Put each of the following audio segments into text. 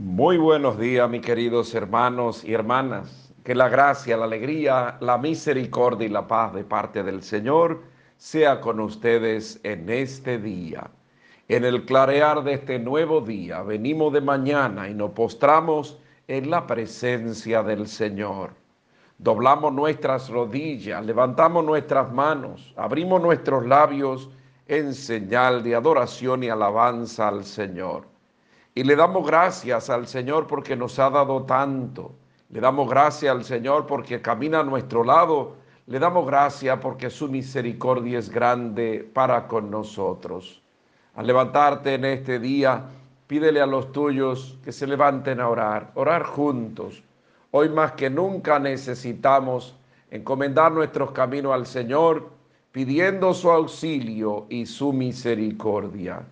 Muy buenos días, mis queridos hermanos y hermanas. Que la gracia, la alegría, la misericordia y la paz de parte del Señor sea con ustedes en este día. En el clarear de este nuevo día, venimos de mañana y nos postramos en la presencia del Señor. Doblamos nuestras rodillas, levantamos nuestras manos, abrimos nuestros labios en señal de adoración y alabanza al Señor. Y le damos gracias al Señor porque nos ha dado tanto. Le damos gracias al Señor porque camina a nuestro lado. Le damos gracias porque su misericordia es grande para con nosotros. Al levantarte en este día, pídele a los tuyos que se levanten a orar, orar juntos. Hoy más que nunca necesitamos encomendar nuestros caminos al Señor, pidiendo su auxilio y su misericordia.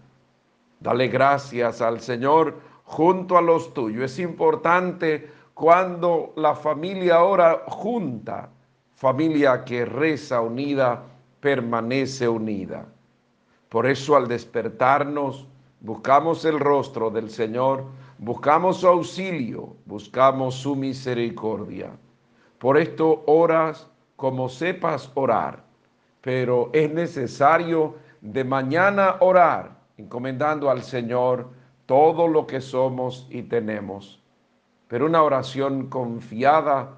Dale gracias al Señor junto a los tuyos. Es importante cuando la familia ora junta, familia que reza unida, permanece unida. Por eso al despertarnos, buscamos el rostro del Señor, buscamos su auxilio, buscamos su misericordia. Por esto oras como sepas orar, pero es necesario de mañana orar encomendando al Señor todo lo que somos y tenemos. Pero una oración confiada,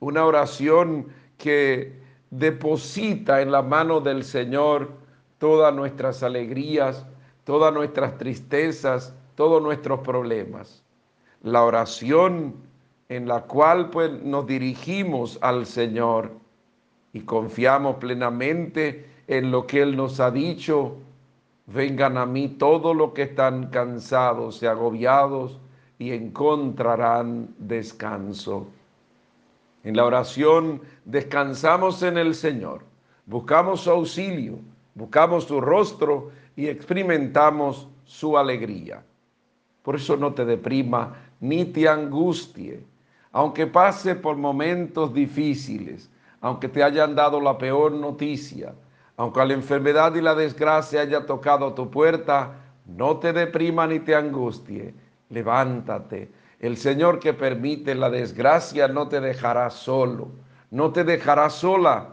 una oración que deposita en la mano del Señor todas nuestras alegrías, todas nuestras tristezas, todos nuestros problemas. La oración en la cual pues nos dirigimos al Señor y confiamos plenamente en lo que Él nos ha dicho Vengan a mí todos los que están cansados y agobiados y encontrarán descanso. En la oración descansamos en el Señor, buscamos su auxilio, buscamos su rostro y experimentamos su alegría. Por eso no te deprima ni te angustie, aunque pase por momentos difíciles, aunque te hayan dado la peor noticia, aunque la enfermedad y la desgracia haya tocado tu puerta, no te deprima ni te angustie. Levántate. El Señor que permite la desgracia no te dejará solo, no te dejará sola.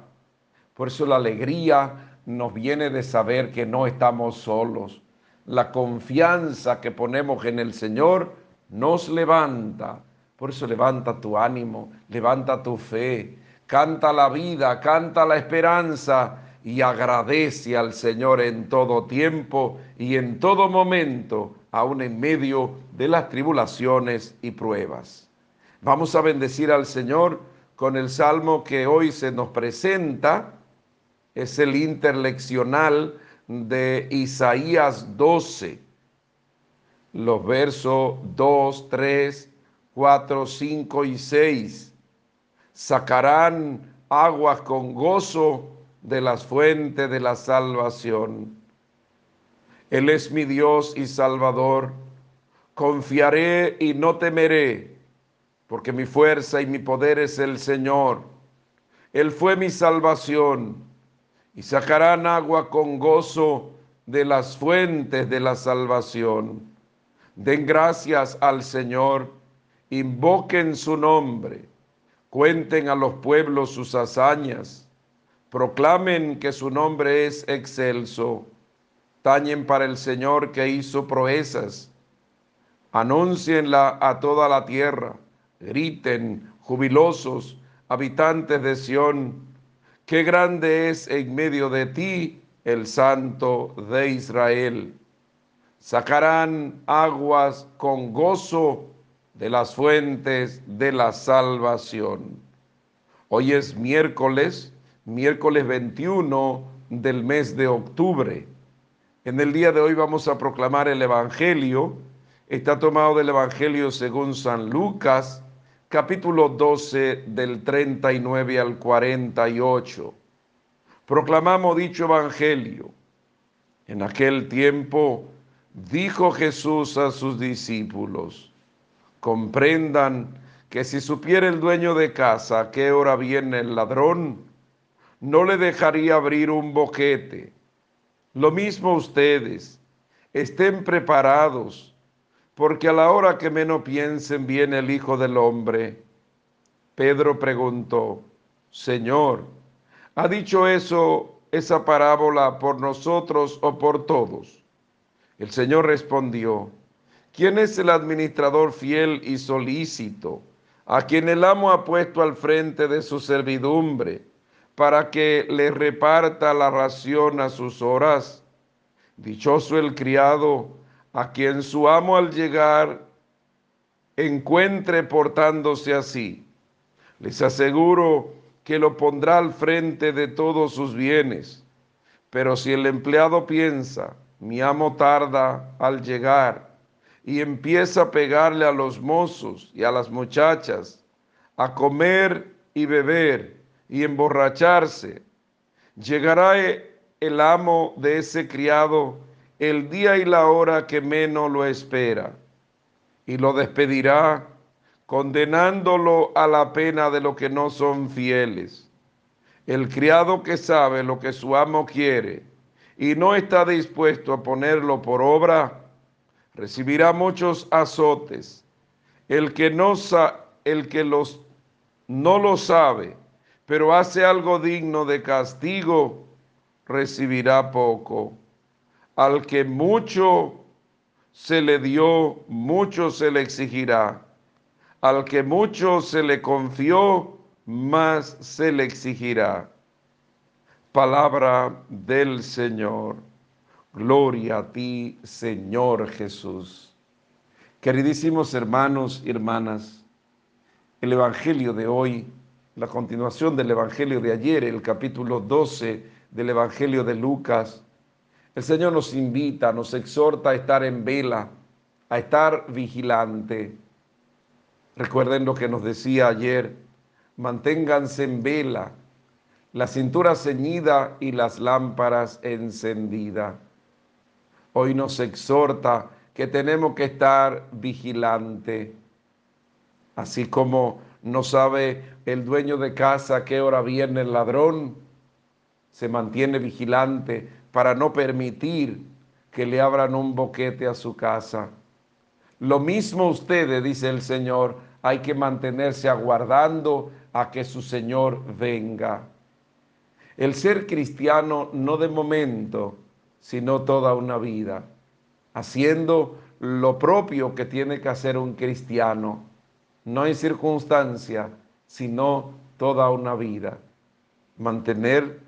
Por eso la alegría nos viene de saber que no estamos solos. La confianza que ponemos en el Señor nos levanta. Por eso levanta tu ánimo, levanta tu fe, canta la vida, canta la esperanza y agradece al Señor en todo tiempo y en todo momento, aun en medio de las tribulaciones y pruebas. Vamos a bendecir al Señor con el salmo que hoy se nos presenta. Es el interleccional de Isaías 12, los versos 2, 3, 4, 5 y 6. Sacarán aguas con gozo de las fuentes de la salvación. Él es mi Dios y Salvador. Confiaré y no temeré, porque mi fuerza y mi poder es el Señor. Él fue mi salvación, y sacarán agua con gozo de las fuentes de la salvación. Den gracias al Señor, invoquen su nombre, cuenten a los pueblos sus hazañas proclamen que su nombre es excelso, tañen para el Señor que hizo proezas, anúncienla a toda la tierra, griten jubilosos, habitantes de Sión, qué grande es en medio de ti el Santo de Israel. Sacarán aguas con gozo de las fuentes de la salvación. Hoy es miércoles miércoles 21 del mes de octubre. En el día de hoy vamos a proclamar el Evangelio. Está tomado del Evangelio según San Lucas, capítulo 12 del 39 al 48. Proclamamos dicho Evangelio. En aquel tiempo dijo Jesús a sus discípulos, comprendan que si supiera el dueño de casa a qué hora viene el ladrón, no le dejaría abrir un boquete. Lo mismo ustedes, estén preparados, porque a la hora que menos piensen viene el Hijo del Hombre. Pedro preguntó, Señor, ¿ha dicho eso, esa parábola por nosotros o por todos? El Señor respondió, ¿quién es el administrador fiel y solícito, a quien el amo ha puesto al frente de su servidumbre, para que le reparta la ración a sus horas? Dichoso el criado, a quien su amo al llegar encuentre portándose así. Les aseguro que lo pondrá al frente de todos sus bienes. Pero si el empleado piensa, mi amo tarda al llegar, y empieza a pegarle a los mozos y a las muchachas, a comer y beber y emborracharse, llegará el amo de ese criado el día y la hora que menos lo espera, y lo despedirá, condenándolo a la pena de lo que no son fieles. El criado que sabe lo que su amo quiere y no está dispuesto a ponerlo por obra, recibirá muchos azotes. El que no, el que los, no lo sabe, pero hace algo digno de castigo, recibirá poco. Al que mucho se le dio, mucho se le exigirá. Al que mucho se le confió, más se le exigirá. Palabra del Señor. Gloria a ti, Señor Jesús. Queridísimos hermanos y hermanas, el Evangelio de hoy, la continuación del Evangelio de ayer, el capítulo 12 del Evangelio de Lucas, el Señor nos invita, nos exhorta a estar en vela, a estar vigilante. Recuerden lo que nos decía ayer, manténganse en vela, la cintura ceñida y las lámparas encendidas. Hoy nos exhorta que tenemos que estar vigilante, así como no sabe el dueño de casa a qué hora viene el ladrón, se mantiene vigilante para no permitir que le abran un boquete a su casa. Lo mismo ustedes, dice el Señor, hay que mantenerse aguardando a que su Señor venga. El ser cristiano no de momento, sino toda una vida, haciendo lo propio que tiene que hacer un cristiano, no en circunstancia, sino toda una vida. Mantener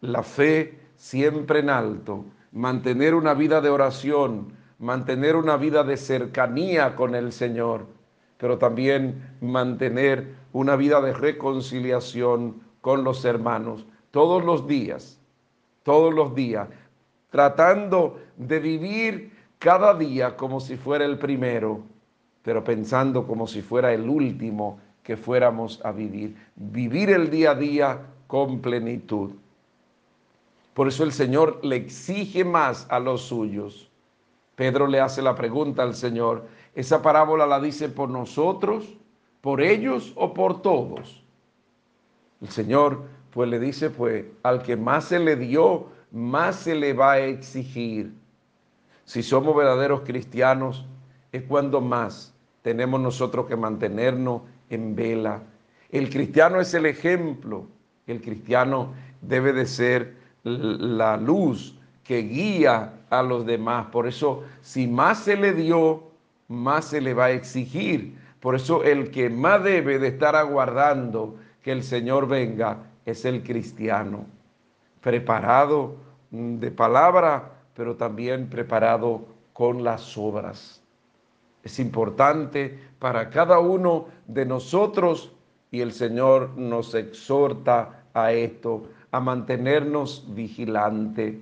la fe siempre en alto, mantener una vida de oración, mantener una vida de cercanía con el Señor, pero también mantener una vida de reconciliación con los hermanos todos los días, todos los días, tratando de vivir cada día como si fuera el primero, pero pensando como si fuera el último que fuéramos a vivir. Vivir el día a día con plenitud. Por eso el Señor le exige más a los suyos. Pedro le hace la pregunta al Señor, ¿esa parábola la dice por nosotros, por ellos o por todos? El Señor pues le dice, pues al que más se le dio, más se le va a exigir. Si somos verdaderos cristianos, es cuando más tenemos nosotros que mantenernos en vela. El cristiano es el ejemplo. El cristiano debe de ser la luz que guía a los demás. Por eso, si más se le dio, más se le va a exigir. Por eso el que más debe de estar aguardando que el Señor venga es el cristiano, preparado de palabra, pero también preparado con las obras. Es importante para cada uno de nosotros y el Señor nos exhorta a esto, a mantenernos vigilante,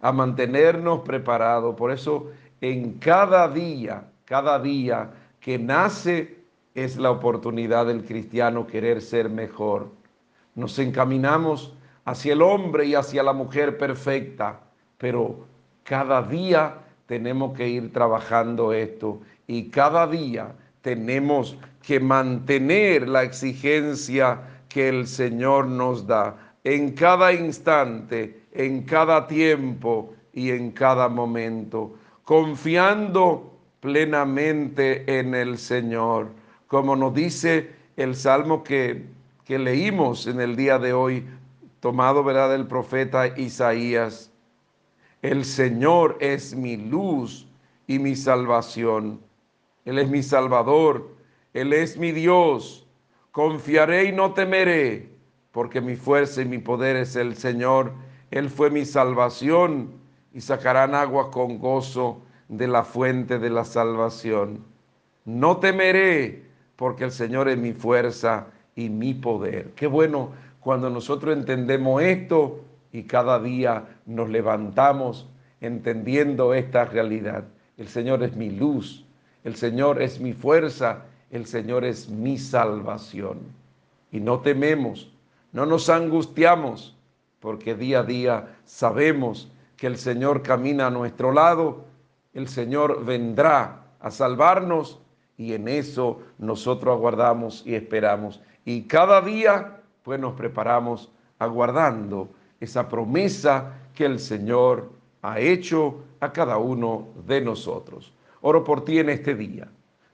a mantenernos preparados. Por eso en cada día, cada día que nace es la oportunidad del cristiano querer ser mejor. Nos encaminamos hacia el hombre y hacia la mujer perfecta, pero cada día tenemos que ir trabajando esto y cada día tenemos que mantener la exigencia que el Señor nos da en cada instante, en cada tiempo y en cada momento, confiando plenamente en el Señor, como nos dice el salmo que, que leímos en el día de hoy, tomado ¿verdad? del profeta Isaías. El Señor es mi luz y mi salvación. Él es mi salvador. Él es mi Dios. Confiaré y no temeré, porque mi fuerza y mi poder es el Señor. Él fue mi salvación y sacarán agua con gozo de la fuente de la salvación. No temeré, porque el Señor es mi fuerza y mi poder. Qué bueno cuando nosotros entendemos esto y cada día nos levantamos entendiendo esta realidad. El Señor es mi luz, el Señor es mi fuerza, el Señor es mi salvación. Y no tememos, no nos angustiamos, porque día a día sabemos que el Señor camina a nuestro lado, el Señor vendrá a salvarnos y en eso nosotros aguardamos y esperamos. Y cada día pues nos preparamos aguardando esa promesa que el Señor ha hecho a cada uno de nosotros. Oro por ti en este día.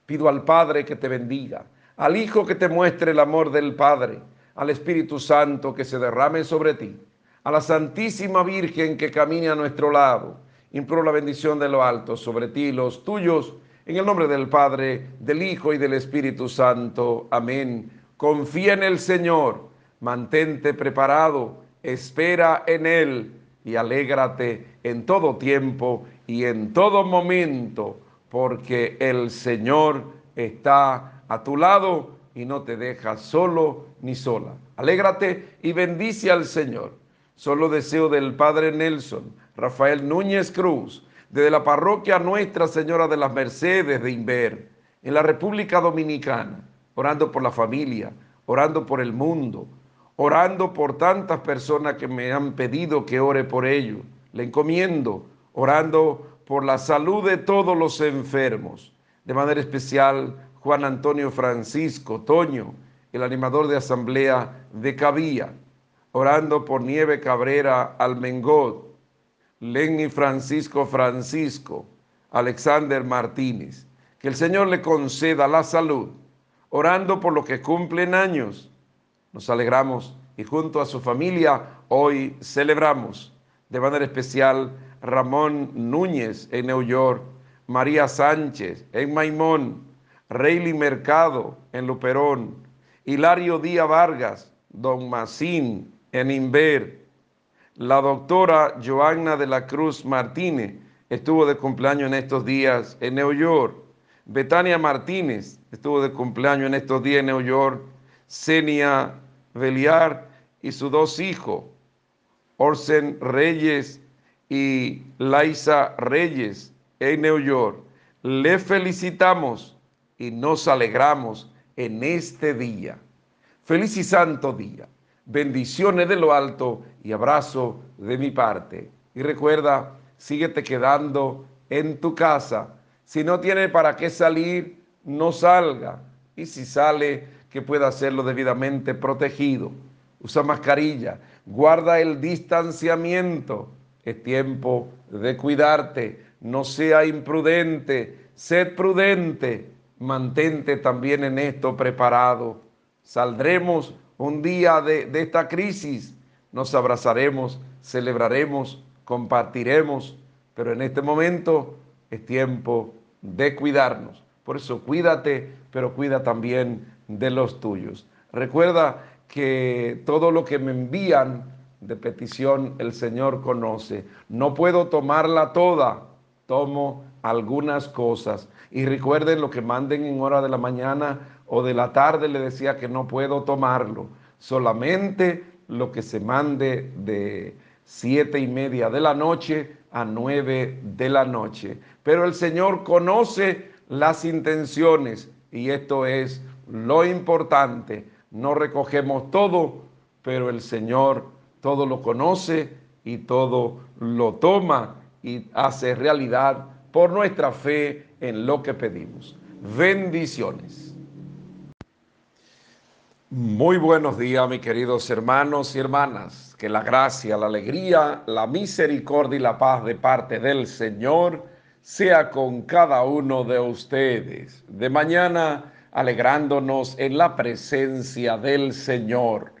Pido al Padre que te bendiga, al Hijo que te muestre el amor del Padre, al Espíritu Santo que se derrame sobre ti, a la Santísima Virgen que camine a nuestro lado. Imploro la bendición de lo alto sobre ti y los tuyos, en el nombre del Padre, del Hijo y del Espíritu Santo. Amén. Confía en el Señor mantente preparado, espera en Él y alégrate en todo tiempo y en todo momento, porque el Señor está a tu lado y no te deja solo ni sola. Alégrate y bendice al Señor. Solo deseo del Padre Nelson, Rafael Núñez Cruz, desde la parroquia Nuestra Señora de las Mercedes de Inver, en la República Dominicana, orando por la familia, orando por el mundo, orando por tantas personas que me han pedido que ore por ellos. Le encomiendo, orando por la salud de todos los enfermos. De manera especial, Juan Antonio Francisco Toño, el animador de asamblea de Cabía, orando por Nieve Cabrera Almengot, Lenny Francisco Francisco, Alexander Martínez. Que el Señor le conceda la salud, orando por los que cumplen años nos alegramos y junto a su familia hoy celebramos de manera especial Ramón Núñez en New York, María Sánchez en Maimón, Reyli Mercado en Luperón, Hilario Díaz Vargas, Don Macín en Inver, la doctora Joanna de la Cruz Martínez estuvo de cumpleaños en estos días en New York, Betania Martínez estuvo de cumpleaños en estos días en New York, Senia Beliar y sus dos hijos, Orsen Reyes y Laisa Reyes en New York. Le felicitamos y nos alegramos en este día. Feliz y santo día. Bendiciones de lo alto y abrazo de mi parte. Y recuerda, síguete quedando en tu casa. Si no tiene para qué salir, no salga. Y si sale, que pueda hacerlo debidamente protegido. Usa mascarilla, guarda el distanciamiento. Es tiempo de cuidarte, no sea imprudente, sed prudente, mantente también en esto preparado. Saldremos un día de, de esta crisis, nos abrazaremos, celebraremos, compartiremos, pero en este momento es tiempo de cuidarnos. Por eso cuídate, pero cuida también de los tuyos. Recuerda que todo lo que me envían de petición el Señor conoce. No puedo tomarla toda, tomo algunas cosas. Y recuerden lo que manden en hora de la mañana o de la tarde, le decía que no puedo tomarlo. Solamente lo que se mande de siete y media de la noche a nueve de la noche. Pero el Señor conoce las intenciones y esto es lo importante. No recogemos todo, pero el Señor todo lo conoce y todo lo toma y hace realidad por nuestra fe en lo que pedimos. Bendiciones. Muy buenos días, mis queridos hermanos y hermanas. Que la gracia, la alegría, la misericordia y la paz de parte del Señor sea con cada uno de ustedes. De mañana alegrándonos en la presencia del Señor,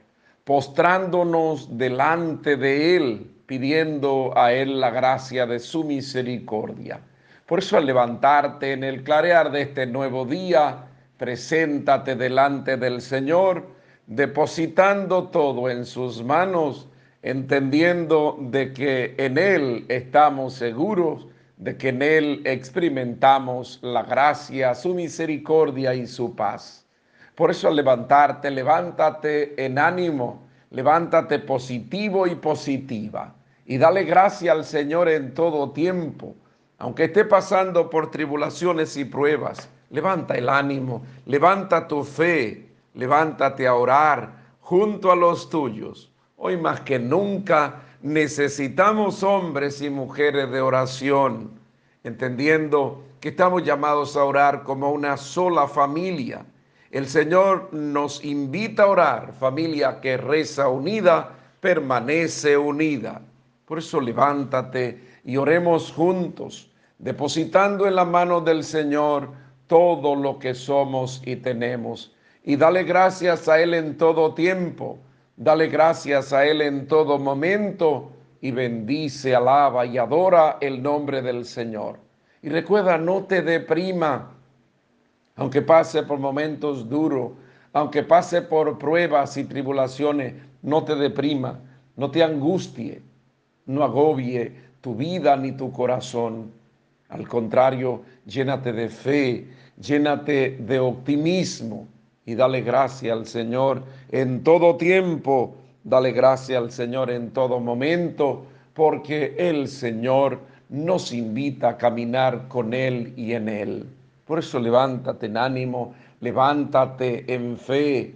postrándonos delante de Él, pidiendo a Él la gracia de su misericordia. Por eso al levantarte en el clarear de este nuevo día, preséntate delante del Señor, depositando todo en sus manos, entendiendo de que en Él estamos seguros de que en Él experimentamos la gracia, su misericordia y su paz. Por eso al levantarte, levántate en ánimo, levántate positivo y positiva y dale gracia al Señor en todo tiempo, aunque esté pasando por tribulaciones y pruebas. Levanta el ánimo, levanta tu fe, levántate a orar junto a los tuyos. Hoy más que nunca necesitamos hombres y mujeres de oración, entendiendo que estamos llamados a orar como una sola familia. El Señor nos invita a orar, familia que reza unida, permanece unida. Por eso levántate y oremos juntos, depositando en la mano del Señor todo lo que somos y tenemos. Y dale gracias a Él en todo tiempo Dale gracias a Él en todo momento y bendice, alaba y adora el nombre del Señor. Y recuerda, no te deprima, aunque pase por momentos duros, aunque pase por pruebas y tribulaciones, no te deprima, no te angustie, no agobie tu vida ni tu corazón. Al contrario, llénate de fe, llénate de optimismo y dale gracia al Señor en todo tiempo. Dale gracia al Señor en todo momento, porque el Señor nos invita a caminar con Él y en Él. Por eso levántate en ánimo, levántate en fe,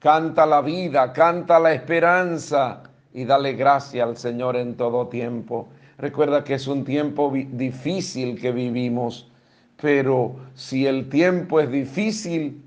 canta la vida, canta la esperanza y dale gracia al Señor en todo tiempo. Recuerda que es un tiempo difícil que vivimos, pero si el tiempo es difícil,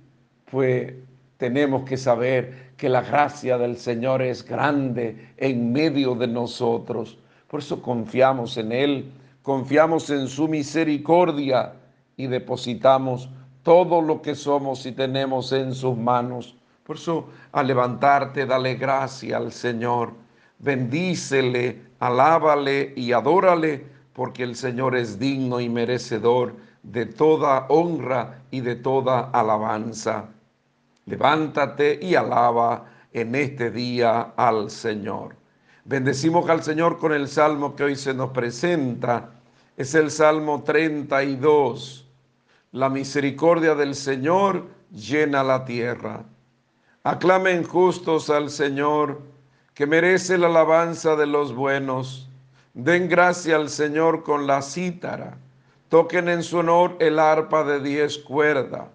pues tenemos que saber que la gracia del Señor es grande en medio de nosotros. Por eso confiamos en Él, confiamos en su misericordia y depositamos todo lo que somos y tenemos en sus manos. Por eso, al levantarte, dale gracia al Señor, bendícele, alábale y adórale, porque el Señor es digno y merecedor de toda honra y de toda alabanza. Levántate y alaba en este día al Señor. Bendecimos al Señor con el salmo que hoy se nos presenta. Es el Salmo 32. La misericordia del Señor llena la tierra. Aclamen justos al Señor, que merece la alabanza de los buenos. Den gracia al Señor con la cítara. Toquen en su honor el arpa de diez cuerdas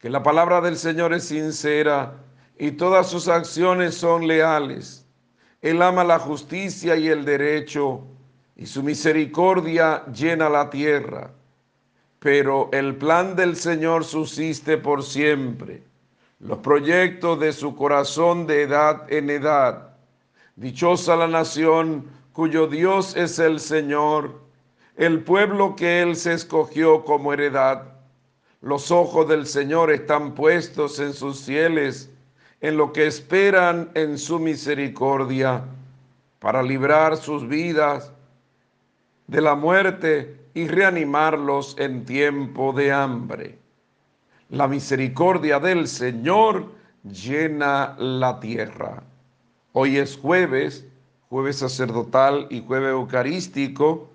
que la palabra del Señor es sincera y todas sus acciones son leales. Él ama la justicia y el derecho y su misericordia llena la tierra. Pero el plan del Señor subsiste por siempre, los proyectos de su corazón de edad en edad. Dichosa la nación cuyo Dios es el Señor, el pueblo que Él se escogió como heredad los ojos del Señor están puestos en sus fieles, en lo que esperan en su misericordia, para librar sus vidas de la muerte y reanimarlos en tiempo de hambre. La misericordia del Señor llena la tierra. Hoy es jueves, jueves sacerdotal y jueves eucarístico.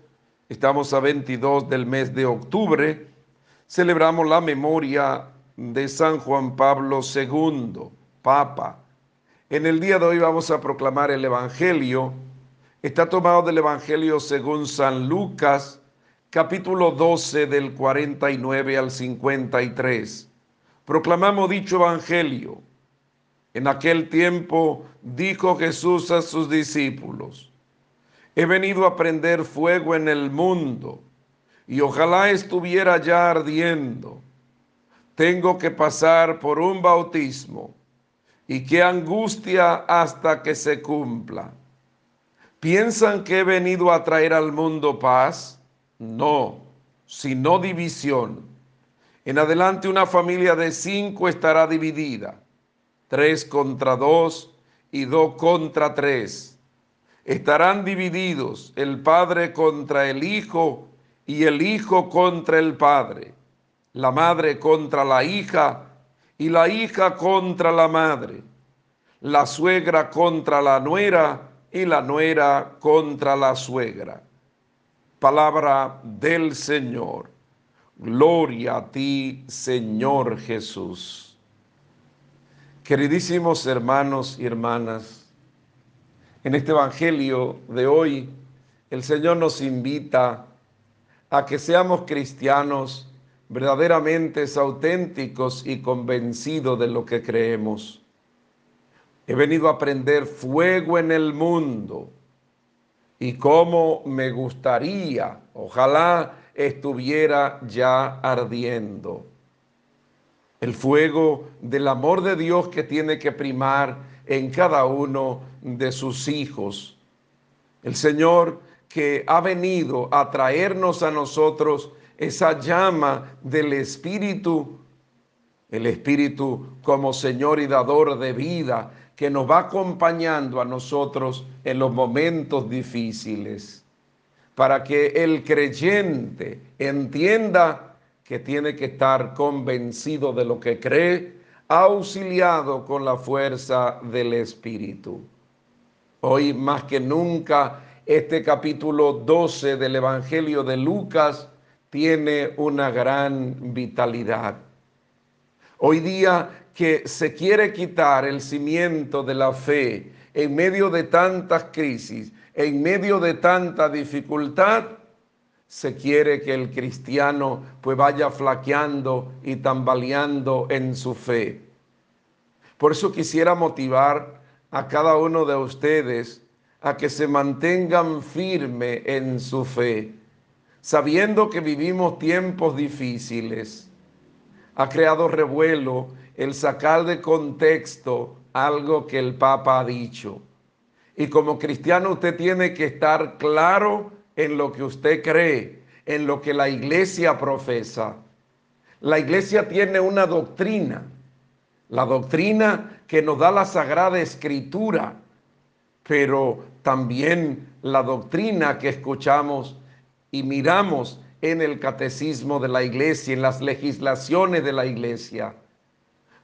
Estamos a 22 del mes de octubre celebramos la memoria de San Juan Pablo II, Papa. En el día de hoy vamos a proclamar el Evangelio. Está tomado del Evangelio según San Lucas, capítulo 12 del 49 al 53. Proclamamos dicho Evangelio. En aquel tiempo dijo Jesús a sus discípulos, he venido a prender fuego en el mundo y ojalá estuviera ya ardiendo. Tengo que pasar por un bautismo y qué angustia hasta que se cumpla. ¿Piensan que he venido a traer al mundo paz? No, sino división. En adelante una familia de cinco estará dividida, tres contra dos y dos contra tres. Estarán divididos el padre contra el hijo y el hijo contra el padre, la madre contra la hija y la hija contra la madre, la suegra contra la nuera y la nuera contra la suegra. Palabra del Señor. Gloria a ti, Señor Jesús. Queridísimos hermanos y hermanas, en este Evangelio de hoy, el Señor nos invita a que seamos cristianos verdaderamente auténticos y convencidos de lo que creemos. He venido a prender fuego en el mundo y cómo me gustaría, ojalá estuviera ya ardiendo. El fuego del amor de Dios que tiene que primar en cada uno de sus hijos. El Señor que ha venido a traernos a nosotros esa llama del Espíritu, el Espíritu como Señor y dador de vida, que nos va acompañando a nosotros en los momentos difíciles para que el creyente entienda que tiene que estar convencido de lo que cree, auxiliado con la fuerza del Espíritu. Hoy más que nunca, este capítulo 12 del Evangelio de Lucas tiene una gran vitalidad. Hoy día que se quiere quitar el cimiento de la fe en medio de tantas crisis, en medio de tanta dificultad, se quiere que el cristiano pues vaya flaqueando y tambaleando en su fe. Por eso quisiera motivar a cada uno de ustedes a que se mantengan firme en su fe, sabiendo que vivimos tiempos difíciles. Ha creado revuelo el sacar de contexto algo que el Papa ha dicho. Y como cristiano usted tiene que estar claro en lo que usted cree, en lo que la iglesia profesa. La iglesia tiene una doctrina, la doctrina que nos da la Sagrada Escritura, pero también la doctrina que escuchamos y miramos en el catecismo de la iglesia, en las legislaciones de la iglesia.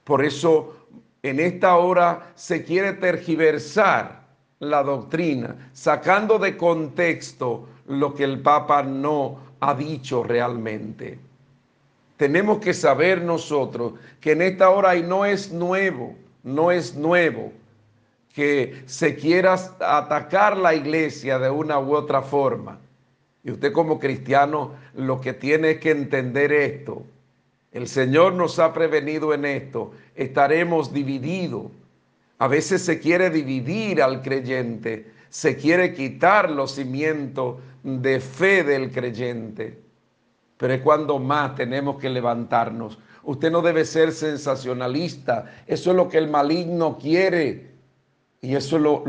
Por eso en esta hora se quiere tergiversar la doctrina, sacando de contexto lo que el Papa no ha dicho realmente. Tenemos que saber nosotros que en esta hora y no es nuevo, no es nuevo que se quiera atacar la iglesia de una u otra forma. Y usted como cristiano lo que tiene es que entender esto. El Señor nos ha prevenido en esto. Estaremos divididos a veces se quiere dividir al creyente, se quiere quitar los cimientos de fe del creyente. Pero es cuando más tenemos que levantarnos. Usted no debe ser sensacionalista. Eso es lo que el maligno quiere. Y eso lo,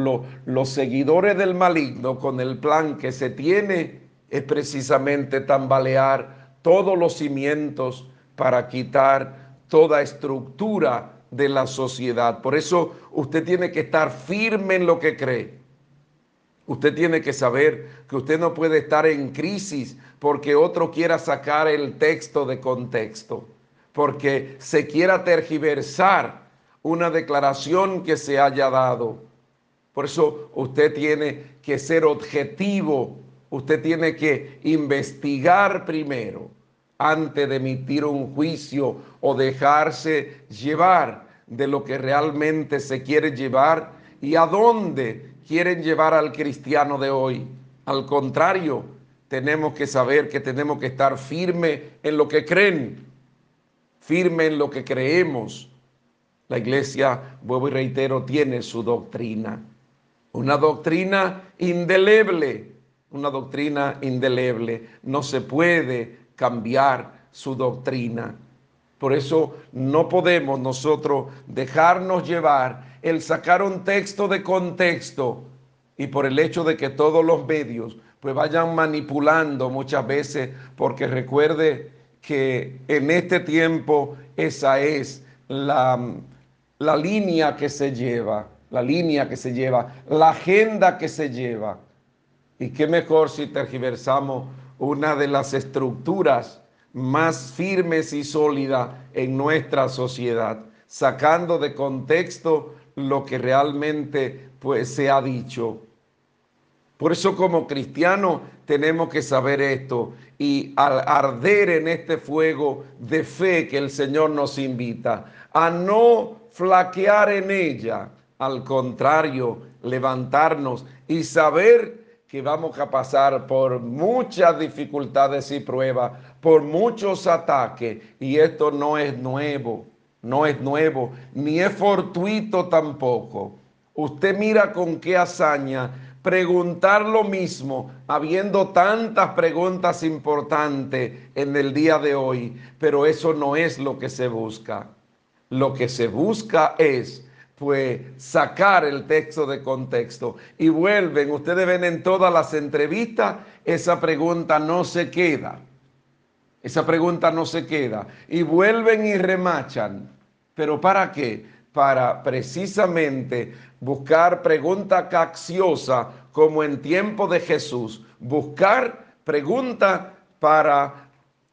los seguidores del maligno con el plan que se tiene es precisamente tambalear todos los cimientos para quitar toda estructura de la sociedad. Por eso usted tiene que estar firme en lo que cree. Usted tiene que saber que usted no puede estar en crisis porque otro quiera sacar el texto de contexto, porque se quiera tergiversar una declaración que se haya dado. Por eso usted tiene que ser objetivo, usted tiene que investigar primero antes de emitir un juicio o dejarse llevar de lo que realmente se quiere llevar y a dónde quieren llevar al cristiano de hoy. Al contrario, tenemos que saber que tenemos que estar firme en lo que creen, firme en lo que creemos. La iglesia, vuelvo y reitero, tiene su doctrina. Una doctrina indeleble, una doctrina indeleble. No se puede cambiar su doctrina. Por eso no podemos nosotros dejarnos llevar el sacar un texto de contexto y por el hecho de que todos los medios pues vayan manipulando muchas veces, porque recuerde que en este tiempo esa es la, la línea que se lleva, la línea que se lleva, la agenda que se lleva. Y qué mejor si tergiversamos una de las estructuras más firmes y sólidas en nuestra sociedad, sacando de contexto lo que realmente pues, se ha dicho. Por eso como cristianos tenemos que saber esto y al arder en este fuego de fe que el Señor nos invita, a no flaquear en ella, al contrario, levantarnos y saber que vamos a pasar por muchas dificultades y pruebas, por muchos ataques, y esto no es nuevo, no es nuevo, ni es fortuito tampoco. Usted mira con qué hazaña preguntar lo mismo, habiendo tantas preguntas importantes en el día de hoy, pero eso no es lo que se busca. Lo que se busca es pues sacar el texto de contexto y vuelven, ustedes ven en todas las entrevistas, esa pregunta no se queda. Esa pregunta no se queda. Y vuelven y remachan. ¿Pero para qué? Para precisamente buscar pregunta cacciosa como en tiempo de Jesús. Buscar pregunta para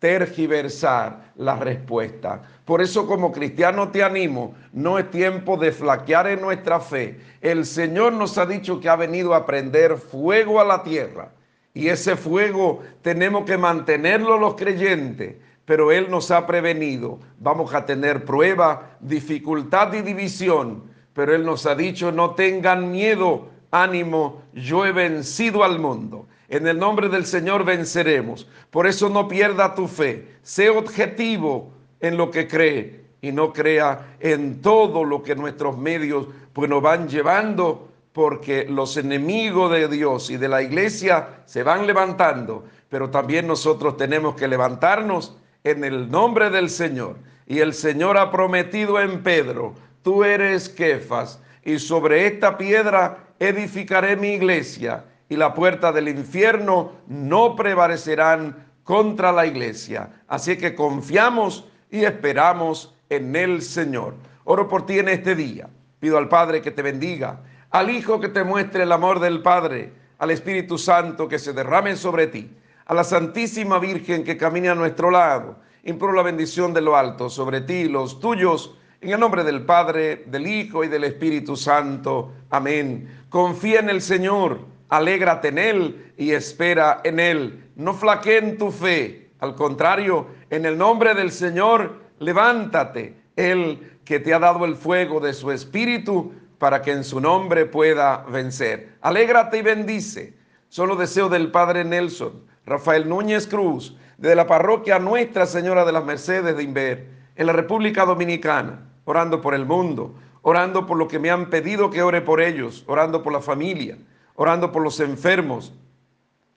tergiversar la respuesta. Por eso como cristiano te animo, no es tiempo de flaquear en nuestra fe. El Señor nos ha dicho que ha venido a prender fuego a la tierra. Y ese fuego tenemos que mantenerlo los creyentes, pero Él nos ha prevenido. Vamos a tener prueba, dificultad y división, pero Él nos ha dicho, no tengan miedo, ánimo, yo he vencido al mundo. En el nombre del Señor venceremos. Por eso no pierda tu fe. Sé objetivo en lo que cree y no crea en todo lo que nuestros medios pues, nos van llevando, porque los enemigos de Dios y de la iglesia se van levantando, pero también nosotros tenemos que levantarnos en el nombre del Señor. Y el Señor ha prometido en Pedro, tú eres Kefas, y sobre esta piedra edificaré mi iglesia y la puerta del infierno no prevalecerán contra la iglesia. Así que confiamos y esperamos en el Señor. Oro por ti en este día. Pido al Padre que te bendiga, al Hijo que te muestre el amor del Padre, al Espíritu Santo que se derrame sobre ti, a la Santísima Virgen que camine a nuestro lado. Imploro la bendición de lo alto sobre ti y los tuyos, en el nombre del Padre, del Hijo y del Espíritu Santo. Amén. Confía en el Señor alégrate en Él y espera en Él. No flaqueen tu fe. Al contrario, en el nombre del Señor, levántate. Él que te ha dado el fuego de su espíritu para que en su nombre pueda vencer. Alégrate y bendice. Solo deseo del Padre Nelson, Rafael Núñez Cruz, de la parroquia Nuestra Señora de las Mercedes de Inver, en la República Dominicana, orando por el mundo, orando por lo que me han pedido que ore por ellos, orando por la familia orando por los enfermos.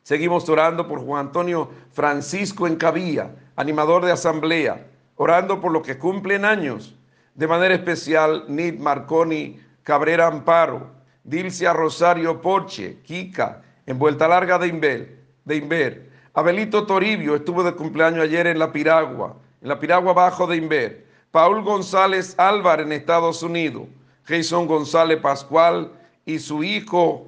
Seguimos orando por Juan Antonio Francisco Encabía, animador de asamblea, orando por los que cumplen años. De manera especial, Nid Marconi Cabrera Amparo, Dilcia Rosario Porche, Kika, en Vuelta Larga de Inver, de Inver. Abelito Toribio estuvo de cumpleaños ayer en La Piragua, en La Piragua Bajo de Inver. Paul González Álvarez en Estados Unidos. Jason González Pascual y su hijo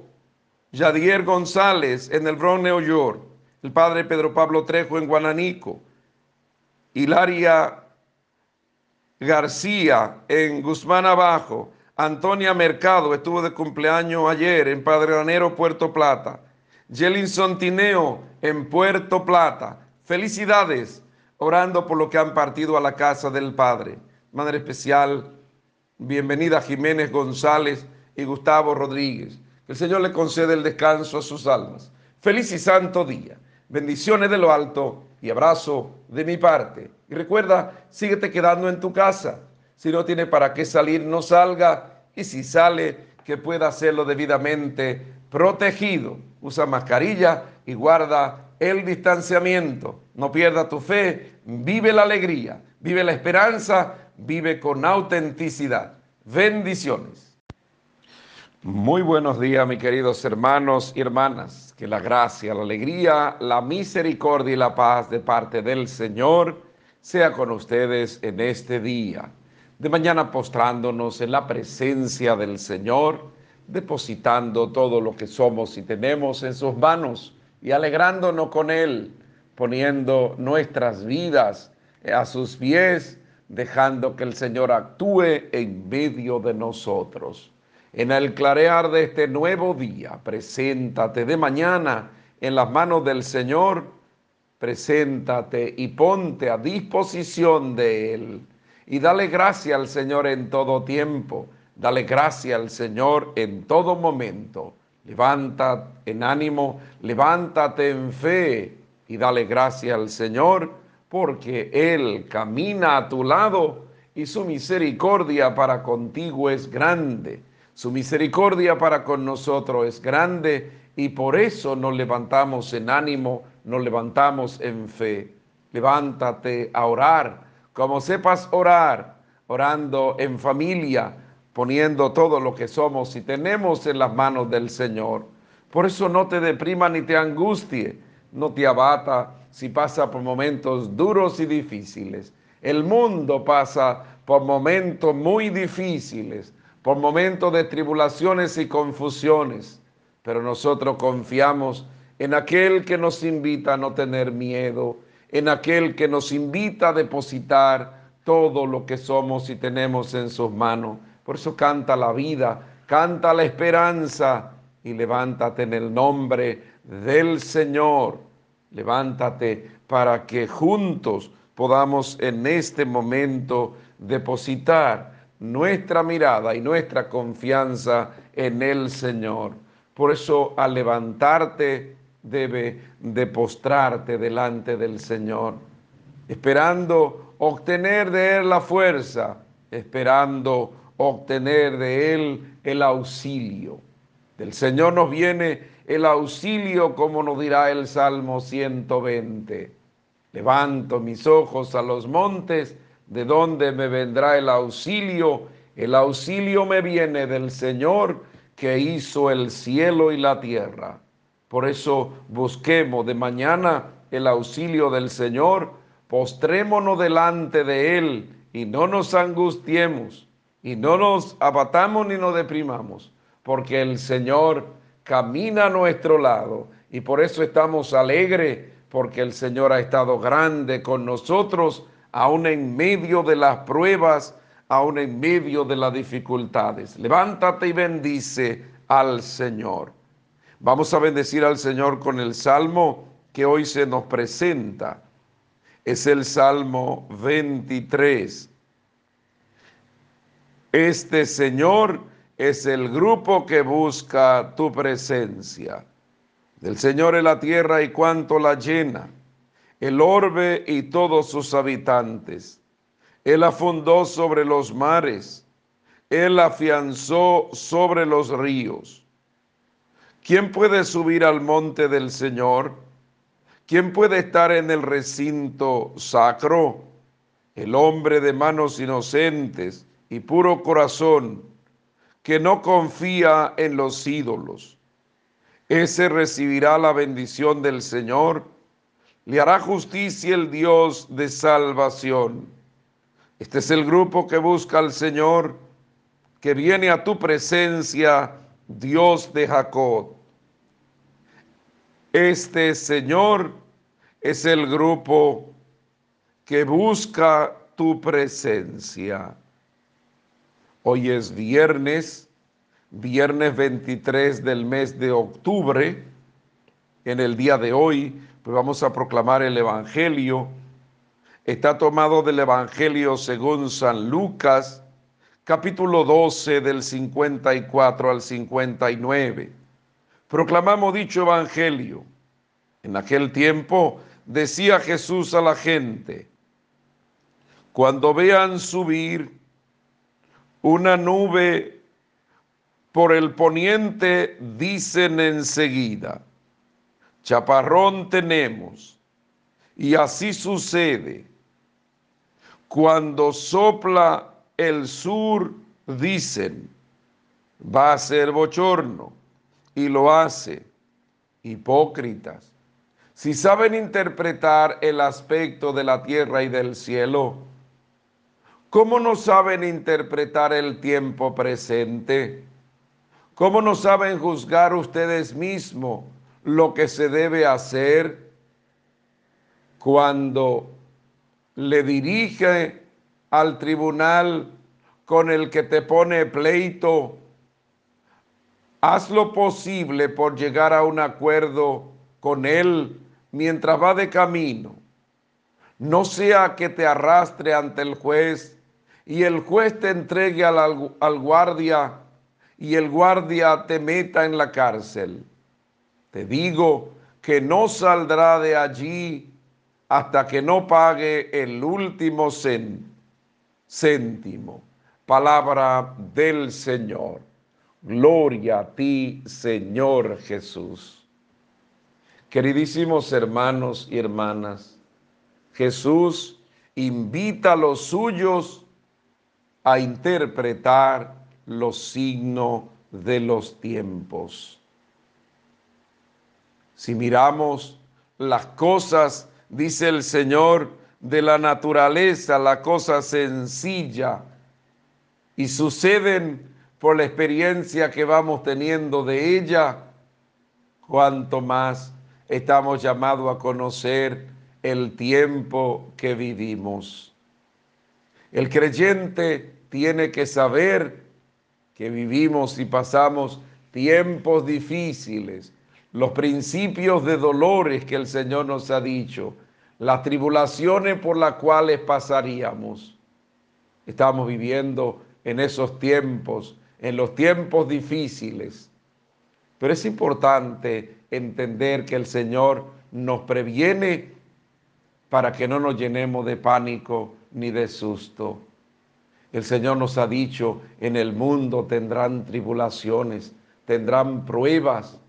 Yadier González en el Bronx, New York, el padre Pedro Pablo Trejo en Guananico, Hilaria García en Guzmán Abajo, Antonia Mercado estuvo de cumpleaños ayer en Padranero, Puerto Plata, Jelinson Tineo en Puerto Plata. Felicidades, orando por lo que han partido a la casa del Padre. Madre especial, bienvenida Jiménez González y Gustavo Rodríguez. El Señor le concede el descanso a sus almas. Feliz y santo día. Bendiciones de lo alto y abrazo de mi parte. Y recuerda, síguete quedando en tu casa. Si no tiene para qué salir, no salga. Y si sale, que pueda hacerlo debidamente protegido. Usa mascarilla y guarda el distanciamiento. No pierda tu fe. Vive la alegría. Vive la esperanza. Vive con autenticidad. Bendiciones. Muy buenos días, mis queridos hermanos y hermanas. Que la gracia, la alegría, la misericordia y la paz de parte del Señor sea con ustedes en este día. De mañana postrándonos en la presencia del Señor, depositando todo lo que somos y tenemos en sus manos y alegrándonos con Él, poniendo nuestras vidas a sus pies, dejando que el Señor actúe en medio de nosotros en el clarear de este nuevo día. Preséntate de mañana en las manos del Señor, preséntate y ponte a disposición de Él. Y dale gracia al Señor en todo tiempo, dale gracia al Señor en todo momento. Levanta en ánimo, levántate en fe y dale gracia al Señor porque Él camina a tu lado y su misericordia para contigo es grande su misericordia para con nosotros es grande y por eso nos levantamos en ánimo, nos levantamos en fe. Levántate a orar, como sepas orar, orando en familia, poniendo todo lo que somos y tenemos en las manos del Señor. Por eso no te deprima ni te angustie, no te abata si pasa por momentos duros y difíciles. El mundo pasa por momentos muy difíciles por momentos de tribulaciones y confusiones, pero nosotros confiamos en aquel que nos invita a no tener miedo, en aquel que nos invita a depositar todo lo que somos y tenemos en sus manos. Por eso canta la vida, canta la esperanza y levántate en el nombre del Señor. Levántate para que juntos podamos en este momento depositar nuestra mirada y nuestra confianza en el Señor. Por eso al levantarte debe de postrarte delante del Señor, esperando obtener de Él la fuerza, esperando obtener de Él el auxilio. Del Señor nos viene el auxilio, como nos dirá el Salmo 120. Levanto mis ojos a los montes, ¿De dónde me vendrá el auxilio? El auxilio me viene del Señor que hizo el cielo y la tierra. Por eso busquemos de mañana el auxilio del Señor, postrémonos delante de Él y no nos angustiemos y no nos abatamos ni nos deprimamos, porque el Señor camina a nuestro lado y por eso estamos alegres, porque el Señor ha estado grande con nosotros aún en medio de las pruebas, aún en medio de las dificultades. Levántate y bendice al Señor. Vamos a bendecir al Señor con el salmo que hoy se nos presenta. Es el Salmo 23. Este Señor es el grupo que busca tu presencia. Del Señor es la tierra y cuanto la llena el orbe y todos sus habitantes. Él la fundó sobre los mares, Él afianzó sobre los ríos. ¿Quién puede subir al monte del Señor? ¿Quién puede estar en el recinto sacro? El hombre de manos inocentes y puro corazón, que no confía en los ídolos. Ese recibirá la bendición del Señor le hará justicia el Dios de salvación. Este es el grupo que busca al Señor, que viene a tu presencia, Dios de Jacob. Este Señor es el grupo que busca tu presencia. Hoy es viernes, viernes 23 del mes de octubre. En el día de hoy pues vamos a proclamar el Evangelio. Está tomado del Evangelio según San Lucas, capítulo 12 del 54 al 59. Proclamamos dicho Evangelio. En aquel tiempo decía Jesús a la gente, cuando vean subir una nube por el poniente, dicen enseguida, chaparrón tenemos. Y así sucede. Cuando sopla el sur, dicen, va a ser bochorno y lo hace. Hipócritas. Si saben interpretar el aspecto de la tierra y del cielo, ¿cómo no saben interpretar el tiempo presente? ¿Cómo no saben juzgar ustedes mismos lo que se debe hacer cuando le dirige al tribunal con el que te pone pleito? Haz lo posible por llegar a un acuerdo con él mientras va de camino. No sea que te arrastre ante el juez y el juez te entregue al, al guardia y el guardia te meta en la cárcel. Te digo que no saldrá de allí hasta que no pague el último céntimo. Palabra del Señor. Gloria a ti, Señor Jesús. Queridísimos hermanos y hermanas, Jesús invita a los suyos a interpretar los signos de los tiempos. Si miramos las cosas, dice el Señor, de la naturaleza, la cosa sencilla, y suceden por la experiencia que vamos teniendo de ella, cuanto más estamos llamados a conocer el tiempo que vivimos. El creyente tiene que saber que vivimos y pasamos tiempos difíciles, los principios de dolores que el Señor nos ha dicho, las tribulaciones por las cuales pasaríamos. Estamos viviendo en esos tiempos, en los tiempos difíciles. Pero es importante entender que el Señor nos previene para que no nos llenemos de pánico ni de susto. El Señor nos ha dicho, en el mundo tendrán tribulaciones, tendrán pruebas,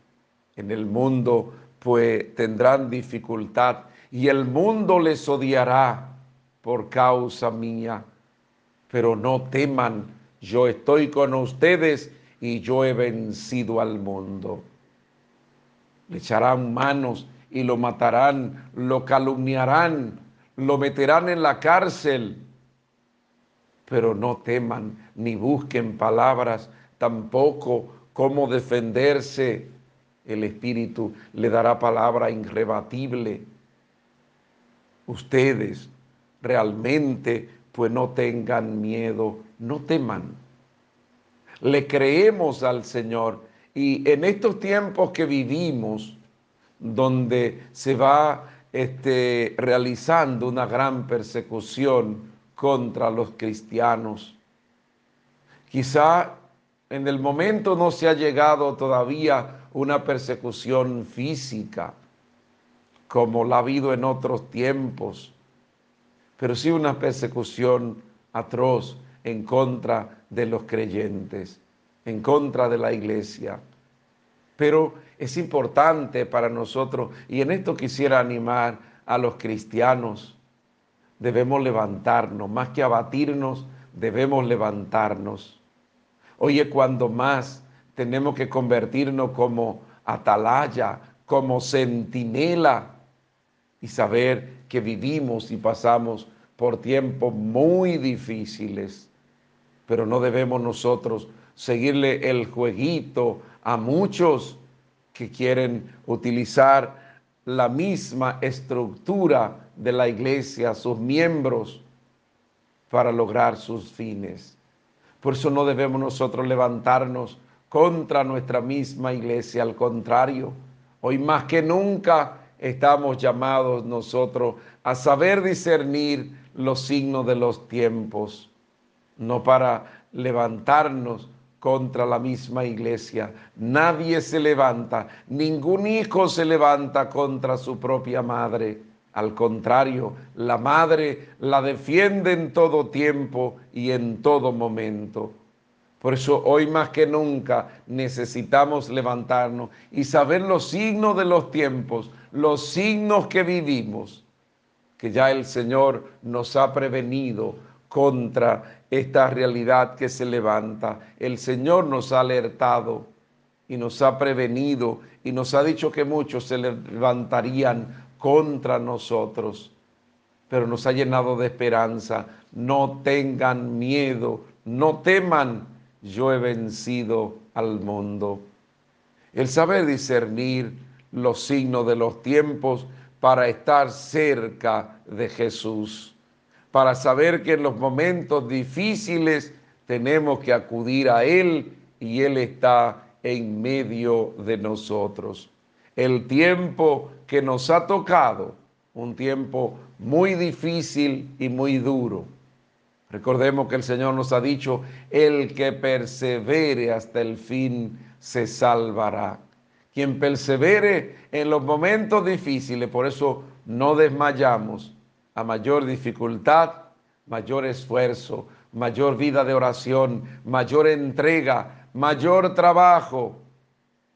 en el mundo pues tendrán dificultad y el mundo les odiará por causa mía. Pero no teman, yo estoy con ustedes y yo he vencido al mundo. Le echarán manos y lo matarán, lo calumniarán, lo meterán en la cárcel pero no teman ni busquen palabras tampoco cómo defenderse. El Espíritu le dará palabra irrebatible. Ustedes realmente pues no tengan miedo, no teman. Le creemos al Señor y en estos tiempos que vivimos, donde se va este, realizando una gran persecución, contra los cristianos. Quizá en el momento no se ha llegado todavía una persecución física como la ha habido en otros tiempos, pero sí una persecución atroz en contra de los creyentes, en contra de la iglesia. Pero es importante para nosotros, y en esto quisiera animar a los cristianos, debemos levantarnos, más que abatirnos, debemos levantarnos. Oye, cuando más tenemos que convertirnos como atalaya, como centinela y saber que vivimos y pasamos por tiempos muy difíciles, pero no debemos nosotros seguirle el jueguito a muchos que quieren utilizar la misma estructura de la iglesia, sus miembros, para lograr sus fines. Por eso no debemos nosotros levantarnos contra nuestra misma iglesia, al contrario, hoy más que nunca estamos llamados nosotros a saber discernir los signos de los tiempos, no para levantarnos contra la misma iglesia. Nadie se levanta, ningún hijo se levanta contra su propia madre. Al contrario, la madre la defiende en todo tiempo y en todo momento. Por eso hoy más que nunca necesitamos levantarnos y saber los signos de los tiempos, los signos que vivimos, que ya el Señor nos ha prevenido contra esta realidad que se levanta. El Señor nos ha alertado y nos ha prevenido y nos ha dicho que muchos se levantarían contra nosotros, pero nos ha llenado de esperanza. No tengan miedo, no teman, yo he vencido al mundo. El saber discernir los signos de los tiempos para estar cerca de Jesús, para saber que en los momentos difíciles tenemos que acudir a Él y Él está en medio de nosotros. El tiempo que nos ha tocado, un tiempo muy difícil y muy duro. Recordemos que el Señor nos ha dicho, el que persevere hasta el fin se salvará. Quien persevere en los momentos difíciles, por eso no desmayamos. A mayor dificultad, mayor esfuerzo, mayor vida de oración, mayor entrega, mayor trabajo.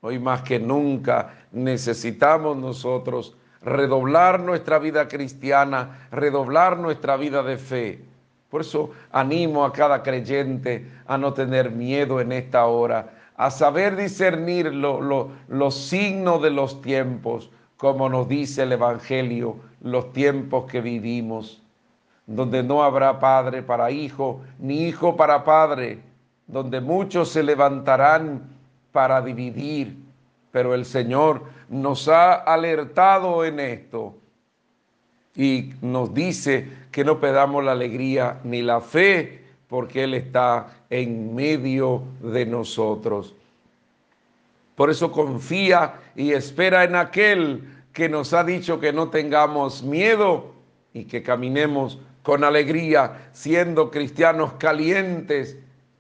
Hoy más que nunca necesitamos nosotros redoblar nuestra vida cristiana, redoblar nuestra vida de fe. Por eso animo a cada creyente a no tener miedo en esta hora, a saber discernir los signos de los tiempos, como nos dice el Evangelio, los tiempos que vivimos, donde no habrá padre para hijo, ni hijo para padre, donde muchos se levantarán para dividir, pero el Señor nos ha alertado en esto y nos dice que no pedamos la alegría ni la fe porque Él está en medio de nosotros. Por eso confía y espera en aquel que nos ha dicho que no tengamos miedo y que caminemos con alegría, siendo cristianos calientes,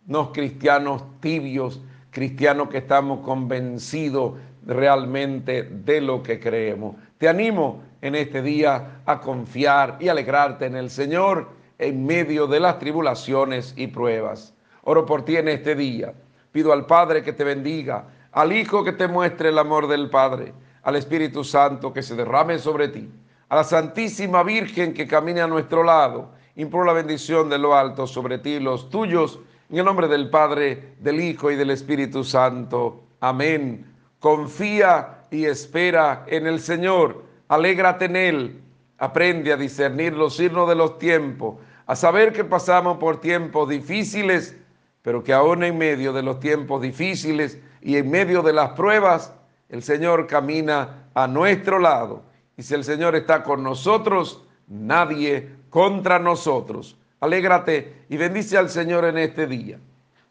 no cristianos tibios, cristianos que estamos convencidos realmente de lo que creemos. Te animo en este día a confiar y alegrarte en el Señor en medio de las tribulaciones y pruebas. Oro por ti en este día. Pido al Padre que te bendiga, al Hijo que te muestre el amor del Padre, al Espíritu Santo que se derrame sobre ti, a la Santísima Virgen que camine a nuestro lado. Imploro la bendición de lo alto sobre ti y los tuyos, en el nombre del Padre, del Hijo y del Espíritu Santo. Amén. Confía y espera en el Señor. Alégrate en Él Aprende a discernir los signos de los tiempos, a saber que pasamos por tiempos difíciles, pero que aún en medio de los tiempos difíciles y en medio de las pruebas, el Señor camina a nuestro lado. Y si el Señor está con nosotros, nadie contra nosotros. Alégrate y bendice al Señor en este día.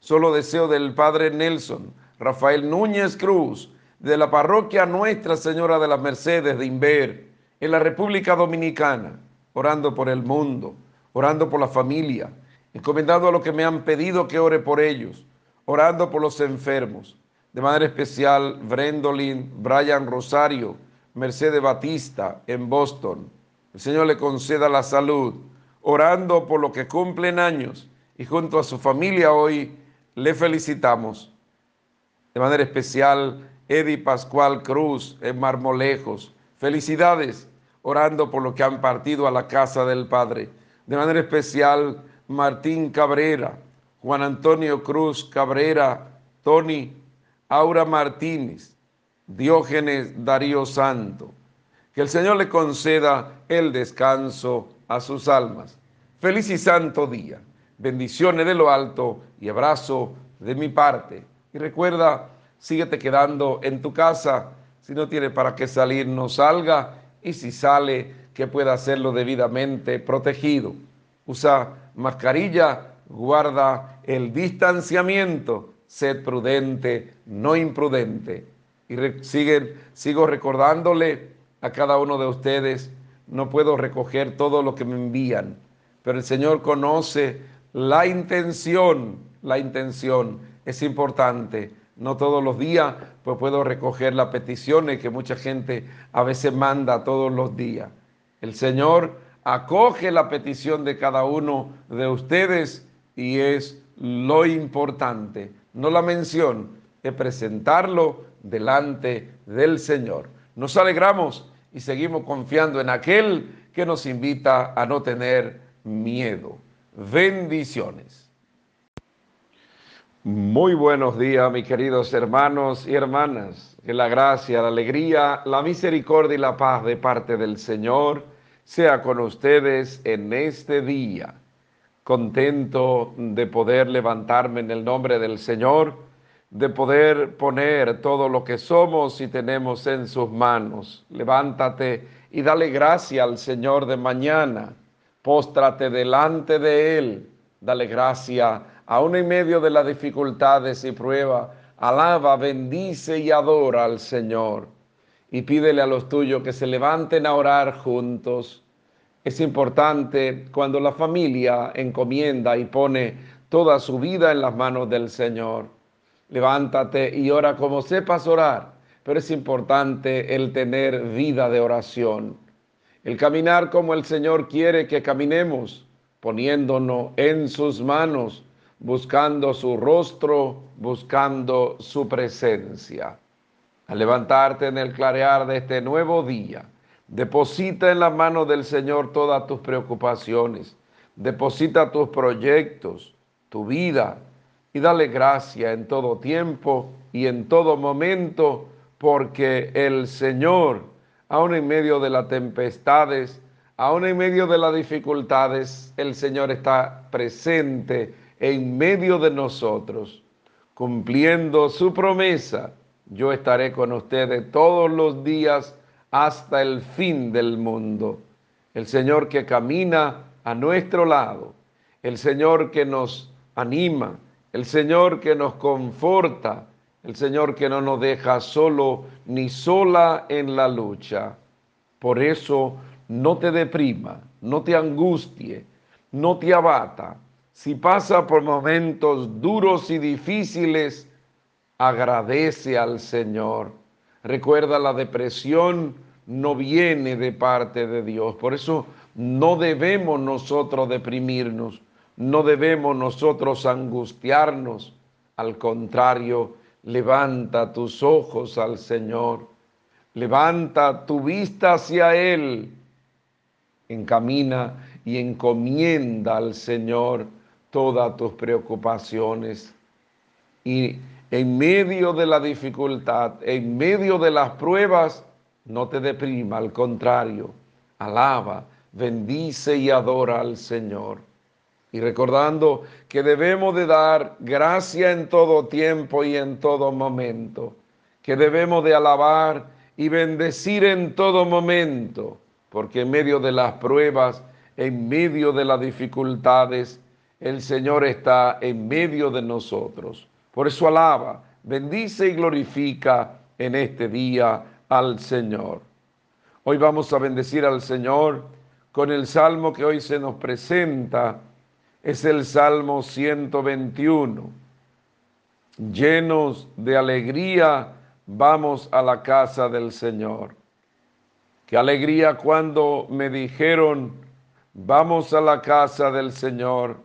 Solo deseo del Padre Nelson, Rafael Núñez Cruz, de la parroquia Nuestra Señora de las Mercedes de Inver, en la República Dominicana, orando por el mundo, orando por la familia, encomendando a los que me han pedido que ore por ellos, orando por los enfermos. De manera especial, Brendolin, Brian Rosario, Mercedes Batista en Boston. El Señor le conceda la salud, orando por los que cumplen años y junto a su familia hoy le felicitamos. De manera especial, Eddie Pascual Cruz en Marmolejos, Felicidades orando por los que han partido a la casa del Padre. De manera especial, Martín Cabrera, Juan Antonio Cruz Cabrera, Tony, Aura Martínez, Diógenes Darío Santo. Que el Señor le conceda el descanso a sus almas. Feliz y santo día. Bendiciones de lo alto y abrazo de mi parte. Y recuerda, síguete quedando en tu casa si no tiene para qué salir, no salga. Y si sale, que pueda hacerlo debidamente protegido. Usa mascarilla, guarda el distanciamiento, sed prudente, no imprudente. Y sigo recordándole a cada uno de ustedes, no puedo recoger todo lo que me envían, pero el Señor conoce la intención, la intención es importante no todos los días, pues puedo recoger las peticiones que mucha gente a veces manda todos los días. El Señor acoge la petición de cada uno de ustedes y es lo importante, no la mención, es presentarlo delante del Señor. Nos alegramos y seguimos confiando en aquel que nos invita a no tener miedo. Bendiciones. Muy buenos días, mis queridos hermanos y hermanas. Que la gracia, la alegría, la misericordia y la paz de parte del Señor sea con ustedes en este día. Contento de poder levantarme en el nombre del Señor de poder poner todo lo que somos y tenemos en sus manos. Levántate y dale gracia al Señor de mañana. Póstrate delante de Él. Dale gracia aún en medio de las dificultades y pruebas. Alaba, bendice y adora al Señor. Y pídele a los tuyos que se levanten a orar juntos. Es importante cuando la familia encomienda y pone toda su vida en las manos del Señor levántate y ora como sepas orar, pero es importante el tener vida de oración, el caminar como el Señor quiere que caminemos, poniéndonos en sus manos, buscando su rostro, buscando su presencia. Al levantarte en el clarear de este nuevo día, deposita en la mano del Señor todas tus preocupaciones, deposita tus proyectos, tu vida, y dale gracia en todo tiempo y en todo momento, porque el Señor, aun en medio de las tempestades, aun en medio de las dificultades, el Señor está presente en medio de nosotros, cumpliendo su promesa. Yo estaré con ustedes todos los días hasta el fin del mundo. El Señor que camina a nuestro lado, el Señor que nos anima, el Señor que nos conforta, el Señor que no nos deja solo ni sola en la lucha. Por eso no te deprima, no te angustie, no te abata. Si pasa por momentos duros y difíciles, agradece al Señor. Recuerda, la depresión no viene de parte de Dios. Por eso no debemos nosotros deprimirnos no debemos nosotros angustiarnos, al contrario, levanta tus ojos al Señor, levanta tu vista hacia Él, encamina y encomienda al Señor todas tus preocupaciones. Y en medio de la dificultad, en medio de las pruebas, no te deprima, al contrario, alaba, bendice y adora al Señor y recordando que debemos de dar gracia en todo tiempo y en todo momento, que debemos de alabar y bendecir en todo momento, porque en medio de las pruebas, en medio de las dificultades, el Señor está en medio de nosotros. Por eso alaba, bendice y glorifica en este día al Señor. Hoy vamos a bendecir al Señor con el salmo que hoy se nos presenta es el Salmo 121. Llenos de alegría, vamos a la casa del Señor. Qué alegría cuando me dijeron, vamos a la casa del Señor.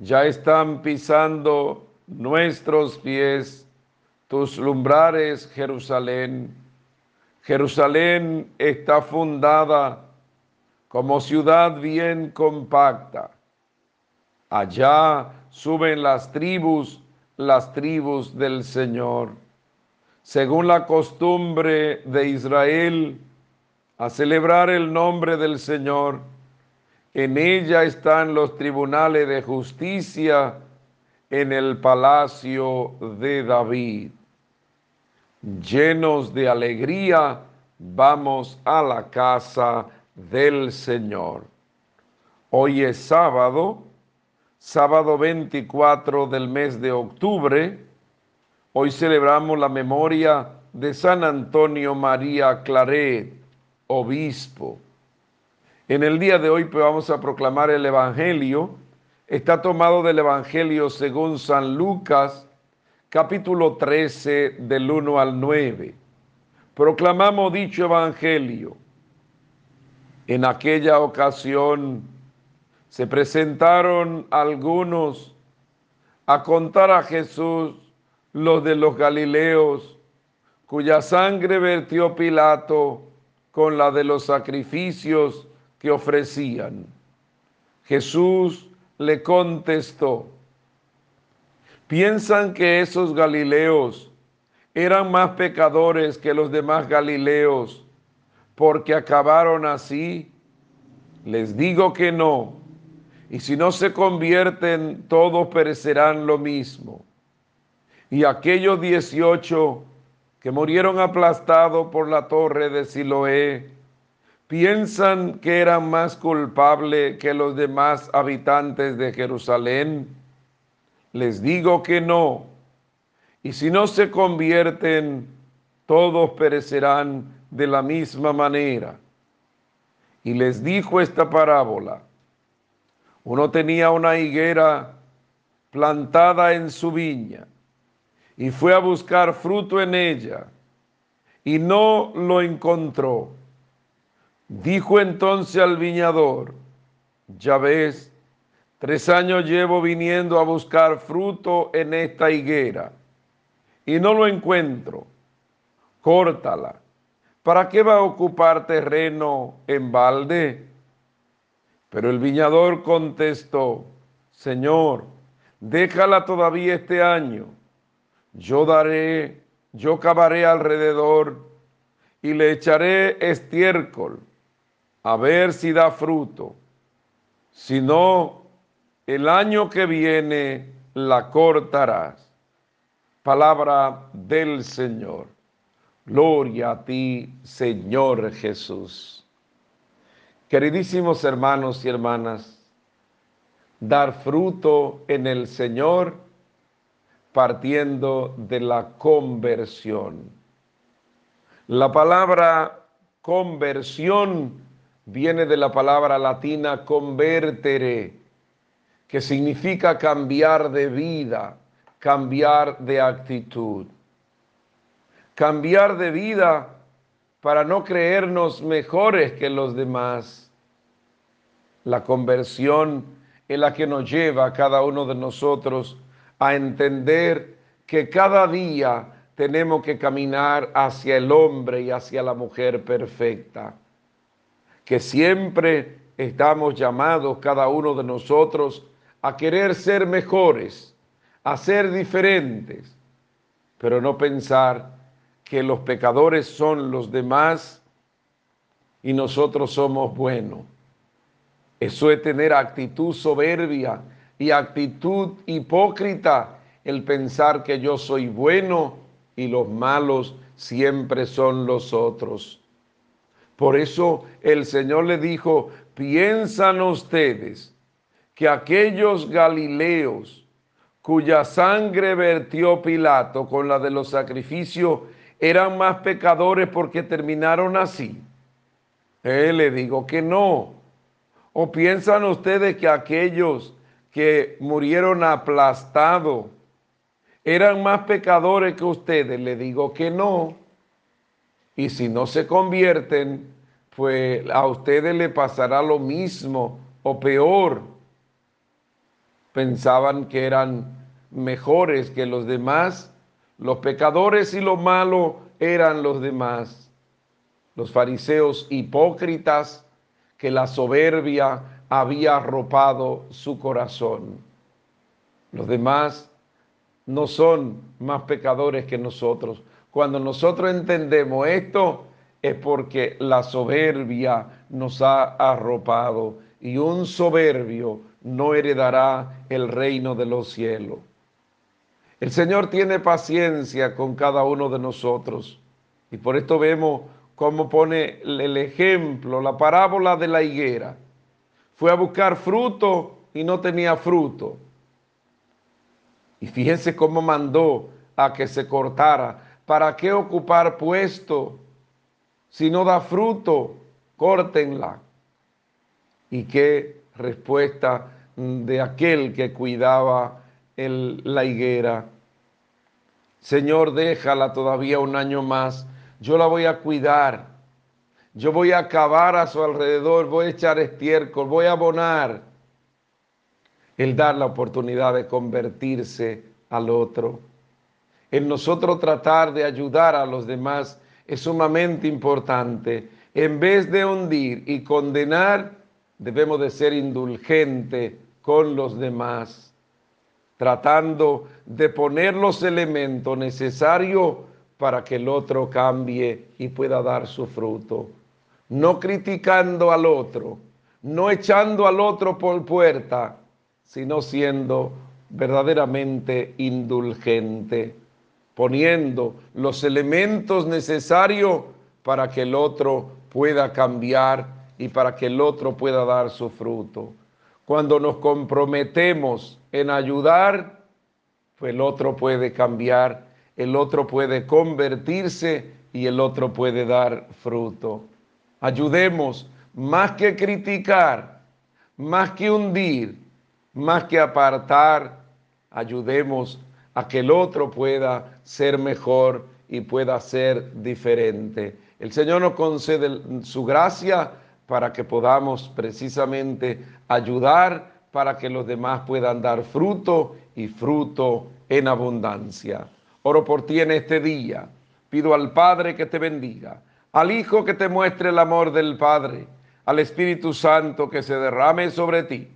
Ya están pisando nuestros pies tus lumbrares, Jerusalén. Jerusalén está fundada como ciudad bien compacta Allá suben las tribus, las tribus del Señor, según la costumbre de Israel, a celebrar el nombre del Señor. En ella están los tribunales de justicia en el palacio de David. Llenos de alegría, vamos a la casa del Señor. Hoy es sábado sábado 24 del mes de octubre. Hoy celebramos la memoria de San Antonio María Claret, obispo. En el día de hoy pues, vamos a proclamar el Evangelio. Está tomado del Evangelio según San Lucas, capítulo 13, del 1 al 9. Proclamamos dicho Evangelio. En aquella ocasión, se presentaron algunos a contar a Jesús los de los Galileos, cuya sangre vertió Pilato con la de los sacrificios que ofrecían. Jesús le contestó, ¿piensan que esos galileos eran más pecadores que los demás galileos porque acabaron así? Les digo que no. Y si no se convierten, todos perecerán lo mismo. Y aquellos dieciocho que murieron aplastados por la torre de Siloé, piensan que eran más culpables que los demás habitantes de Jerusalén. Les digo que no. Y si no se convierten, todos perecerán de la misma manera. Y les dijo esta parábola. Uno tenía una higuera plantada en su viña y fue a buscar fruto en ella y no lo encontró. Dijo entonces al viñador, ya ves, tres años llevo viniendo a buscar fruto en esta higuera y no lo encuentro. Córtala. ¿Para qué va a ocupar terreno en balde? Pero el viñador contestó, Señor, déjala todavía este año yo daré, yo cavaré alrededor y le echaré estiércol a ver si da fruto. Si no, el año que viene la cortarás. Palabra del Señor. Gloria a ti, Señor Jesús. Queridísimos hermanos y hermanas, dar fruto en el Señor partiendo de la conversión. La palabra conversión viene de la palabra latina convertere, que significa cambiar de vida, cambiar de actitud. Cambiar de vida para no creernos mejores que los demás. La conversión es la que nos lleva a cada uno de nosotros a entender que cada día tenemos que caminar hacia el hombre y hacia la mujer perfecta, que siempre estamos llamados cada uno de nosotros a querer ser mejores, a ser diferentes, pero no pensar que los pecadores son los demás y nosotros somos buenos. Eso es tener actitud soberbia y actitud hipócrita el pensar que yo soy bueno y los malos siempre son los otros. Por eso el Señor le dijo, piensan ustedes que aquellos galileos cuya sangre vertió Pilato con la de los sacrificios eran más pecadores porque terminaron así. Él le digo que no. ¿O piensan ustedes que aquellos que murieron aplastados eran más pecadores que ustedes? Le digo que no. Y si no se convierten, pues a ustedes le pasará lo mismo o peor. Pensaban que eran mejores que los demás. Los pecadores y los malos eran los demás. Los fariseos hipócritas que la soberbia había arropado su corazón. Los demás no son más pecadores que nosotros. Cuando nosotros entendemos esto, es porque la soberbia nos ha arropado y un soberbio no heredará el reino de los cielos. El Señor tiene paciencia con cada uno de nosotros y por esto vemos cómo pone el ejemplo, la parábola de la higuera fue a buscar fruto y no tenía fruto. Y fíjense cómo mandó a que se cortara. ¿Para qué ocupar puesto? Si no da fruto, córtenla. ¿Y qué respuesta de aquel que cuidaba la higuera? Señor, déjala todavía un año más. Yo la voy a cuidar yo voy a acabar a su alrededor, voy a echar estiércol, voy a abonar. El dar la oportunidad de convertirse al otro. En nosotros tratar de ayudar a los demás es sumamente importante. En vez de hundir y condenar, debemos de ser indulgentes con los demás, tratando de poner los elementos necesarios para que el otro cambie y pueda dar su fruto. No criticando al otro, no echando al otro por puerta, sino siendo verdaderamente indulgente, poniendo los elementos necesarios para que el otro pueda cambiar y para que el otro pueda dar su fruto. Cuando nos comprometemos en ayudar, pues el otro puede cambiar el otro puede convertirse y el otro puede dar fruto. Ayudemos más que criticar, más que hundir, más que apartar, ayudemos a que el otro pueda ser mejor y pueda ser diferente. El Señor nos concede su gracia para que podamos precisamente ayudar para que los demás puedan dar fruto y fruto en abundancia. Oro por ti en este día. Pido al Padre que te bendiga, al Hijo que te muestre el amor del Padre, al Espíritu Santo que se derrame sobre ti,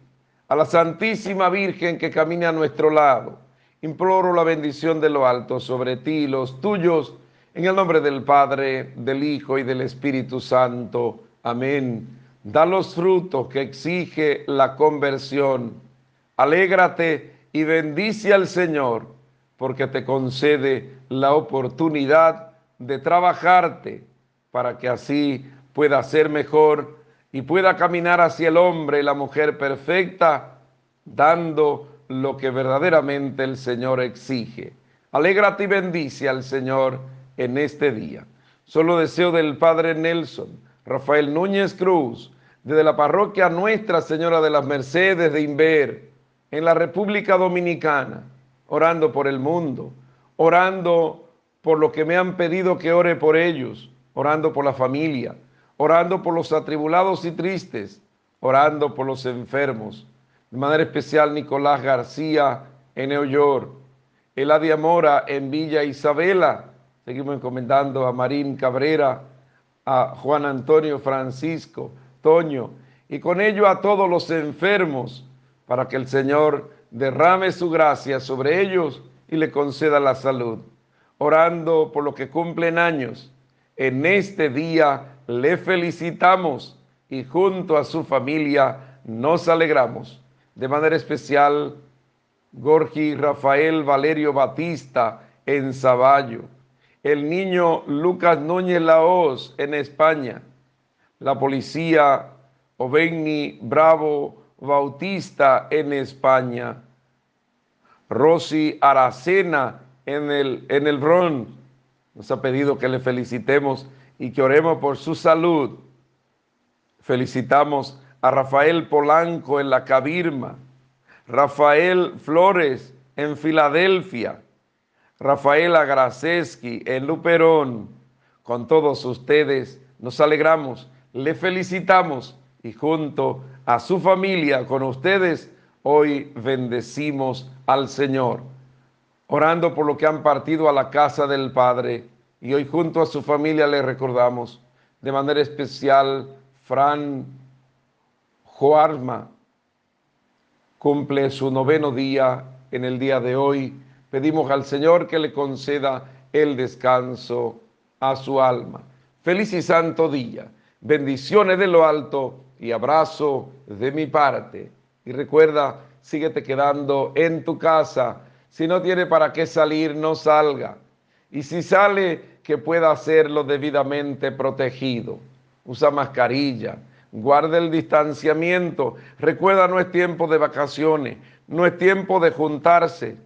a la Santísima Virgen que camine a nuestro lado. Imploro la bendición de lo alto sobre ti y los tuyos, en el nombre del Padre, del Hijo y del Espíritu Santo. Amén. Da los frutos que exige la conversión. Alégrate y bendice al Señor porque te concede la oportunidad de trabajarte para que así pueda ser mejor y pueda caminar hacia el hombre y la mujer perfecta, dando lo que verdaderamente el Señor exige. Alégrate y bendice al Señor en este día. Solo deseo del Padre Nelson, Rafael Núñez Cruz, desde la parroquia Nuestra Señora de las Mercedes de Inver, en la República Dominicana, orando por el mundo, orando por lo que me han pedido que ore por ellos, orando por la familia, orando por los atribulados y tristes, orando por los enfermos. De manera especial Nicolás García en New York, Eladia Mora en Villa Isabela. Seguimos encomendando a Marín Cabrera, a Juan Antonio Francisco, Toño, y con ello a todos los enfermos, para que el Señor derrame su gracia sobre ellos y le conceda la salud. Orando por lo que cumplen años, en este día le felicitamos y junto a su familia nos alegramos. De manera especial, Gorgi Rafael Valerio Batista en Zaballo, el niño Lucas Núñez Laos en España, la policía Oveni Bravo Bautista en España, Rosy Aracena en el, en el Bronx. Nos ha pedido que le felicitemos y que oremos por su salud. Felicitamos a Rafael Polanco en la Cabirma, Rafael Flores en Filadelfia, Rafael Agraseski en Luperón. Con todos ustedes nos alegramos, le felicitamos y junto a su familia, con ustedes, hoy bendecimos al Señor, orando por lo que han partido a la casa del Padre. Y hoy junto a su familia le recordamos de manera especial Fran Joarma cumple su noveno día en el día de hoy. Pedimos al Señor que le conceda el descanso a su alma. Feliz y santo día. Bendiciones de lo alto y abrazo de mi parte. Y recuerda, síguete quedando en tu casa. Si no tiene para qué salir, no salga. Y si sale, que pueda hacerlo debidamente protegido. Usa mascarilla, guarda el distanciamiento. Recuerda, no es tiempo de vacaciones, no es tiempo de juntarse,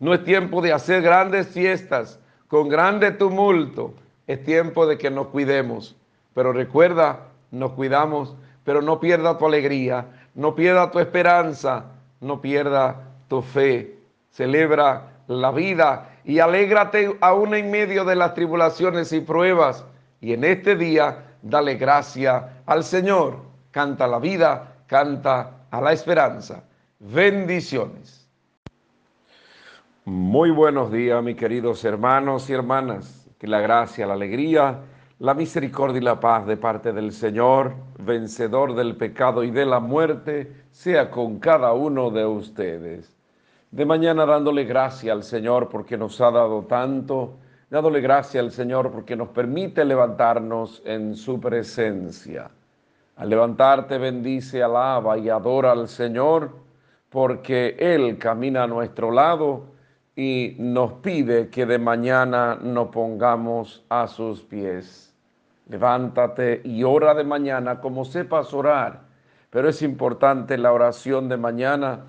no es tiempo de hacer grandes fiestas con grande tumulto. Es tiempo de que nos cuidemos. Pero recuerda, nos cuidamos, pero no pierda tu alegría, no pierda tu esperanza, no pierda tu fe. Celebra la vida y alégrate aún en medio de las tribulaciones y pruebas. Y en este día, dale gracia al Señor. Canta la vida, canta a la esperanza. Bendiciones. Muy buenos días, mis queridos hermanos y hermanas. Que la gracia, la alegría La misericordia y la paz de parte del Señor, vencedor del pecado y de la muerte, sea con cada uno de ustedes. De mañana dándole gracias al Señor porque nos ha dado tanto, dándole gracias al Señor porque nos permite levantarnos en su presencia. Al levantarte bendice, alaba y adora al Señor porque Él camina a nuestro lado y nos pide que de mañana nos pongamos a sus pies. Levántate y ora de mañana como sepas orar. Pero es importante la oración de mañana.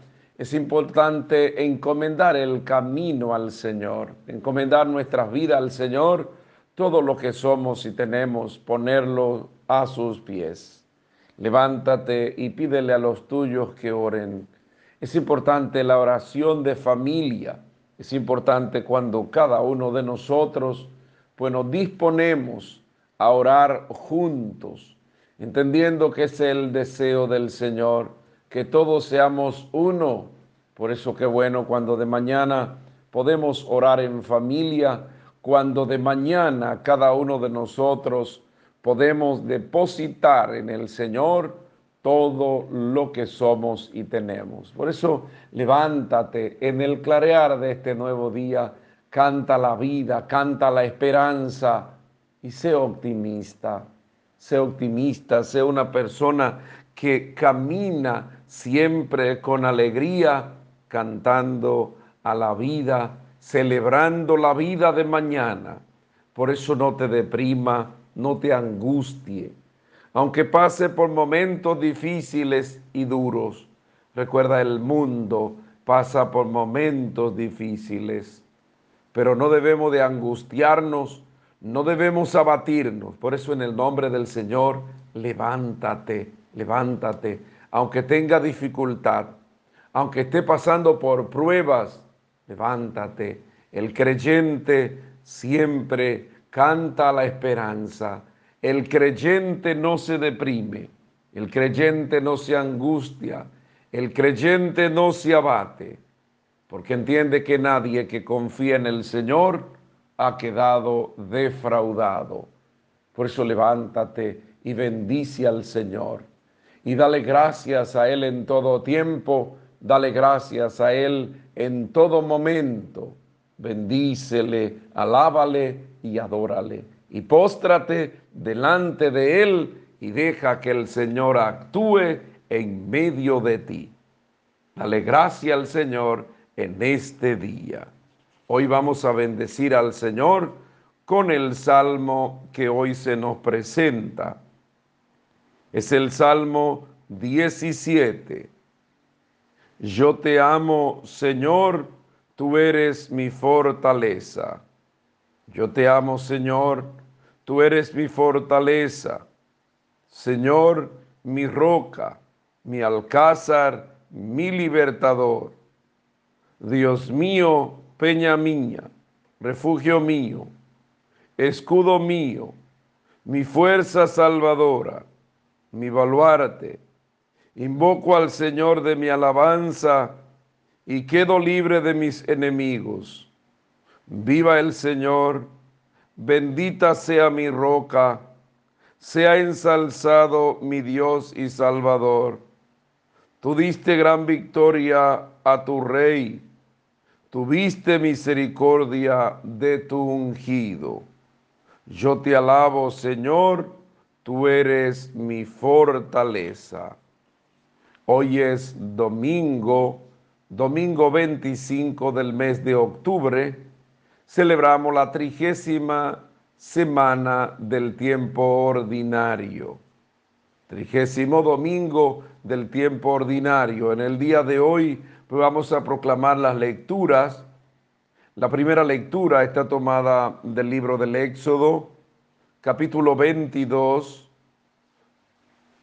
Es importante encomendar el camino al Señor, encomendar nuestras vidas al Señor, todo lo que somos y tenemos, ponerlo a sus pies. Levántate y pídele a los tuyos que oren. Es importante la oración de familia. Es importante cuando cada uno de nosotros, pues nos disponemos a orar juntos, entendiendo que es el deseo del Señor, que todos seamos uno. Por eso qué bueno cuando de mañana podemos orar en familia, cuando de mañana cada uno de nosotros podemos depositar en el Señor todo lo que somos y tenemos. Por eso levántate en el clarear de este nuevo día, canta la vida, canta la esperanza, y sé optimista, sé optimista, sé una persona que camina siempre con alegría, cantando a la vida, celebrando la vida de mañana. Por eso no te deprima, no te angustie. Aunque pase por momentos difíciles y duros, recuerda el mundo pasa por momentos difíciles, pero no debemos de angustiarnos no debemos abatirnos. Por eso en el nombre del Señor, levántate, levántate. Aunque tenga dificultad, aunque esté pasando por pruebas, levántate. El creyente siempre canta la esperanza. El creyente no se deprime. El creyente no se angustia. El creyente no se abate. Porque entiende que nadie que confía en el Señor, ha quedado defraudado. Por eso levántate y bendice al Señor. Y dale gracias a Él en todo tiempo, dale gracias a Él en todo momento. Bendícele, alábale y adórale. Y póstrate delante de Él y deja que el Señor actúe en medio de ti. Dale gracias al Señor en este día. Hoy vamos a bendecir al Señor con el salmo que hoy se nos presenta. Es el Salmo 17. Yo te amo, Señor, tú eres mi fortaleza. Yo te amo, Señor, tú eres mi fortaleza. Señor, mi roca, mi alcázar, mi libertador. Dios mío, peña mía, refugio mío, escudo mío, mi fuerza salvadora, mi baluarte. Invoco al Señor de mi alabanza y quedo libre de mis enemigos. Viva el Señor, bendita sea mi roca, sea ensalzado mi Dios y Salvador. Tú diste gran victoria a tu Rey tuviste misericordia de tu ungido. Yo te alabo, Señor, tú eres mi fortaleza. Hoy es domingo, domingo 25 del mes de octubre. Celebramos la trigésima semana del tiempo ordinario. Trigésimo domingo del tiempo ordinario. En el día de hoy pues vamos a proclamar las lecturas. La primera lectura está tomada del libro del Éxodo, capítulo 22,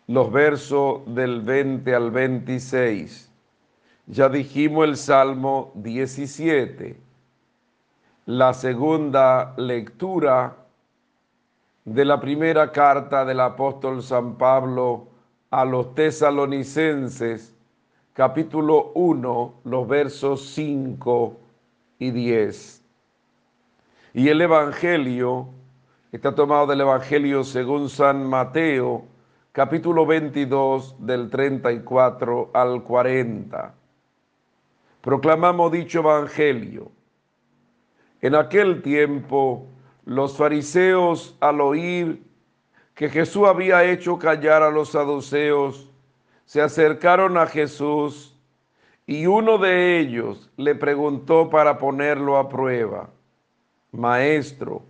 los versos del 20 al 26. Ya dijimos el Salmo 17. La segunda lectura de la primera carta del apóstol San Pablo a los tesalonicenses, capítulo 1, los versos 5 y 10. Y el Evangelio Está tomado del Evangelio según San Mateo, capítulo 22, del 34 al 40. Proclamamos dicho Evangelio. En aquel tiempo, los fariseos, al oír que Jesús había hecho callar a los saduceos, se acercaron a Jesús y uno de ellos le preguntó para ponerlo a prueba, Maestro,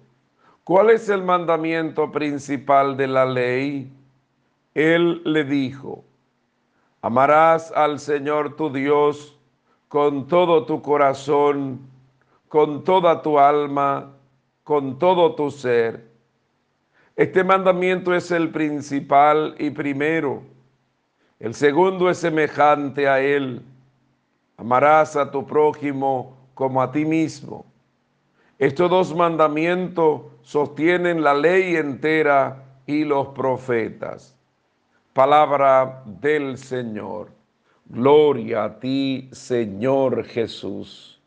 ¿cuál es el mandamiento principal de la ley? Él le dijo, amarás al Señor tu Dios con todo tu corazón, con toda tu alma, con todo tu ser. Este mandamiento es el principal y primero. El segundo es semejante a él. Amarás a tu prójimo como a ti mismo. Estos dos mandamientos sostienen la ley entera y los profetas. Palabra del Señor. Gloria a ti, Señor Jesús.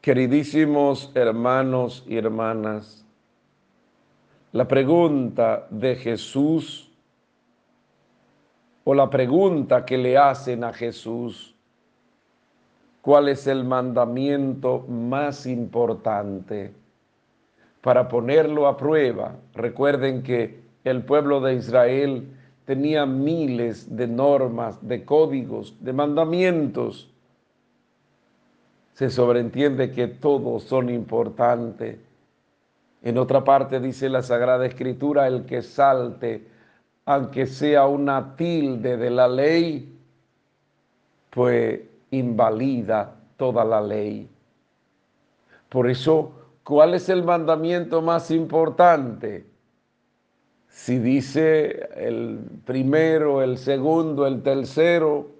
Queridísimos hermanos y hermanas, la pregunta de Jesús o la pregunta que le hacen a Jesús, ¿cuál es el mandamiento más importante? Para ponerlo a prueba, recuerden que el pueblo de Israel tenía miles de normas, de códigos, de mandamientos. Se sobreentiende que todos son importantes. En otra parte dice la Sagrada Escritura, el que salte, aunque sea una tilde de la ley, pues invalida toda la ley. Por eso, ¿cuál es el mandamiento más importante? Si dice el primero, el segundo, el tercero,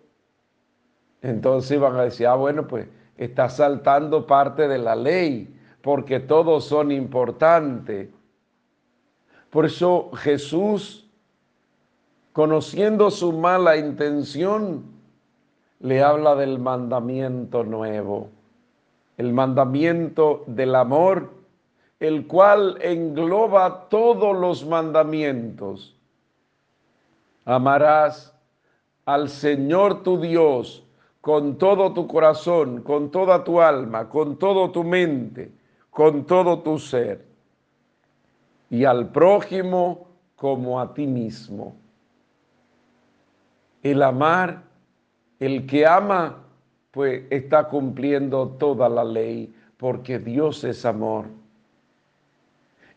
entonces van a decir, ah, bueno, pues está saltando parte de la ley, porque todos son importantes. Por eso Jesús, conociendo su mala intención, le habla del mandamiento nuevo, el mandamiento del amor el cual engloba todos los mandamientos. Amarás al Señor tu Dios con todo tu corazón, con toda tu alma, con todo tu mente, con todo tu ser, y al prójimo como a ti mismo. El amar, el que ama, pues está cumpliendo toda la ley, porque Dios es amor.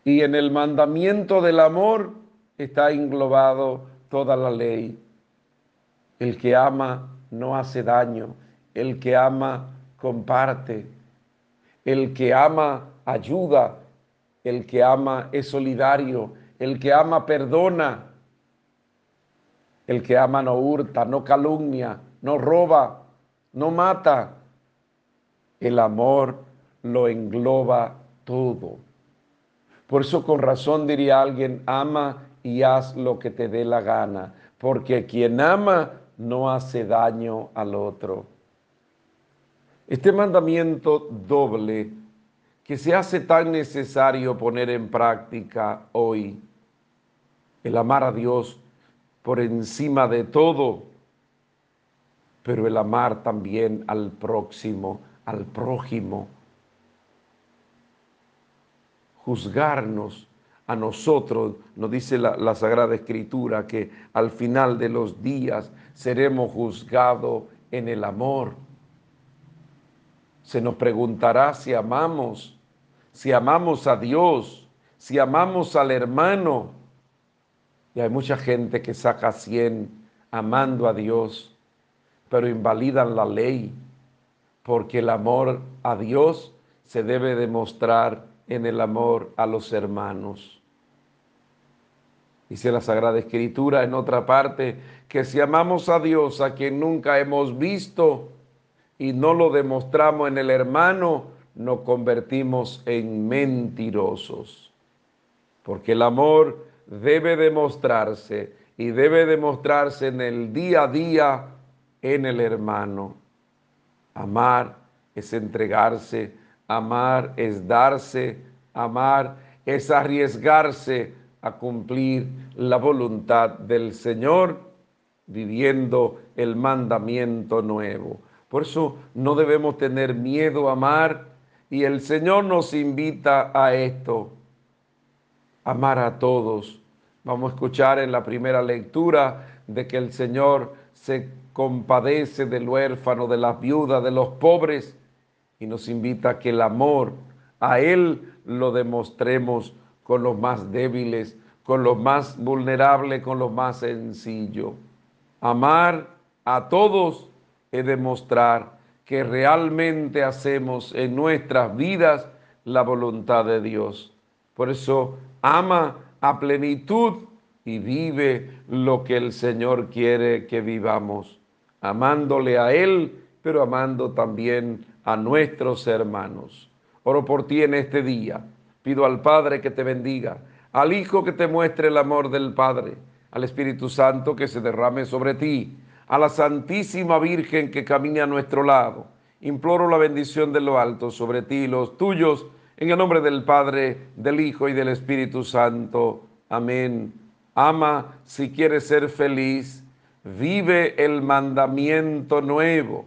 Y en el mandamiento del amor está englobado toda la ley. El que ama no hace daño, el que ama comparte, el que ama ayuda, el que ama es solidario, el que ama perdona, el que ama no hurta, no calumnia, no roba, no mata. El amor lo engloba todo. Por eso con razón diría alguien, ama y haz lo que te dé la gana, porque quien ama no hace daño al otro. Este mandamiento doble que se hace tan necesario poner en práctica hoy, el amar a Dios por encima de todo, pero el amar también al próximo, al prójimo, juzgarnos a nosotros, nos dice la, Sagrada Escritura, que al final de los días seremos juzgados en el amor. Se nos preguntará si amamos, si amamos a Dios, si amamos al hermano. Y hay mucha gente que saca 100 amando a Dios, pero invalidan la ley, porque el amor a Dios se debe demostrar en el amor a los hermanos. Dice la Sagrada Escritura en otra parte que si amamos a Dios a quien nunca hemos visto y no lo demostramos en el hermano, nos convertimos en mentirosos. Porque el amor debe demostrarse y debe demostrarse en el día a día en el hermano. Amar es entregarse Amar es darse, amar es arriesgarse a cumplir la voluntad del Señor, viviendo el mandamiento nuevo. Por eso no debemos tener miedo a amar y el Señor nos invita a esto, amar a todos. Vamos a escuchar en la primera lectura de que el Señor se compadece del huérfano, de las viudas, de los pobres y nos invita a que el amor a Él lo demostremos con los más débiles, con los más vulnerables, con los más sencillos. Amar a todos es demostrar que realmente hacemos en nuestras vidas la voluntad de Dios. Por eso ama a plenitud y vive lo que el Señor quiere que vivamos, amándole a Él, pero amando también a nuestros hermanos. Oro por ti en este día. Pido al Padre que te bendiga, al Hijo que te muestre el amor del Padre, al Espíritu Santo que se derrame sobre ti, a la Santísima Virgen que camine a nuestro lado. Imploro la bendición de lo alto sobre ti y los tuyos, en el nombre del Padre, del Hijo y del Espíritu Santo. Amén. Ama si quieres ser feliz, vive el mandamiento nuevo,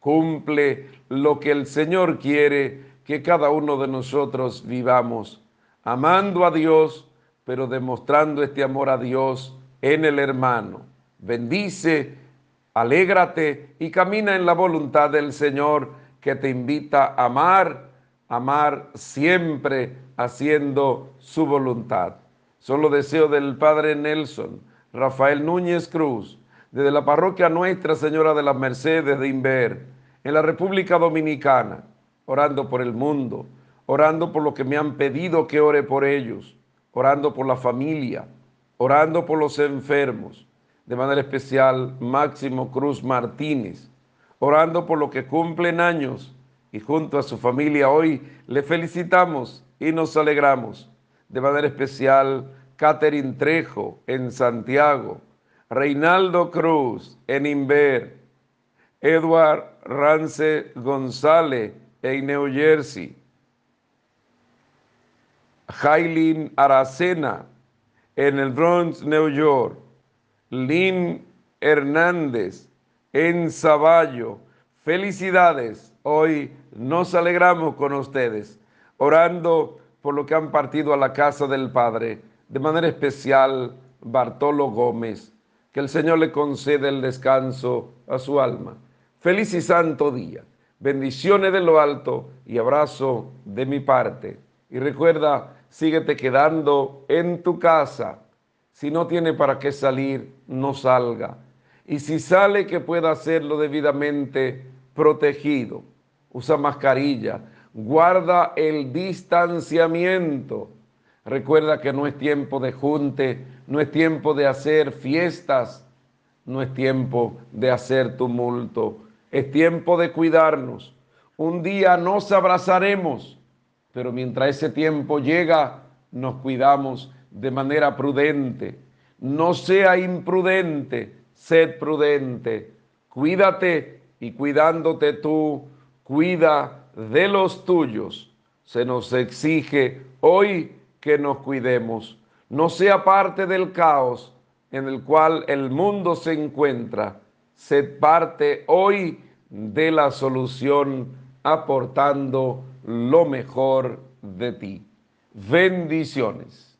cumple lo que el Señor quiere que cada uno de nosotros vivamos, amando a Dios, pero demostrando este amor a Dios en el hermano. Bendice, alégrate y camina en la voluntad del Señor que te invita a amar, amar siempre haciendo su voluntad. Solo deseo del Padre Nelson, Rafael Núñez Cruz, desde la parroquia Nuestra Señora de las Mercedes de Inver en la República Dominicana, orando por el mundo, orando por lo que me han pedido que ore por ellos, orando por la familia, orando por los enfermos, de manera especial Máximo Cruz Martínez, orando por lo que cumplen años y junto a su familia hoy le felicitamos y nos alegramos. De manera especial Catherine Trejo en Santiago, Reinaldo Cruz en Inver, Edward Rance González en New Jersey, Jailin Aracena en el Bronx, New York, Lynn Hernández en Zaballo. Felicidades, hoy nos alegramos con ustedes, orando por lo que han partido a la casa del Padre, de manera especial Bartolo Gómez, que el Señor le conceda el descanso a su alma Feliz y santo día. Bendiciones de lo alto y abrazo de mi parte. Y recuerda, síguete quedando en tu casa. Si no tiene para qué salir, no salga. Y si sale, que pueda hacerlo debidamente protegido. Usa mascarilla. Guarda el distanciamiento. Recuerda que no es tiempo de junte, no es tiempo de hacer fiestas, no es tiempo de hacer tumulto es tiempo de cuidarnos. Un día nos abrazaremos, pero mientras ese tiempo llega, nos cuidamos de manera prudente. No sea imprudente, sed prudente. Cuídate y cuidándote tú, cuida de los tuyos. Se nos exige hoy que nos cuidemos. No sea parte del caos en el cual el mundo se encuentra Sed parte hoy de la solución aportando lo mejor de ti. Bendiciones.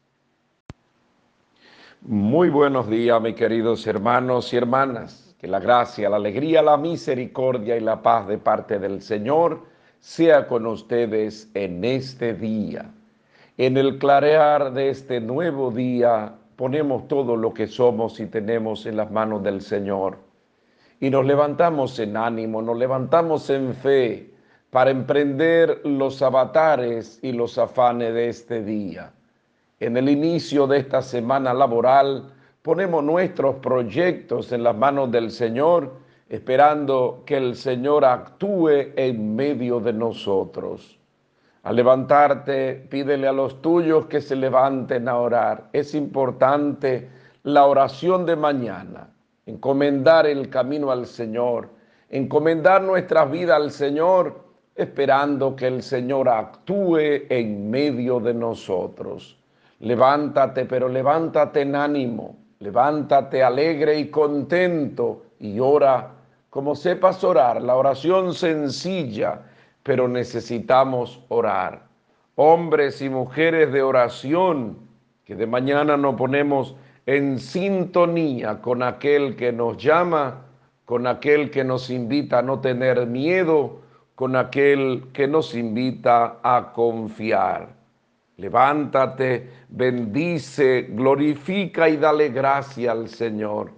Muy buenos días, mis queridos hermanos y hermanas. Que la gracia, la alegría, la misericordia y la paz de parte del Señor sea con ustedes en este día. En el clarear de este nuevo día ponemos todo lo que somos y tenemos en las manos del Señor y nos levantamos en ánimo, nos levantamos en fe para emprender los avatares y los afanes de este día. En el inicio de esta semana laboral ponemos nuestros proyectos en las manos del Señor, esperando que el Señor actúe en medio de nosotros. Al levantarte, pídele a los tuyos que se levanten a orar. Es importante la oración de mañana encomendar el camino al Señor, encomendar nuestras vidas al Señor, esperando que el Señor actúe en medio de nosotros. Levántate, pero levántate en ánimo, levántate alegre y contento y ora como sepas orar, la oración sencilla, pero necesitamos orar. Hombres y mujeres de oración, que de mañana nos ponemos en sintonía con aquel que nos llama, con aquel que nos invita a no tener miedo, con aquel que nos invita a confiar. Levántate, bendice, glorifica y dale gracia al Señor.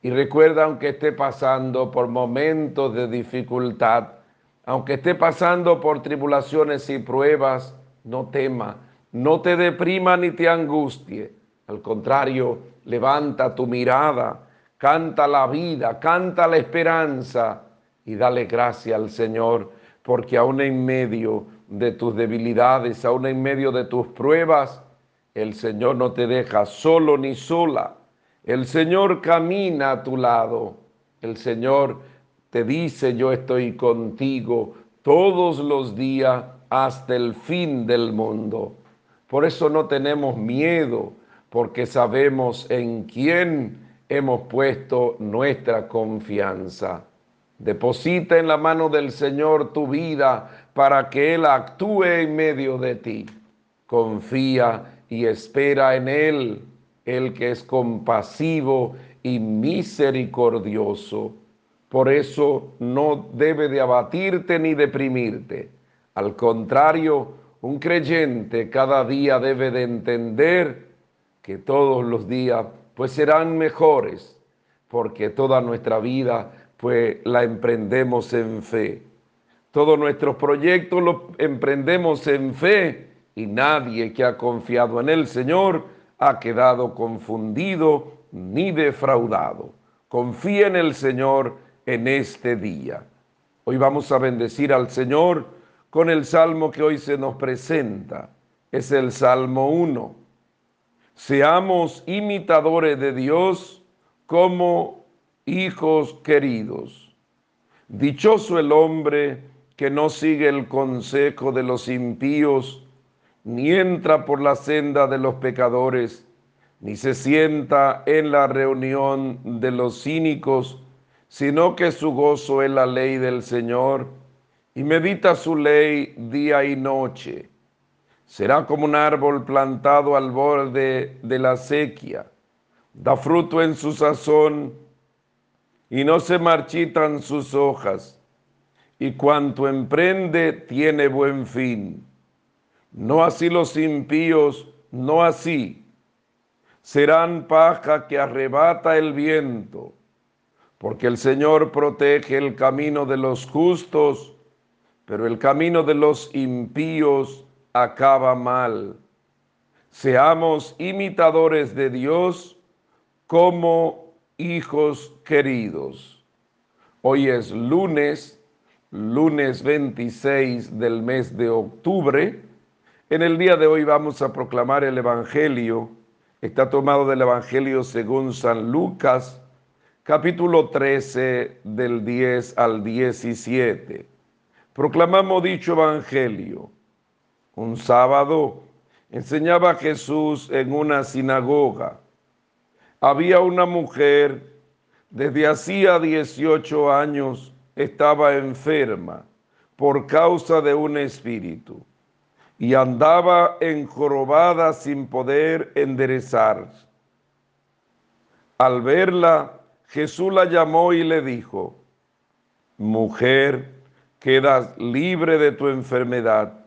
Y recuerda, aunque esté pasando por momentos de dificultad, aunque esté pasando por tribulaciones y pruebas, no tema, no te deprima ni te angustie. Al contrario, levanta tu mirada, canta la vida, canta la esperanza y dale gracia al Señor, porque aún en medio de tus debilidades, aún en medio de tus pruebas, el Señor no te deja solo ni sola. El Señor camina a tu lado. El Señor te dice, yo estoy contigo todos los días hasta el fin del mundo. Por eso no tenemos miedo, porque sabemos en quién hemos puesto nuestra confianza. Deposita en la mano del Señor tu vida para que Él actúe en medio de ti. Confía y espera en Él, el que es compasivo y misericordioso. Por eso no debe de abatirte ni deprimirte. Al contrario, un creyente cada día debe de entender que todos los días pues serán mejores, porque toda nuestra vida pues la emprendemos en fe. Todos nuestros proyectos los emprendemos en fe y nadie que ha confiado en el Señor ha quedado confundido ni defraudado. Confía en el Señor en este día. Hoy vamos a bendecir al Señor con el salmo que hoy se nos presenta. Es el Salmo 1. Seamos imitadores de Dios como hijos queridos, dichoso el hombre que no sigue el consejo de los impíos, ni entra por la senda de los pecadores, ni se sienta en la reunión de los cínicos, sino que su gozo es la ley del Señor, y medita su ley día y noche. Será como un árbol plantado al borde de la sequía, da fruto en su sazón, y no se marchitan sus hojas, y cuanto emprende tiene buen fin. No así los impíos, no así. Serán paja que arrebata el viento, porque el Señor protege el camino de los justos, pero el camino de los impíos acaba mal. Seamos imitadores de Dios como hijos queridos. Hoy es lunes, lunes 26 del mes de octubre. En el día de hoy vamos a proclamar el Evangelio. Está tomado del Evangelio según San Lucas, capítulo 13 del 10 al 17. Proclamamos dicho Evangelio. Un sábado enseñaba Jesús en una sinagoga había una mujer, desde hacía 18 años, estaba enferma por causa de un espíritu y andaba encorvada sin poder enderezar. Al verla, Jesús la llamó y le dijo, mujer, quedas libre de tu enfermedad.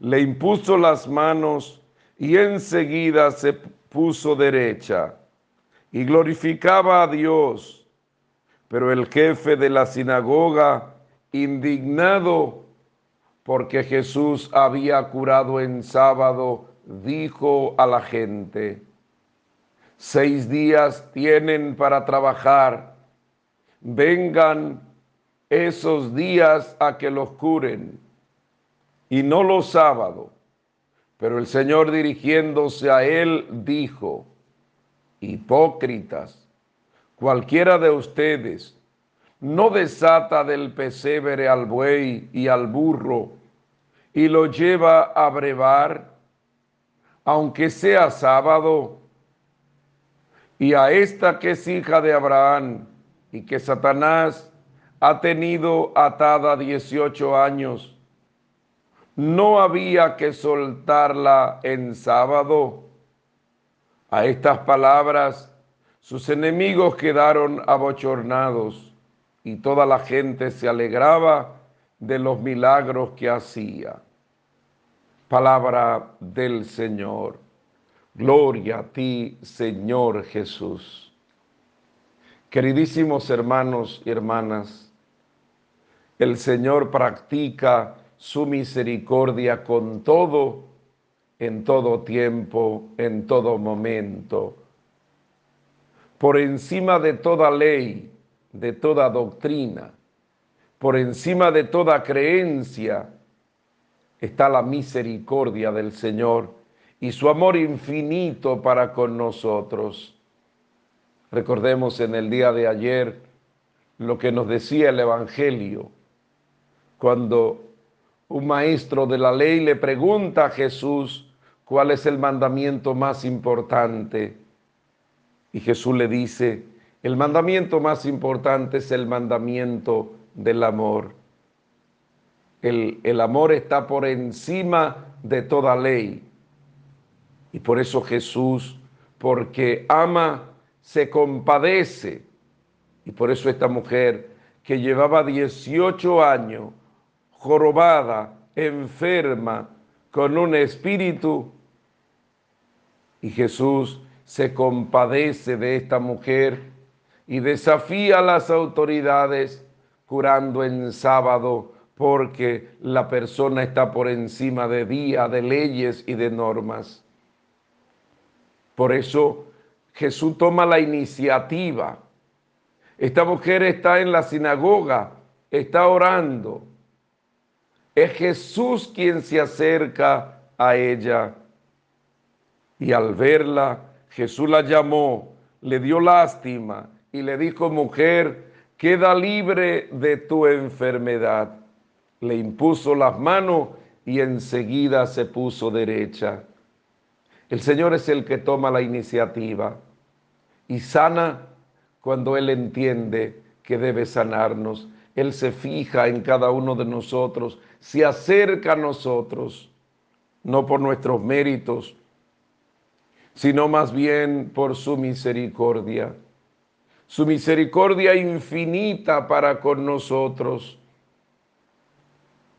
Le impuso las manos y enseguida se puso derecha y glorificaba a Dios. Pero el jefe de la sinagoga, indignado porque Jesús había curado en sábado, dijo a la gente, seis días tienen para trabajar, vengan esos días a que los curen, y no los sábados. Pero el Señor dirigiéndose a él dijo, hipócritas, cualquiera de ustedes no desata del pesebre al buey y al burro y lo lleva a brevar, aunque sea sábado, y a esta que es hija de Abraham y que Satanás ha tenido atada 18 años, no había que soltarla en sábado. A estas palabras sus enemigos quedaron abochornados y toda la gente se alegraba de los milagros que hacía. Palabra del Señor. Gloria a ti, Señor Jesús. Queridísimos hermanos y hermanas, el Señor practica su misericordia con todo, en todo tiempo, en todo momento. Por encima de toda ley, de toda doctrina, por encima de toda creencia, está la misericordia del Señor y su amor infinito para con nosotros. Recordemos en el día de ayer lo que nos decía el Evangelio, cuando un maestro de la ley le pregunta a Jesús cuál es el mandamiento más importante. Y Jesús le dice, el mandamiento más importante es el mandamiento del amor. El, el amor está por encima de toda ley. Y por eso Jesús, porque ama, se compadece. Y por eso esta mujer que llevaba 18 años jorobada, enferma, con un espíritu, y Jesús se compadece de esta mujer y desafía a las autoridades curando en sábado porque la persona está por encima de día, de leyes y de normas. Por eso Jesús toma la iniciativa. Esta mujer está en la sinagoga, está orando. Es Jesús quien se acerca a ella. Y al verla, Jesús la llamó, le dio lástima y le dijo, mujer, queda libre de tu enfermedad. Le impuso las manos y enseguida se puso derecha. El Señor es el que toma la iniciativa y sana cuando Él entiende que debe sanarnos. Él se fija en cada uno de nosotros, se acerca a nosotros, no por nuestros méritos, sino más bien por su misericordia. Su misericordia infinita para con nosotros.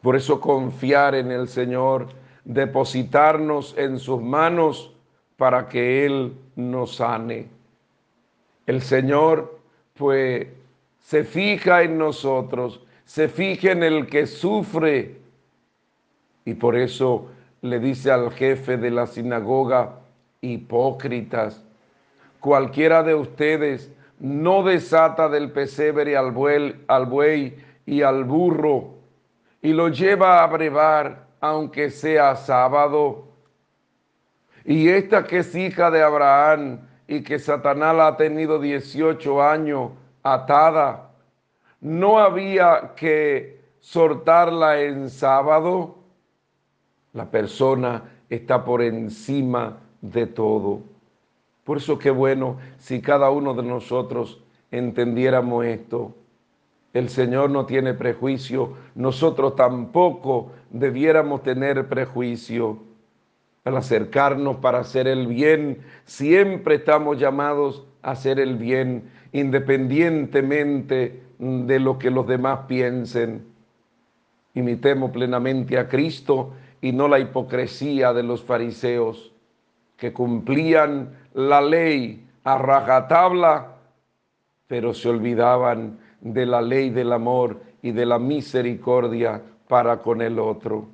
Por eso confiar en el Señor depositarnos en sus manos para que Él nos sane. El Señor, pues, se fija en nosotros, se fija en el que sufre. Y por eso le dice al jefe de la sinagoga, hipócritas, cualquiera de ustedes no desata del pesebre al buey, al buey y al burro y lo lleva a brevar aunque sea sábado. Y esta que es hija de Abraham y que Satanás la ha tenido 18 años atada, no había que soltarla en sábado. La persona está por encima de todo. Por eso qué bueno si cada uno de nosotros entendiéramos esto. El Señor no tiene prejuicio, nosotros tampoco debiéramos tener prejuicio. Al acercarnos para hacer el bien, siempre estamos llamados a hacer el bien, independientemente de lo que los demás piensen. Imitemos plenamente a Cristo y no la hipocresía de los fariseos que cumplían la ley a rajatabla, pero se olvidaban de la ley del amor y de la misericordia para con el otro.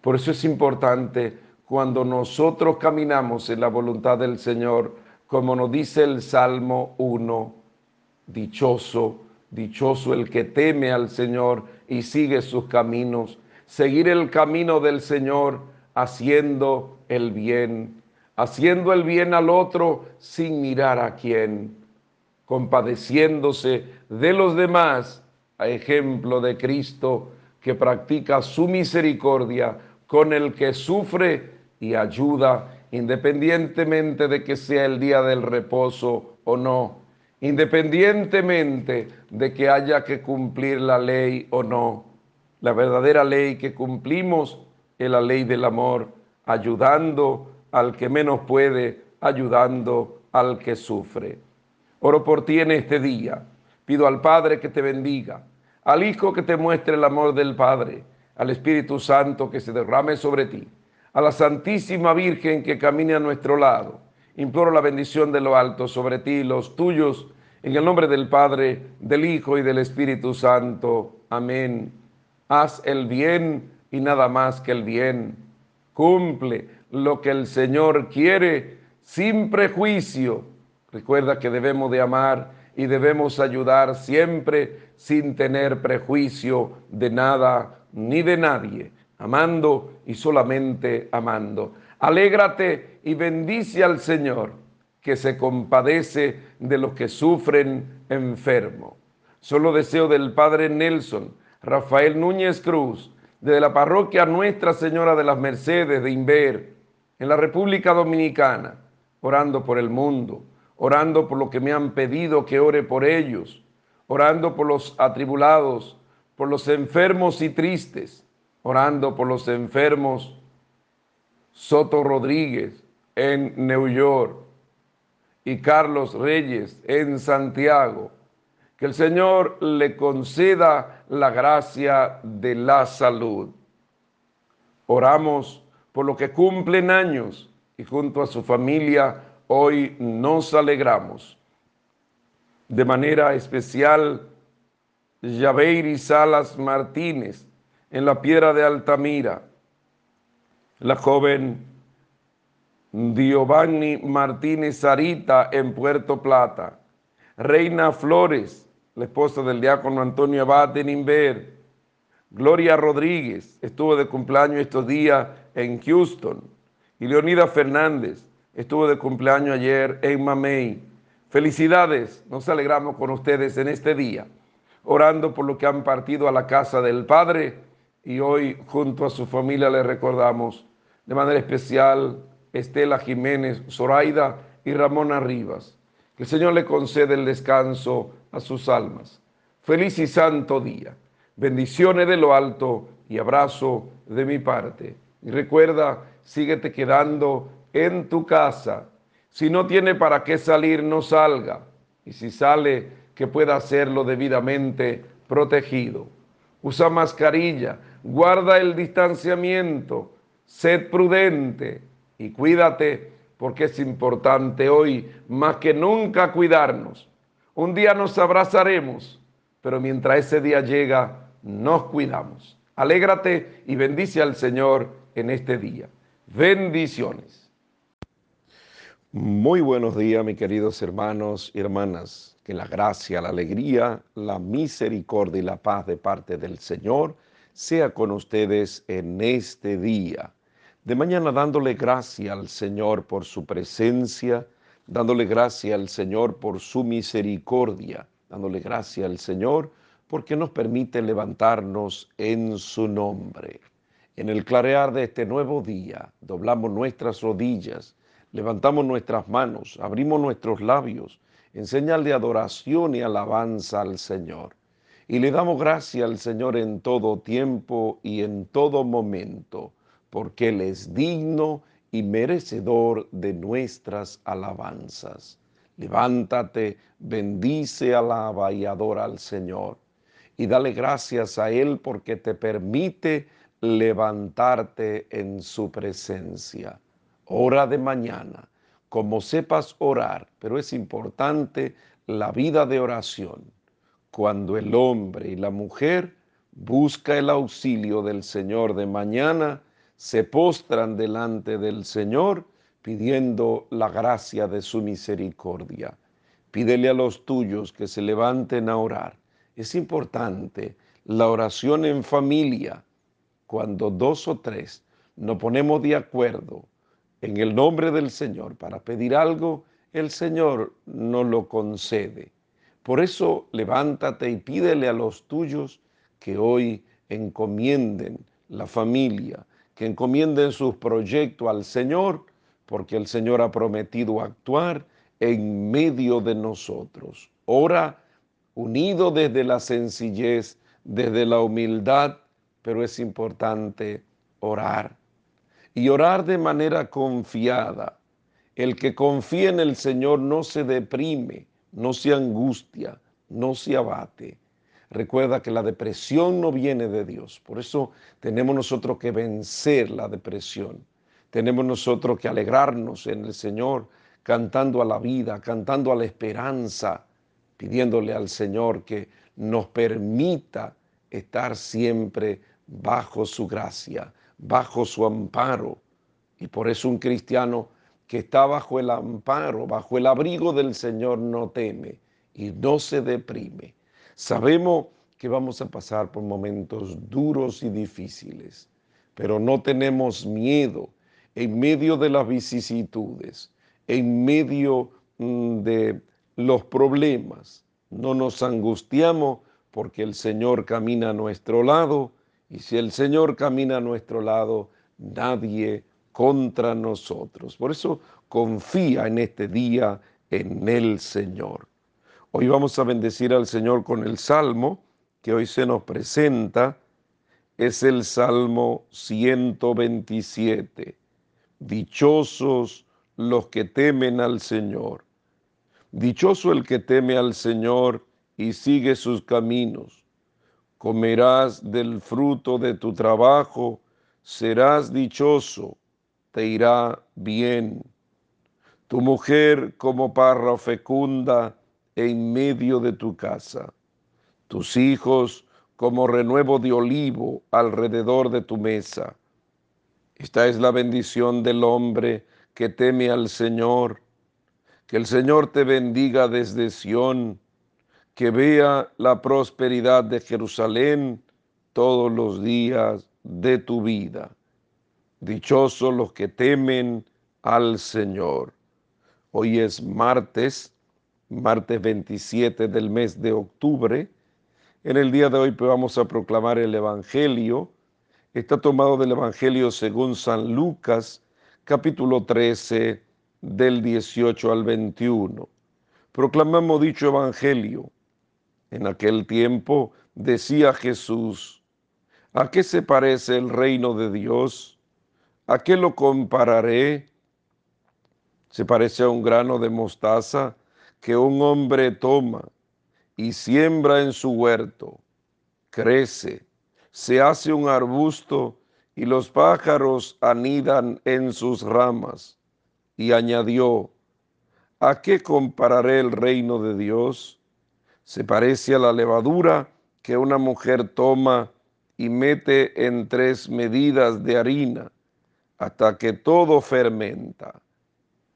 Por eso es importante cuando nosotros caminamos en la voluntad del Señor, como nos dice el Salmo 1, dichoso, dichoso el que teme al Señor y sigue sus caminos. Seguir el camino del Señor haciendo el bien, haciendo el bien al otro sin mirar a quién compadeciéndose de los demás, a ejemplo de Cristo que practica su misericordia con el que sufre y ayuda independientemente de que sea el día del reposo o no, independientemente de que haya que cumplir la ley o no. La verdadera ley que cumplimos es la ley del amor, ayudando al que menos puede, ayudando al que sufre. Oro por ti en este día. Pido al Padre que te bendiga, al Hijo que te muestre el amor del Padre, al Espíritu Santo que se derrame sobre ti a la Santísima Virgen que camine a nuestro lado. Imploro la bendición de lo alto sobre ti y los tuyos, en el nombre del Padre, del Hijo y del Espíritu Santo. Amén. Haz el bien y nada más que el bien. Cumple lo que el Señor quiere sin prejuicio. Recuerda que debemos de amar y debemos ayudar siempre sin tener prejuicio de nada ni de nadie amando y solamente amando. Alégrate y bendice al Señor, que se compadece de los que sufren enfermo. Solo deseo del Padre Nelson, Rafael Núñez Cruz, de la parroquia Nuestra Señora de las Mercedes de Inver, en la República Dominicana, orando por el mundo, orando por lo que me han pedido que ore por ellos, orando por los atribulados, por los enfermos y tristes, orando por los enfermos, Soto Rodríguez en New York y Carlos Reyes en Santiago. Que el Señor le conceda la gracia de la salud. Oramos por lo que cumplen años y junto a su familia hoy nos alegramos. De manera especial, Yaveiri Salas Martínez, en la piedra de Altamira. La joven Giovanni Martínez Sarita en Puerto Plata. Reina Flores, la esposa del diácono Antonio Abad de Nimber. Gloria Rodríguez estuvo de cumpleaños estos días en Houston. Y Leonida Fernández estuvo de cumpleaños ayer en Mamey. Felicidades, nos alegramos con ustedes en este día, orando por lo que han partido a la casa del Padre y hoy junto a su familia le recordamos de manera especial Estela Jiménez, Zoraida y Ramona Rivas. Que el Señor le concede el descanso a sus almas. Feliz y santo día. Bendiciones de lo alto y abrazo de mi parte. Y recuerda, síguete quedando en tu casa. Si no tiene para qué salir, no salga. Y si sale, que pueda hacerlo debidamente protegido. Usa mascarilla guarda el distanciamiento, sed prudente y cuídate porque es importante hoy más que nunca cuidarnos. Un día nos abrazaremos, pero mientras ese día llega, nos cuidamos. Alégrate y bendice al Señor en este día. Bendiciones. Muy buenos días, mis queridos hermanos y hermanas. Que la gracia, la alegría, la misericordia y la paz de parte del Señor sea con ustedes en este día. De mañana dándole gracia al Señor por su presencia, dándole gracia al Señor por su misericordia, dándole gracia al Señor porque nos permite levantarnos en su nombre. En el clarear de este nuevo día, doblamos nuestras rodillas, levantamos nuestras manos, abrimos nuestros labios en señal de adoración y alabanza al Señor. Y le damos gracias al Señor en todo tiempo y en todo momento, porque Él es digno y merecedor de nuestras alabanzas. Levántate, bendice, alaba y adora al Señor. Y dale gracias a Él porque te permite levantarte en su presencia. Hora de mañana, como sepas orar, pero es importante la vida de oración cuando el hombre y la mujer busca el auxilio del Señor de mañana, se postran delante del Señor pidiendo la gracia de su misericordia. Pídele a los tuyos que se levanten a orar. Es importante la oración en familia. Cuando dos o tres nos ponemos de acuerdo en el nombre del Señor para pedir algo, el Señor nos lo concede. Por eso levántate y pídele a los tuyos que hoy encomienden la familia, que encomienden sus proyectos al Señor, porque el Señor ha prometido actuar en medio de nosotros. Ora unido desde la sencillez, desde la humildad, pero es importante orar. Y orar de manera confiada. El que confía en el Señor no se deprime, no se angustia, no se abate. Recuerda que la depresión no viene de Dios. Por eso tenemos nosotros que vencer la depresión. Tenemos nosotros que alegrarnos en el Señor, cantando a la vida, cantando a la esperanza, pidiéndole al Señor que nos permita estar siempre bajo su gracia, bajo su amparo. Y por eso un cristiano que está bajo el amparo, bajo el abrigo del Señor, no teme y no se deprime. Sabemos que vamos a pasar por momentos duros y difíciles, pero no tenemos miedo en medio de las vicisitudes, en medio mm, de los problemas. No nos angustiamos porque el Señor camina a nuestro lado y si el Señor camina a nuestro lado, nadie contra nosotros. Por eso confía en este día en el Señor. Hoy vamos a bendecir al Señor con el Salmo que hoy se nos presenta. Es el Salmo 127. Dichosos los que temen al Señor. Dichoso el que teme al Señor y sigue sus caminos. Comerás del fruto de tu trabajo, serás dichoso, te irá bien. Tu mujer como parra fecunda en medio de tu casa, tus hijos como renuevo de olivo alrededor de tu mesa. Esta es la bendición del hombre que teme al Señor. Que el Señor te bendiga desde Sión, que vea la prosperidad de Jerusalén todos los días de tu vida. Dichosos los que temen al Señor. Hoy es martes, martes 27 del mes de octubre. En el día de hoy pues, vamos a proclamar el Evangelio. Está tomado del Evangelio según San Lucas, capítulo 13, del 18 al 21. Proclamamos dicho evangelio. En aquel tiempo decía Jesús, ¿a qué se parece el reino de Dios? ¿A qué lo compararé? Se parece a un grano de mostaza que un hombre toma y siembra en su huerto. Crece, se hace un arbusto y los pájaros anidan en sus ramas. Y añadió, ¿a qué compararé el reino de Dios? Se parece a la levadura que una mujer toma y mete en tres medidas de harina hasta que todo fermenta.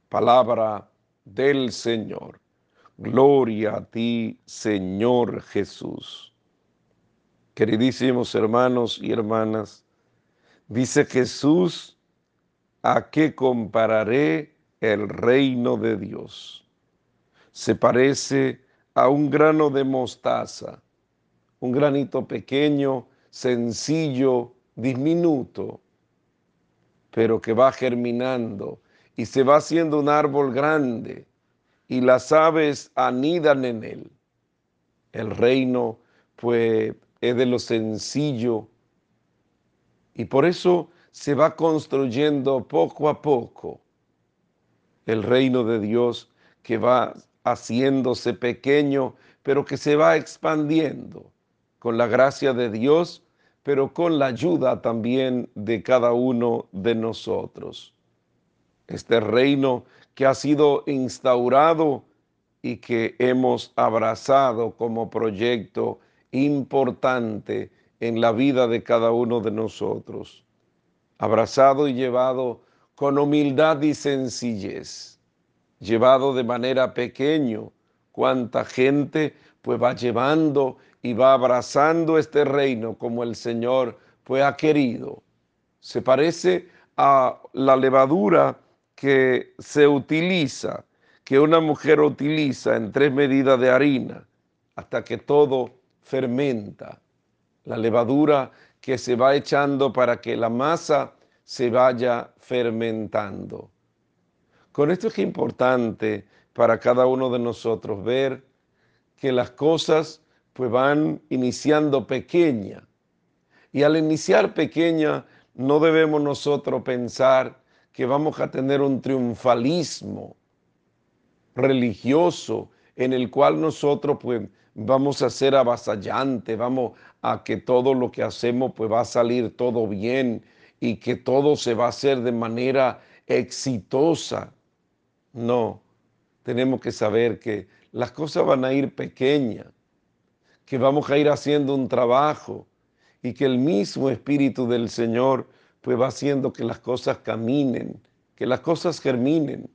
Palabra del Señor. Gloria a ti, Señor Jesús. Queridísimos hermanos y hermanas, Dice Jesús, ¿a qué compararé el reino de Dios? Se parece a un grano de mostaza, un granito pequeño, sencillo, diminuto, pero que va germinando y se va haciendo un árbol grande y las aves anidan en él. El reino, pues, es de lo sencillo, y por eso se va construyendo poco a poco el reino de Dios que va haciéndose pequeño, pero que se va expandiendo con la gracia de Dios, pero con la ayuda también de cada uno de nosotros. Este reino que ha sido instaurado y que hemos abrazado como proyecto importante en la vida de cada uno de nosotros, abrazado y llevado con humildad y sencillez, llevado de manera pequeño, cuánta gente pues va llevando y va abrazando este reino como el Señor pues ha querido. Se parece a la levadura que se utiliza, que una mujer utiliza en tres medidas de harina hasta que todo fermenta. La levadura que se va echando para que la masa se vaya fermentando. Con esto es importante para cada uno de nosotros ver que las cosas pues van iniciando pequeña. Y al iniciar pequeña no debemos nosotros pensar que vamos a tener un triunfalismo religioso en el cual nosotros pues vamos a ser avasallantes, vamos a que todo lo que hacemos pues va a salir todo bien y que todo se va a hacer de manera exitosa. No, tenemos que saber que las cosas van a ir pequeñas, que vamos a ir haciendo un trabajo y que el mismo Espíritu del Señor pues va haciendo que las cosas caminen, que las cosas germinen.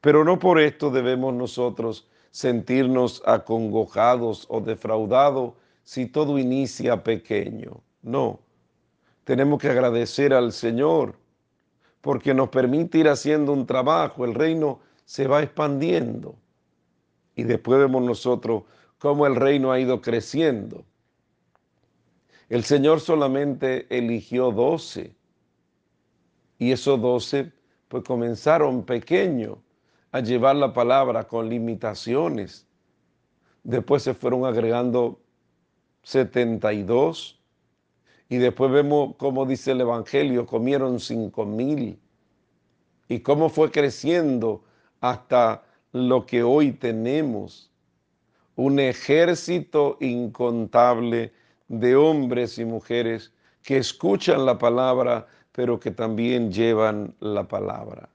Pero no por esto debemos nosotros sentirnos acongojados o defraudados si todo inicia pequeño. No, tenemos que agradecer al Señor porque nos permite ir haciendo un trabajo, el reino se va expandiendo y después vemos nosotros cómo el reino ha ido creciendo. El Señor solamente eligió doce y esos doce pues comenzaron pequeños a llevar la palabra con limitaciones. Después se fueron agregando 72 y después vemos cómo dice el Evangelio, comieron cinco mil. Y cómo fue creciendo hasta lo que hoy tenemos, un ejército incontable de hombres y mujeres que escuchan la palabra, pero que también llevan la palabra.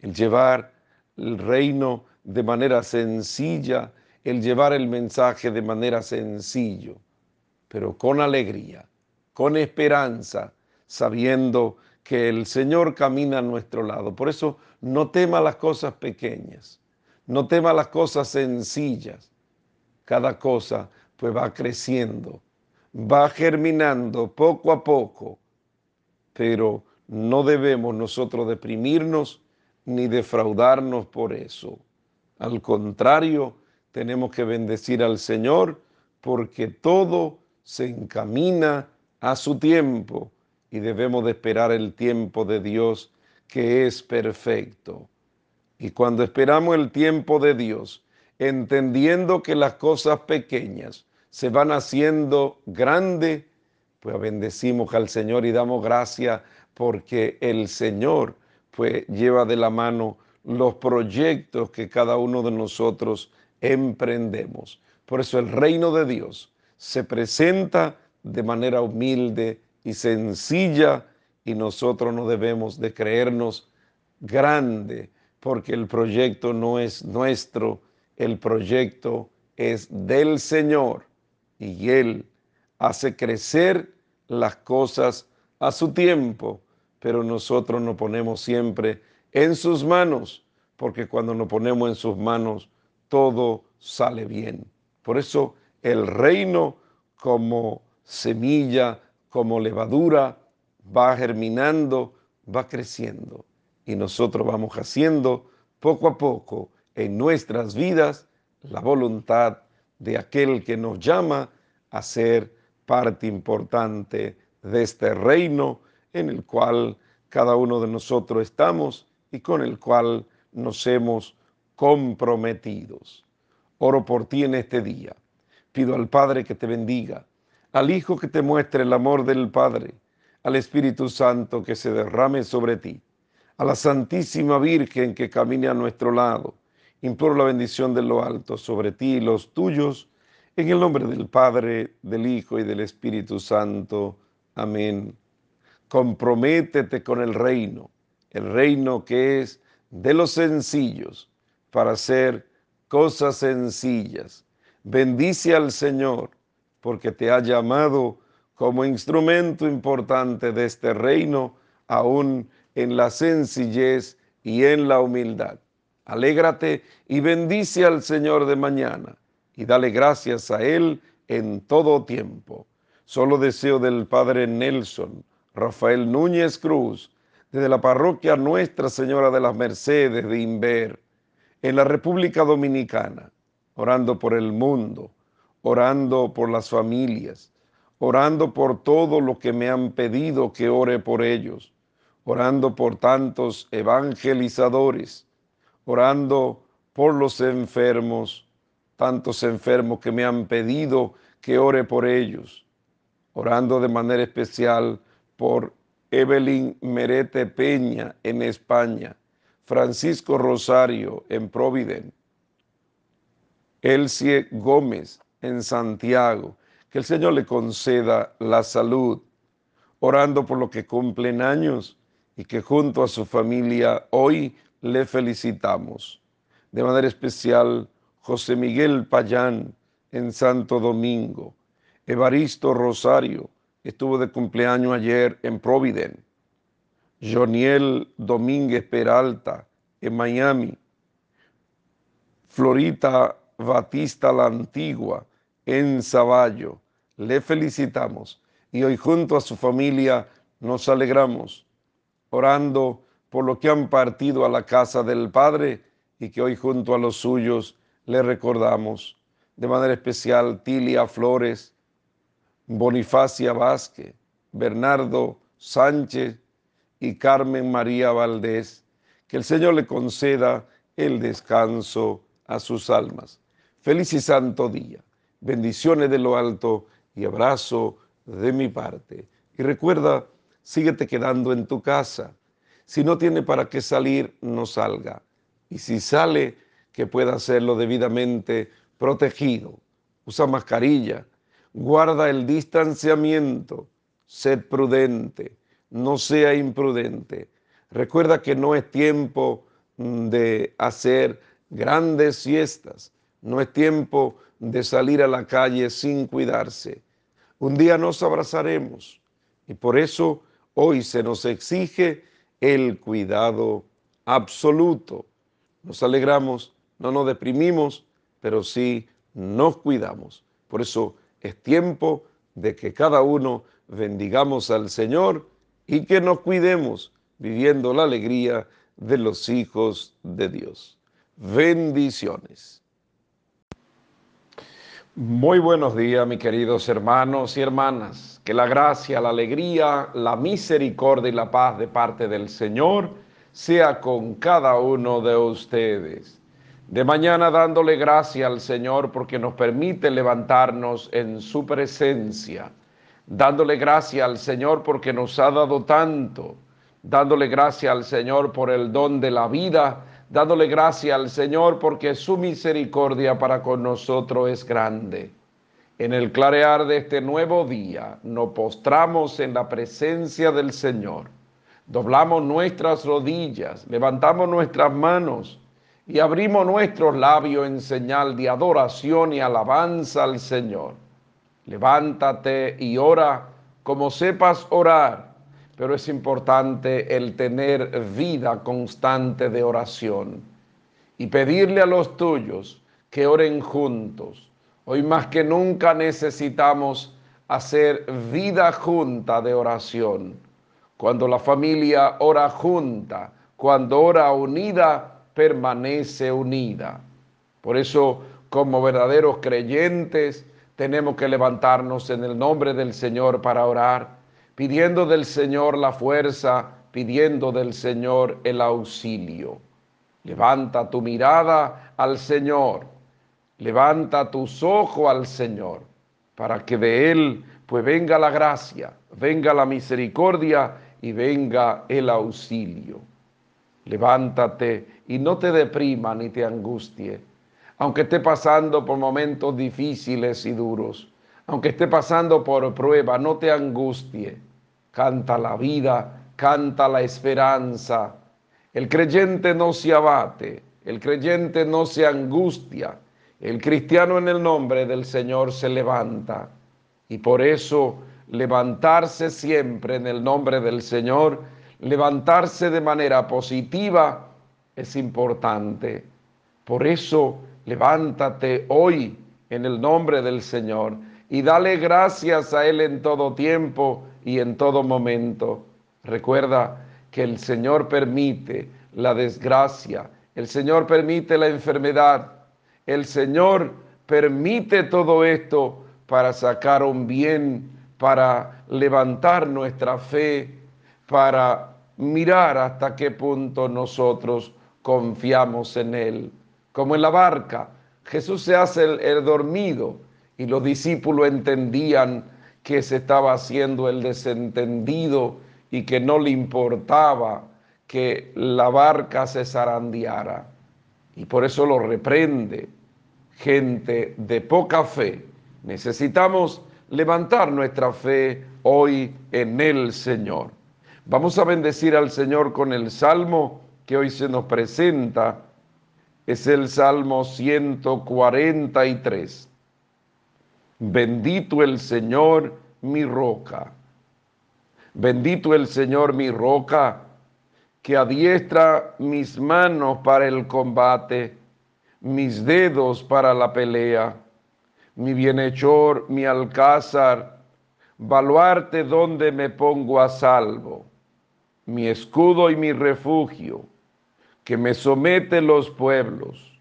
El llevar el reino de manera sencilla, el llevar el mensaje de manera sencillo, pero con alegría, con esperanza, sabiendo que el Señor camina a nuestro lado. Por eso no tema las cosas pequeñas, no tema las cosas sencillas. Cada cosa pues va creciendo, va germinando poco a poco, pero no debemos nosotros deprimirnos ni defraudarnos por eso. Al contrario, tenemos que bendecir al Señor porque todo se encamina a su tiempo y debemos de esperar el tiempo de Dios que es perfecto. Y cuando esperamos el tiempo de Dios, entendiendo que las cosas pequeñas se van haciendo grandes, pues bendecimos al Señor y damos gracias porque el Señor pues lleva de la mano los proyectos que cada uno de nosotros emprendemos. Por eso el reino de Dios se presenta de manera humilde y sencilla y nosotros no debemos de creernos grande porque el proyecto no es nuestro, el proyecto es del Señor y Él hace crecer las cosas a su tiempo pero nosotros nos ponemos siempre en sus manos, porque cuando nos ponemos en sus manos, todo sale bien. Por eso el reino como semilla, como levadura, va germinando, va creciendo. Y nosotros vamos haciendo poco a poco en nuestras vidas la voluntad de aquel que nos llama a ser parte importante de este reino en el cual cada uno de nosotros estamos y con el cual nos hemos comprometidos. Oro por ti en este día. Pido al Padre que te bendiga, al Hijo que te muestre el amor del Padre, al Espíritu Santo que se derrame sobre ti, a la Santísima Virgen que camine a nuestro lado. Imploro la bendición de lo alto sobre ti y los tuyos, en el nombre del Padre, del Hijo y del Espíritu Santo. Amén comprométete con el reino, el reino que es de los sencillos, para hacer cosas sencillas. Bendice al Señor, porque te ha llamado como instrumento importante de este reino, aún en la sencillez y en la humildad. Alégrate y bendice al Señor de mañana y dale gracias a Él en todo tiempo. Solo deseo del Padre Nelson Rafael Núñez Cruz, desde la parroquia Nuestra Señora de las Mercedes de Inver, en la República Dominicana. orando por el mundo, orando por las familias, orando por todo lo que me han pedido que ore por ellos, orando por tantos evangelizadores, orando por los enfermos, tantos enfermos que me han pedido que ore por ellos, orando de manera especial por Evelyn Merete Peña en España, Francisco Rosario en Providence, Elsie Gómez en Santiago, que el Señor le conceda la salud, orando por lo que cumplen años y que junto a su familia hoy le felicitamos. De manera especial, José Miguel Payán en Santo Domingo, Evaristo Rosario, estuvo de cumpleaños ayer en Providence, Joniel Domínguez Peralta en Miami, Florita Batista la Antigua en Zaballo. Le felicitamos y hoy junto a su familia nos alegramos, orando por lo que han partido a la casa del Padre y que hoy junto a los suyos le recordamos. De manera especial, Tilia Flores, Bonifacia Vázquez, Bernardo Sánchez y Carmen María Valdés. Que el Señor le conceda el descanso a sus almas. Feliz y santo día. Bendiciones de lo alto y abrazo de mi parte. Y recuerda, síguete quedando en tu casa. Si no tiene para qué salir, no salga. Y si sale, que pueda hacerlo debidamente protegido. Usa mascarilla, guarda el distanciamiento, sed prudente, no sea imprudente. Recuerda que no es tiempo mm, de hacer grandes siestas no es tiempo de salir a la calle sin cuidarse. Un día nos abrazaremos y por eso hoy se nos exige el cuidado absoluto. Nos alegramos, no nos deprimimos, pero sí nos cuidamos. Por eso es tiempo de que cada uno bendigamos al Señor y que nos cuidemos viviendo la alegría de los hijos de Dios. Bendiciones. Muy buenos días, mis queridos hermanos y hermanas. Que la gracia, la alegría, la misericordia y la paz de parte del Señor sea con cada uno de ustedes. De mañana dándole gracia al Señor porque nos permite levantarnos en su presencia. Dándole gracia al Señor porque nos ha dado tanto. Dándole gracia al Señor por el don de la vida dándole gracia al Señor porque su misericordia para con nosotros es grande. En el clarear de este nuevo día nos postramos en la presencia del Señor, doblamos nuestras rodillas, levantamos nuestras manos y abrimos nuestros labios en señal de adoración y alabanza al Señor. Levántate y ora como sepas orar pero es importante el tener vida constante de oración y pedirle a los tuyos que oren juntos. Hoy más que nunca necesitamos hacer vida junta de oración. Cuando la familia ora junta, cuando ora unida, permanece unida. Por eso, como verdaderos creyentes, tenemos que levantarnos en el nombre del Señor para orar pidiendo del Señor la fuerza, pidiendo del Señor el auxilio. Levanta tu mirada al Señor, levanta tus ojos al Señor, para que de Él pues venga la gracia, venga la misericordia y venga el auxilio. Levántate y no te deprima ni te angustie, aunque esté pasando por momentos difíciles y duros, aunque esté pasando por prueba, no te angustie canta la vida, canta la esperanza. El creyente no se abate, el creyente no se angustia, el cristiano en el nombre del Señor se levanta. Y por eso levantarse siempre en el nombre del Señor, levantarse de manera positiva es importante. Por eso levántate hoy en el nombre del Señor y dale gracias a Él en todo tiempo y en todo momento. Recuerda que el Señor permite la desgracia, el Señor permite la enfermedad, el Señor permite todo esto para sacar un bien, para levantar nuestra fe, para mirar hasta qué punto nosotros confiamos en Él. Como en la barca, Jesús se hace el, dormido y los discípulos entendían que se estaba haciendo el desentendido y que no le importaba que la barca se zarandeara. Y por eso lo reprende. Gente de poca fe, necesitamos levantar nuestra fe hoy en el Señor. Vamos a bendecir al Señor con el salmo que hoy se nos presenta. Es el Salmo 143. Bendito el Señor, mi roca. Bendito el Señor, mi roca, que adiestra mis manos para el combate, mis dedos para la pelea, mi bienhechor, mi alcázar, baluarte donde me pongo a salvo mi escudo y mi refugio, que me somete los pueblos.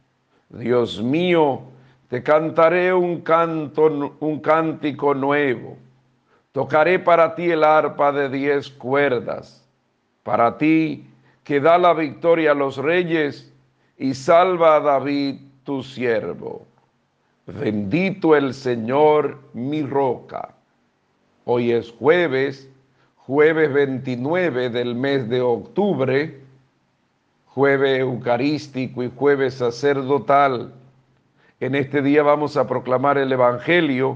Dios mío, te cantaré un canto, un cántico nuevo. Tocaré para ti el arpa de diez cuerdas, para ti que da la victoria a los reyes y salva a David tu siervo. Bendito el Señor, mi roca. Hoy es jueves jueves 29 del mes de octubre, jueves eucarístico y jueves sacerdotal. En este día vamos a proclamar el Evangelio.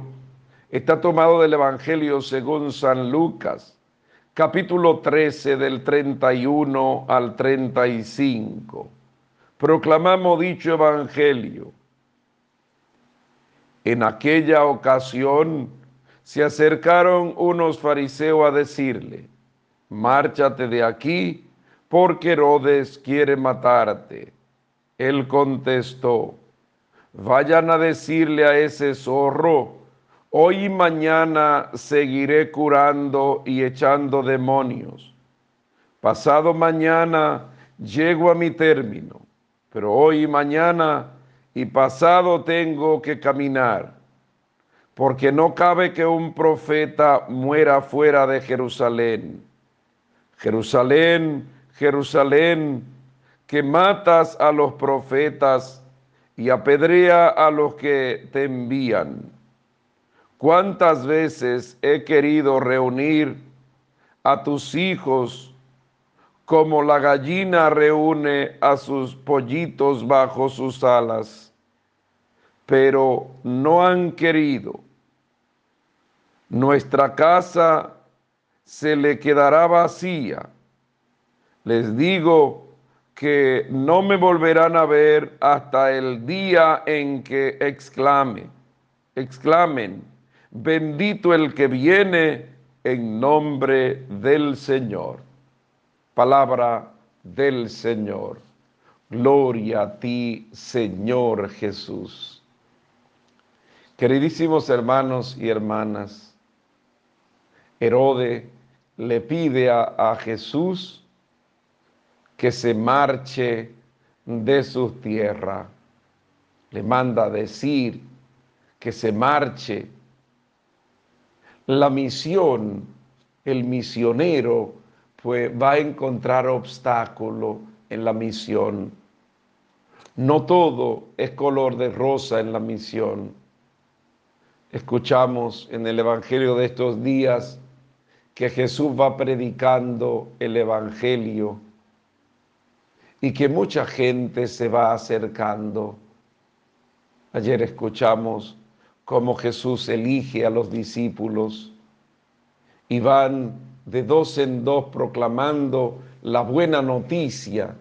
Está tomado del Evangelio según San Lucas, capítulo 13 del 31 al 35. Proclamamos dicho Evangelio. En aquella ocasión, se acercaron unos fariseos a decirle, márchate de aquí, porque Herodes quiere matarte. Él contestó, vayan a decirle a ese zorro, hoy y mañana seguiré curando y echando demonios. Pasado mañana llego a mi término, pero hoy y mañana y pasado tengo que caminar porque no cabe que un profeta muera fuera de Jerusalén. Jerusalén, Jerusalén, que matas a los profetas y apedrea a los que te envían. ¿Cuántas veces he querido reunir a tus hijos como la gallina reúne a sus pollitos bajo sus alas? pero no han querido. Nuestra casa se le quedará vacía. Les digo que no me volverán a ver hasta el día en que exclame, exclamen, bendito el que viene en nombre del Señor. Palabra del Señor. Gloria a ti, Señor Jesús. Queridísimos hermanos y hermanas, Herode le pide a, Jesús que se marche de su tierra. Le manda decir que se marche. La misión, el misionero, pues va a encontrar obstáculo en la misión. No todo es color de rosa en la misión escuchamos en el Evangelio de estos días que Jesús va predicando el Evangelio y que mucha gente se va acercando. Ayer escuchamos cómo Jesús elige a los discípulos y van de dos en dos proclamando la buena noticia.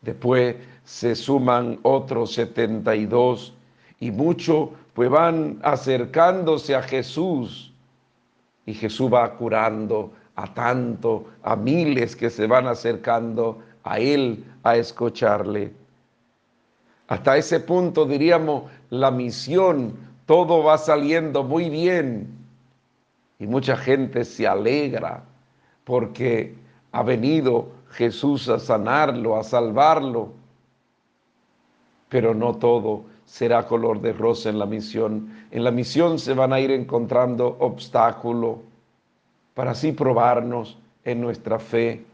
Después se suman otros 72 y mucho pues van acercándose a Jesús y Jesús va curando a tanto, a miles que se van acercando a Él a escucharle. Hasta ese punto diríamos, la misión, todo va saliendo muy bien y mucha gente se alegra porque ha venido Jesús a sanarlo, a salvarlo, pero no todo será color de rosa en la misión. En la misión se van a ir encontrando obstáculos para así probarnos en nuestra fe,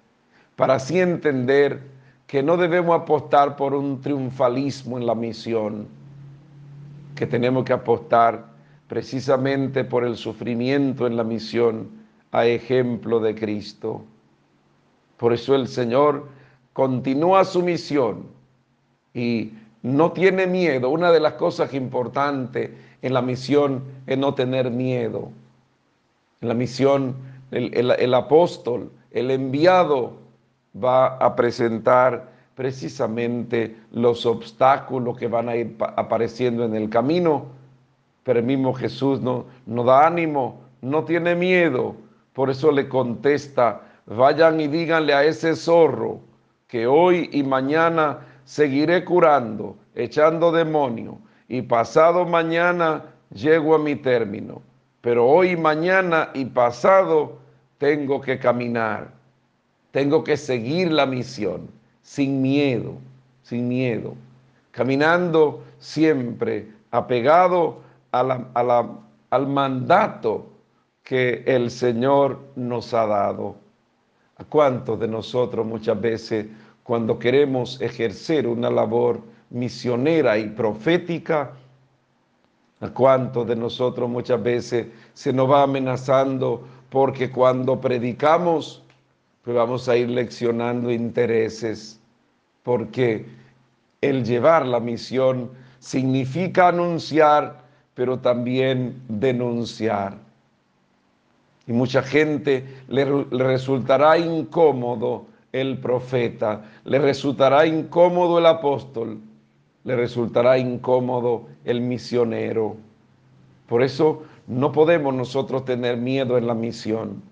para así entender que no debemos apostar por un triunfalismo en la misión, que tenemos que apostar precisamente por el sufrimiento en la misión a ejemplo de Cristo. Por eso el Señor continúa su misión y no tiene miedo. Una de las cosas importantes en la misión es no tener miedo. En la misión el, apóstol, el enviado, va a presentar precisamente los obstáculos que van a ir apareciendo en el camino, pero el mismo Jesús no, no da ánimo, no tiene miedo, por eso le contesta, vayan y díganle a ese zorro que hoy y mañana seguiré curando, echando demonio, y pasado mañana llego a mi término, pero hoy, mañana y pasado tengo que caminar, tengo que seguir la misión sin miedo, sin miedo, caminando siempre apegado al mandato que el Señor nos ha dado. ¿A cuántos de nosotros muchas veces cuando queremos ejercer una labor misionera y profética, a cuántos de nosotros muchas veces se nos va amenazando porque cuando predicamos, pues vamos a ir leccionando intereses, porque el llevar la misión significa anunciar, pero también denunciar. Y mucha gente le, le, resultará incómodo el profeta, le resultará incómodo el apóstol, le resultará incómodo el misionero. Por eso no podemos nosotros tener miedo en la misión.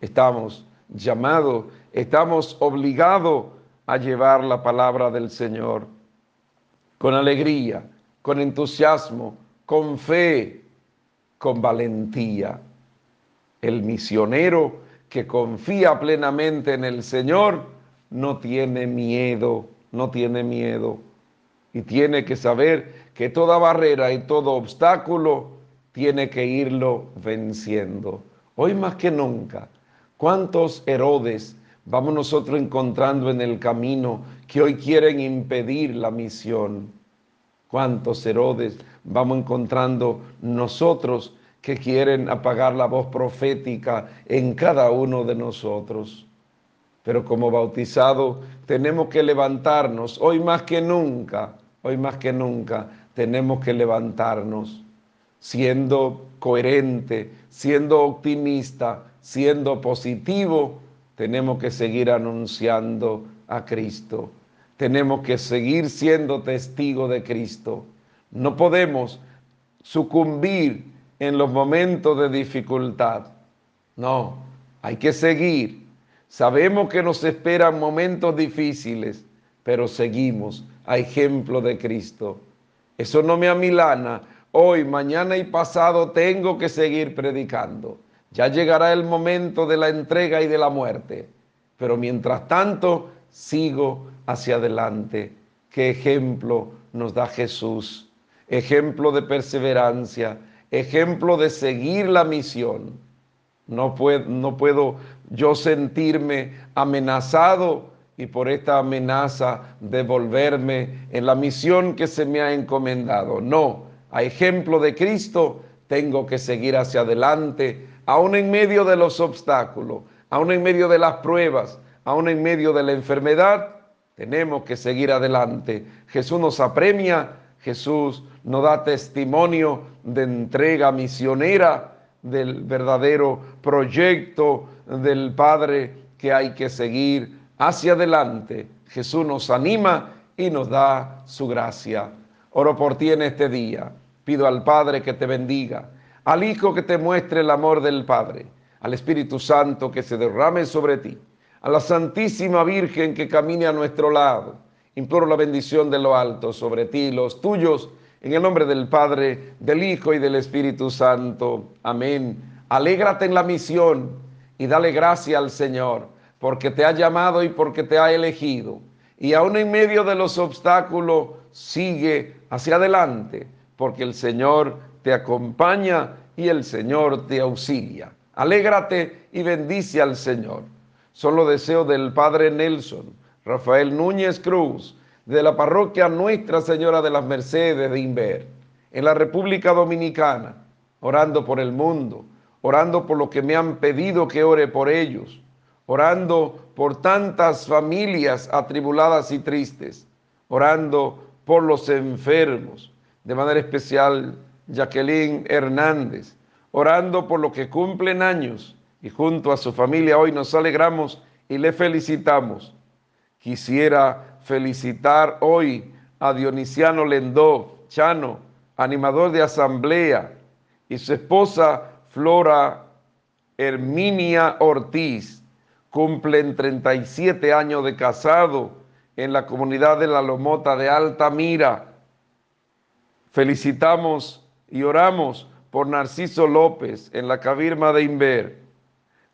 Estamos llamados, estamos obligados a llevar la palabra del Señor con alegría, con entusiasmo, con fe, con valentía. El misionero que confía plenamente en el Señor no tiene miedo, no tiene miedo. Y tiene que saber que toda barrera y todo obstáculo tiene que irlo venciendo. Hoy más que nunca, ¿cuántos Herodes vamos nosotros encontrando en el camino que hoy quieren impedir la misión? ¿Cuántos Herodes vamos encontrando nosotros que quieren apagar la voz profética en cada uno de nosotros? Pero como bautizados tenemos que levantarnos, hoy más que nunca, hoy más que nunca, tenemos que levantarnos siendo coherente, siendo optimista, siendo positivo, tenemos que seguir anunciando a Cristo. Tenemos que seguir siendo testigo de Cristo. No podemos sucumbir en los momentos de dificultad. No, hay que seguir. Sabemos que nos esperan momentos difíciles, pero seguimos a ejemplo de Cristo. Eso no me amilana, hoy, mañana y pasado tengo que seguir predicando. Ya llegará el momento de la entrega y de la muerte. Pero mientras tanto, sigo hacia adelante. Qué ejemplo nos da Jesús. Ejemplo de perseverancia, ejemplo de seguir la misión. No puedo, no puedo yo sentirme amenazado y por esta amenaza devolverme en la misión que se me ha encomendado. No, a ejemplo de Cristo, tengo que seguir hacia adelante, aún en medio de los obstáculos, aún en medio de las pruebas, aún en medio de la enfermedad, tenemos que seguir adelante. Jesús nos apremia, Jesús nos da testimonio de entrega misionera del verdadero proyecto del Padre que hay que seguir hacia adelante. Jesús nos anima y nos da su gracia. Oro por ti en este día. Pido al Padre que te bendiga, al Hijo que te muestre el amor del Padre, al Espíritu Santo que se derrame sobre ti, a la Santísima Virgen que camine a nuestro lado. Imploro la bendición de lo alto sobre ti y los tuyos, en el nombre del Padre, del Hijo y del Espíritu Santo. Amén. Alégrate en la misión y dale gracia al Señor, porque te ha llamado y porque te ha elegido. Y aún en medio de los obstáculos, sigue hacia adelante, porque el Señor te acompaña y el Señor te auxilia. Alégrate y bendice al Señor. Son los deseos del Padre Nelson, Rafael Núñez Cruz, de la parroquia Nuestra Señora de las Mercedes de Inver, en la República Dominicana, orando por el mundo, orando por lo que me han pedido que ore por ellos, orando por tantas familias atribuladas y tristes, orando por los enfermos, de manera especial Jacqueline Hernández, orando por lo que cumplen años y junto a su familia hoy nos alegramos y le felicitamos. Quisiera felicitar hoy a Dionisiano Lendó, Chano, animador de asamblea, y su esposa Flora Herminia Ortiz, cumplen 37 años de casado en la comunidad de La Lomota de Altamira. Felicitamos y oramos por Narciso López en la Cabirma de Inver,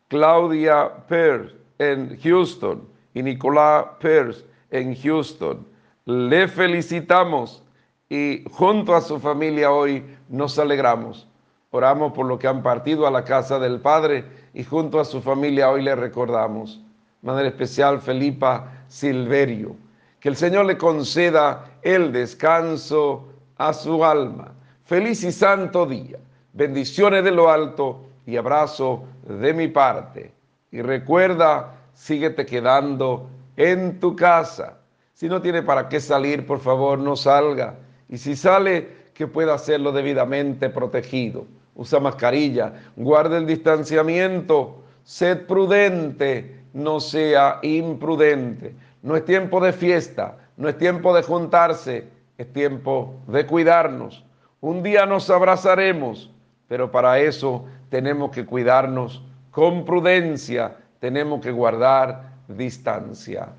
Claudia Pearce en Houston y Nicolás Pearce en Houston. Le felicitamos y junto a su familia hoy nos alegramos. Oramos por lo que han partido a la casa del Padre y junto a su familia hoy le recordamos. Manera especial Felipa Silverio. Que el Señor le conceda el descanso a su alma. Feliz y santo día. Bendiciones de lo alto y abrazo de mi parte. Y recuerda, síguete quedando en tu casa. Si no tiene para qué salir, por favor, no salga. Y si sale, que pueda hacerlo debidamente protegido usa mascarilla, guarde el distanciamiento, sed prudente, no sea imprudente. No es tiempo de fiesta, no es tiempo de juntarse, es tiempo de cuidarnos. Un día nos abrazaremos, pero para eso tenemos que cuidarnos con prudencia, tenemos que guardar distancia.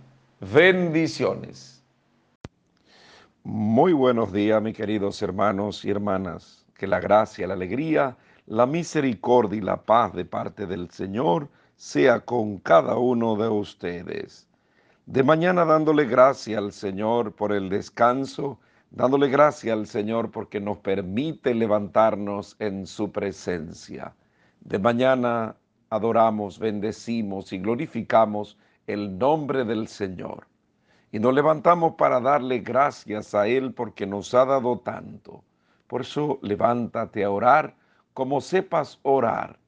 Bendiciones. Muy buenos días, mis queridos hermanos y hermanas que la gracia, la alegría, la misericordia y la paz de parte del Señor sea con cada uno de ustedes. De mañana dándole gracia al Señor por el descanso, dándole gracia al Señor porque nos permite levantarnos en su presencia. De mañana adoramos, bendecimos y glorificamos el nombre del Señor. Y nos levantamos para darle gracias a Él porque nos ha dado tanto. Por eso levántate a orar como sepas orar.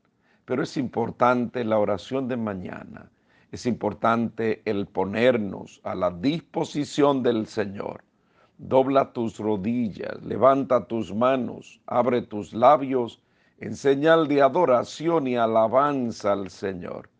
Pero es importante la oración de mañana. Es importante el ponernos a la disposición del Señor. Dobla tus rodillas, levanta tus manos, abre tus labios en señal de adoración y alabanza al Señor.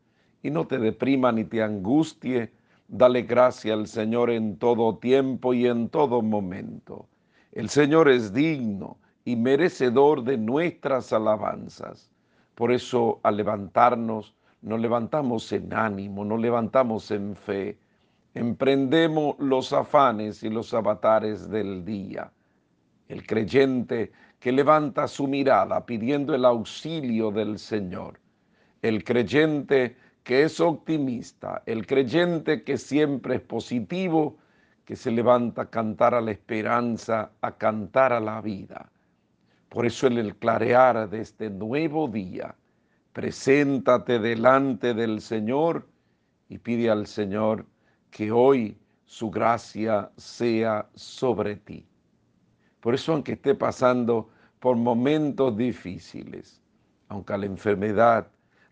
Y no te deprima ni te angustie, dale gracia al Señor en todo tiempo y en todo momento el Señor es digno y merecedor de nuestras alabanzas. Por eso al levantarnos, nos levantamos en ánimo, nos levantamos en fe, emprendemos los afanes y los avatares del día. El creyente que levanta su mirada pidiendo el auxilio del Señor. El creyente que es optimista, el creyente que siempre es positivo, que se levanta a cantar a la esperanza, a cantar a la vida. Por eso en el clarear de este nuevo día, preséntate delante del Señor y pide al Señor que hoy su gracia sea sobre ti. Por eso aunque esté pasando por momentos difíciles, aunque la enfermedad,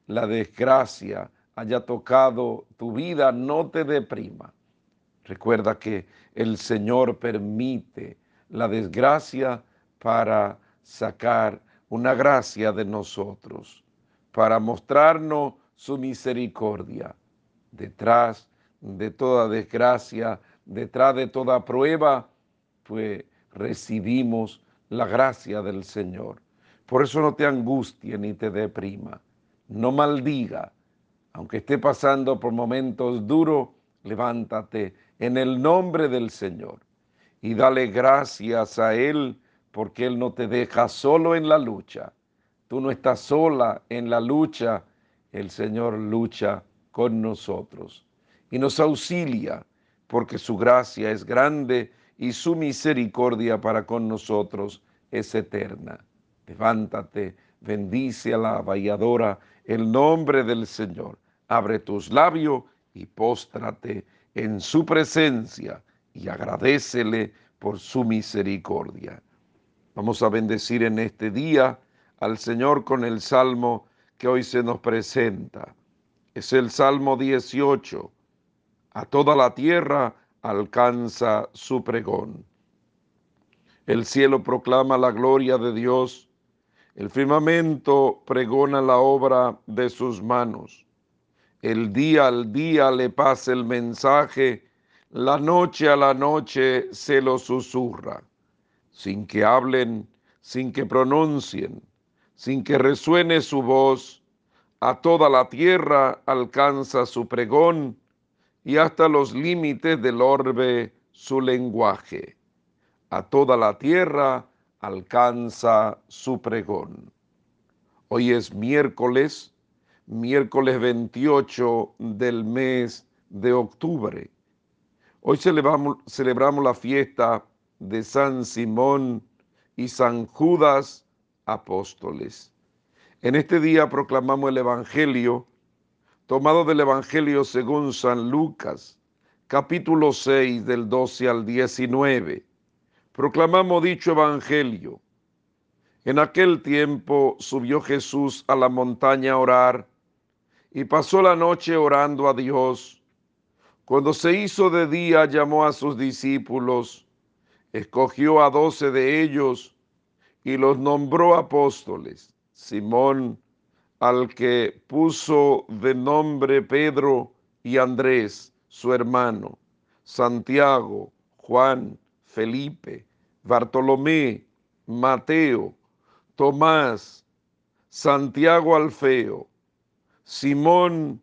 la desgracia haya tocado tu vida, no te deprima Recuerda que el Señor permite la desgracia para sacar una gracia de nosotros, para mostrarnos su misericordia. Detrás de toda desgracia, detrás de toda prueba, pues recibimos la gracia del Señor. Por eso no te angustie ni te deprima, no maldiga, aunque esté pasando por momentos duros, levántate en el nombre del Señor y dale gracias a Él porque Él no te deja solo en la lucha. Tú no estás sola en la lucha, el Señor lucha con nosotros y nos auxilia porque su gracia es grande y su misericordia para con nosotros es eterna. Levántate, bendice a la valladora el nombre del Señor. Abre tus labios y póstrate en su presencia y agradecele por su misericordia. Vamos a bendecir en este día al Señor con el salmo que hoy se nos presenta. Es el Salmo 18. A toda la tierra alcanza su pregón. El cielo proclama la gloria de Dios, el firmamento pregona la obra de sus manos. El día al día le pasa el mensaje, la noche a la noche se lo susurra, sin que hablen, sin que pronuncien, sin que resuene su voz, a toda la tierra alcanza su pregón y hasta los límites del orbe su lenguaje. A toda la tierra alcanza su pregón. Hoy es miércoles, miércoles 28 del mes de octubre. Hoy celebramos, celebramos la fiesta de San Simón y San Judas apóstoles. En este día proclamamos el Evangelio tomado del Evangelio según San Lucas, capítulo 6 del 12 al 19. Proclamamos dicho Evangelio. En aquel tiempo subió Jesús a la montaña a orar y pasó la noche orando a Dios. Cuando se hizo de día llamó a sus discípulos, escogió a doce de ellos y los nombró apóstoles. Simón, al que puso de nombre Pedro y Andrés, su hermano, Santiago, Juan, Felipe, Bartolomé, Mateo, Tomás, Santiago Alfeo, Simón,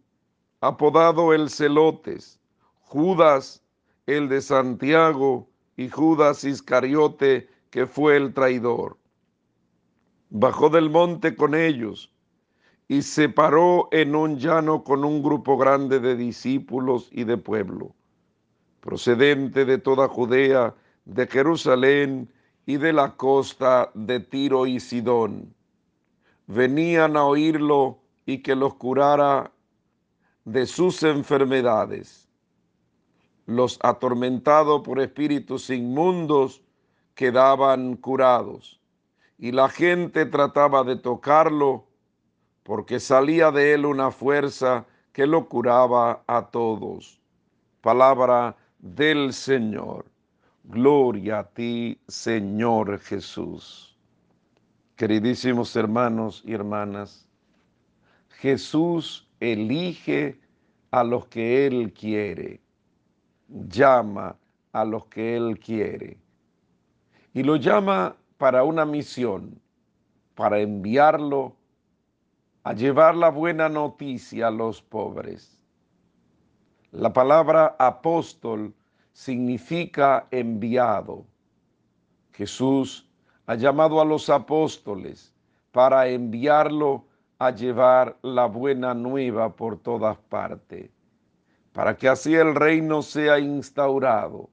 apodado el Celotes, Judas, el de Santiago, y Judas Iscariote, que fue el traidor. Bajó del monte con ellos y se paró en un llano con un grupo grande de discípulos y de pueblo, procedente de toda Judea, de Jerusalén y de la costa de Tiro y Sidón. Venían a oírlo y que los curara de sus enfermedades. Los atormentados por espíritus inmundos quedaban curados, y la gente trataba de tocarlo porque salía de él una fuerza que lo curaba a todos. Palabra del Señor. Gloria a ti, Señor Jesús. Queridísimos hermanos y hermanas, Jesús elige a los que Él quiere, llama a los que Él quiere y lo llama para una misión, para enviarlo a llevar la buena noticia a los pobres. La palabra apóstol significa enviado. Jesús ha llamado a los apóstoles para enviarlo a llevar la buena nueva por todas partes, para que así el reino sea instaurado,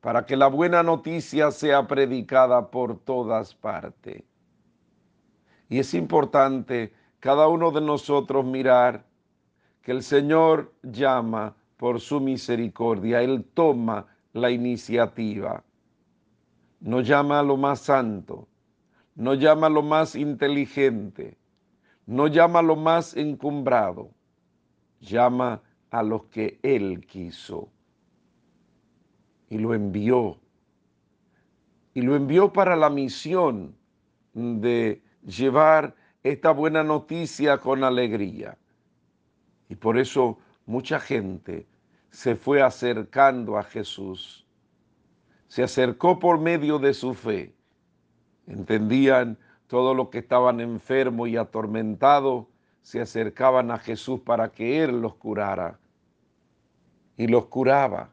para que la buena noticia sea predicada por todas partes. Y es importante cada uno de nosotros mirar que el Señor llama por su misericordia, Él toma la iniciativa, no llama a lo más santo, no llama a lo más inteligente, no llama a lo más encumbrado, llama a los que Él quiso y lo envió. Y lo envió para la misión de llevar esta buena noticia con alegría. Y por eso mucha gente se fue acercando a Jesús. Se acercó por medio de su fe. Entendían todo lo que estaban enfermos y atormentados, se acercaban a Jesús para que Él los curara. Y los curaba.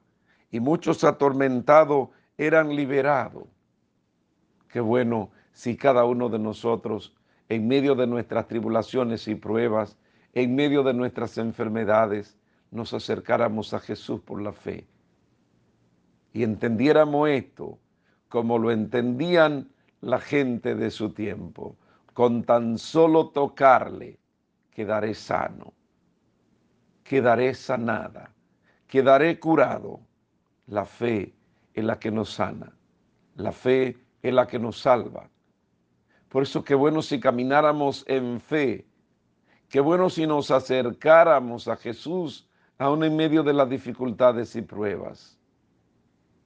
Y muchos atormentados eran liberados. Qué bueno si cada uno de nosotros en medio de nuestras tribulaciones y pruebas, en medio de nuestras enfermedades, nos acercáramos a Jesús por la fe y entendiéramos esto como lo entendían la gente de su tiempo. Con tan solo tocarle, quedaré sano, quedaré sanada, quedaré curado. La fe es la que nos sana, la fe es la que nos salva. Por eso qué bueno si camináramos en fe, qué bueno si nos acercáramos a Jesús aún en medio de las dificultades y pruebas.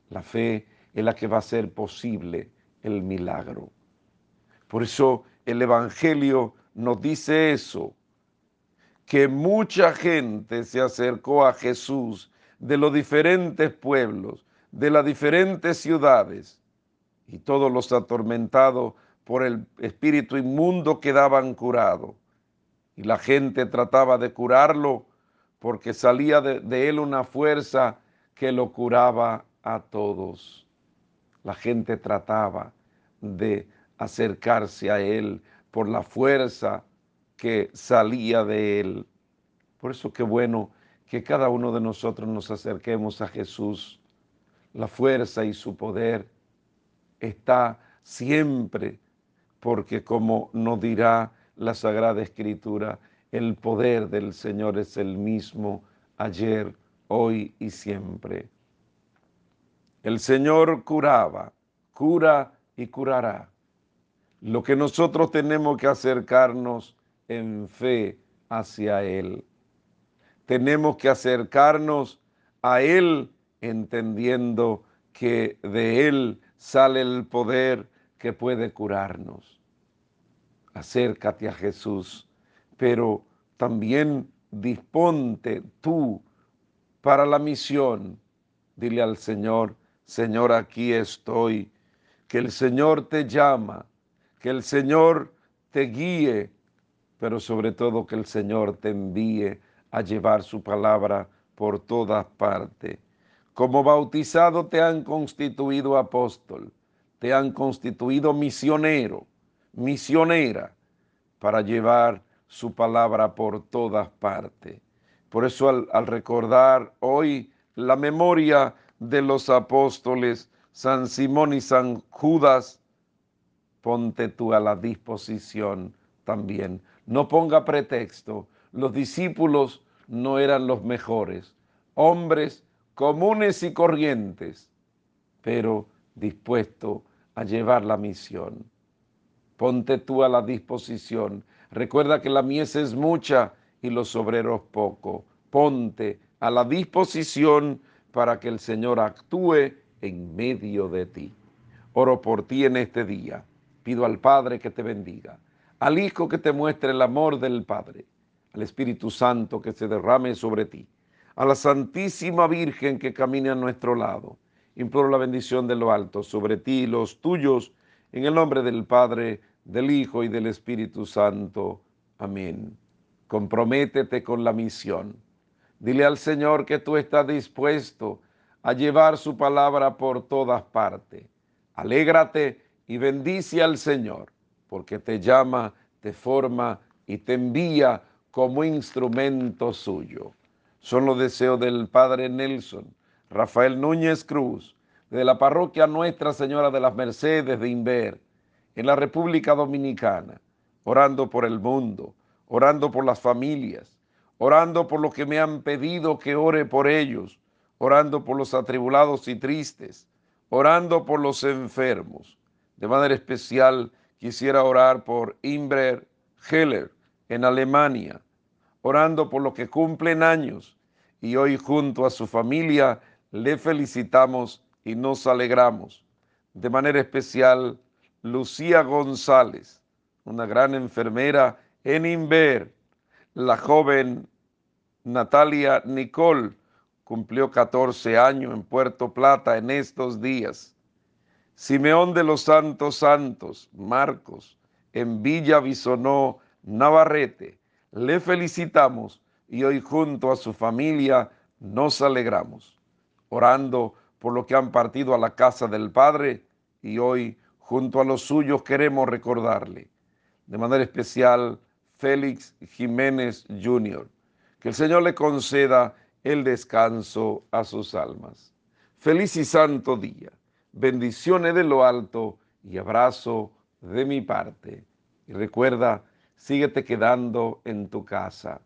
La fe es la que va a hacer posible el milagro. Por eso el Evangelio nos dice eso, que mucha gente se acercó a Jesús de los diferentes pueblos, de las diferentes ciudades, y todos los atormentados por el espíritu inmundo quedaban curados. Y la gente trataba de curarlo porque salía de, de él una fuerza que lo curaba a todos la gente trataba de acercarse a Él por la fuerza que salía de Él. Por eso qué bueno que cada uno de nosotros nos acerquemos a Jesús. La fuerza y su poder está siempre, porque como nos dirá la Sagrada Escritura, el poder del Señor es el mismo ayer, hoy y siempre. El Señor curaba, cura y curará. Lo que nosotros tenemos que acercarnos en fe hacia Él. Tenemos que acercarnos a Él entendiendo que de Él sale el poder que puede curarnos. Acércate a Jesús, pero también disponte tú para la misión. Dile al Señor, Señor, aquí estoy, que el Señor te llama, que el Señor te guíe, pero sobre todo que el Señor te envíe a llevar su palabra por todas partes. Como bautizado te han constituido apóstol, te han constituido misionero, misionera, para llevar su palabra por todas partes. Por eso al, recordar hoy la memoria de los apóstoles, San Simón y San Judas, ponte tú a la disposición también. No ponga pretexto. Los discípulos no eran los mejores, hombres comunes y corrientes, pero dispuestos a llevar la misión. Ponte tú a la disposición. Recuerda que la mies es mucha y los obreros poco. Ponte a la disposición para que el Señor actúe en medio de ti. Oro por ti en este día. Pido al Padre que te bendiga, al Hijo que te muestre el amor del Padre, al Espíritu Santo que se derrame sobre ti, a la Santísima Virgen que camine a nuestro lado. Imploro la bendición de lo alto sobre ti y los tuyos, en el nombre del Padre, del Hijo y del Espíritu Santo. Amén. Comprométete con la misión Dile al Señor que tú estás dispuesto a llevar su palabra por todas partes. Alégrate y bendice al Señor, porque te llama, te forma y te envía como instrumento suyo. Son los deseos del Padre Nelson, Rafael Núñez Cruz, de la parroquia Nuestra Señora de las Mercedes de Inver, en la República Dominicana, orando por el mundo, orando por las familias, orando por lo que me han pedido que ore por ellos, orando por los atribulados y tristes, orando por los enfermos. De manera especial quisiera orar por Imber Heller en Alemania, orando por los que cumplen años y hoy junto a su familia le felicitamos y nos alegramos. De manera especial, Lucía González, una gran enfermera en Inver, la joven Natalia Nicole cumplió 14 años en Puerto Plata en estos días. Simeón de los Santos Santos, Marcos, en Villa Bisonó, Navarrete. Le felicitamos y hoy junto a su familia nos alegramos, orando por lo que han partido a la casa del Padre y hoy junto a los suyos queremos recordarle. De manera especial, Félix Jiménez Jr., que el Señor le conceda el descanso a sus almas. Feliz y santo día. Bendiciones de lo alto y abrazo de mi parte. Y recuerda, síguete quedando en tu casa.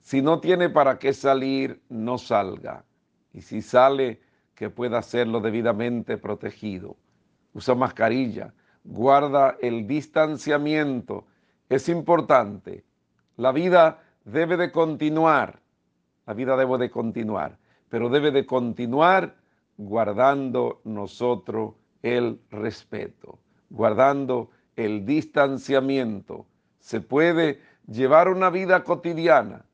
Si no tiene para qué salir, no salga. Y si sale, que pueda hacerlo debidamente protegido. Usa mascarilla, guarda el distanciamiento. Es importante. La vida debe de continuar. La vida debe de continuar, pero debe de continuar guardando nosotros el respeto, guardando el distanciamiento. Se puede llevar una vida cotidiana,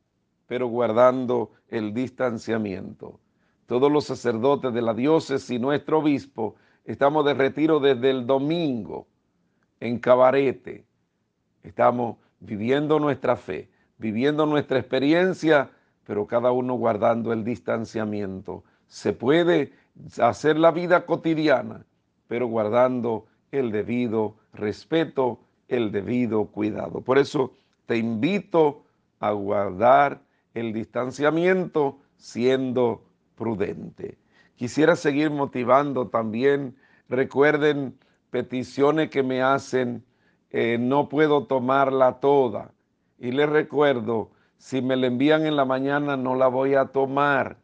pero guardando el distanciamiento. Todos los sacerdotes de la diócesis y nuestro obispo estamos de retiro desde el domingo en Cabarete. Estamos viviendo nuestra fe, viviendo nuestra experiencia, pero cada uno guardando el distanciamiento. Se puede hacer la vida cotidiana, pero guardando el debido respeto, el debido cuidado. Por eso te invito a guardar el distanciamiento siendo prudente. Quisiera seguir motivando también, recuerden peticiones que me hacen, eh, no puedo tomarla toda. Y les recuerdo, si me la envían en la mañana no la voy a tomar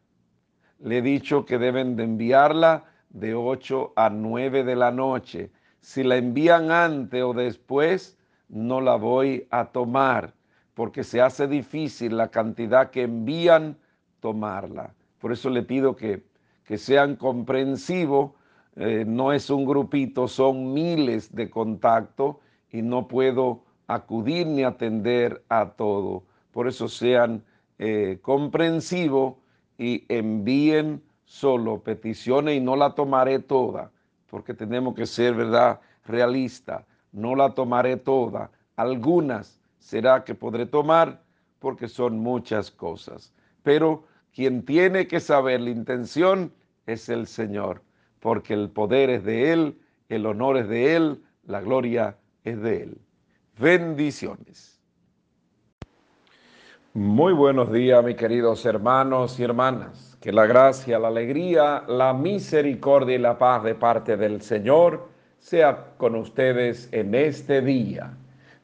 le he dicho que deben de enviarla de 8 a 9 de la noche. Si la envían antes o después, no la voy a tomar, porque se hace difícil la cantidad que envían tomarla. Por eso le pido que, que sean comprensivos. Eh, no es un grupito, son miles de contactos y no puedo acudir ni atender a todo. Por eso sean eh, comprensivos y envíen solo peticiones y no la tomaré toda, porque tenemos que ser, ¿verdad?, realista. No la tomaré toda. Algunas será que podré tomar porque son muchas cosas. Pero quien tiene que saber la intención es el Señor, porque el poder es de Él, el honor es de Él, la gloria es de Él. Bendiciones. Muy buenos días, mis queridos hermanos y hermanas. Que la gracia, la alegría, la misericordia y la paz de parte del Señor sea con ustedes en este día.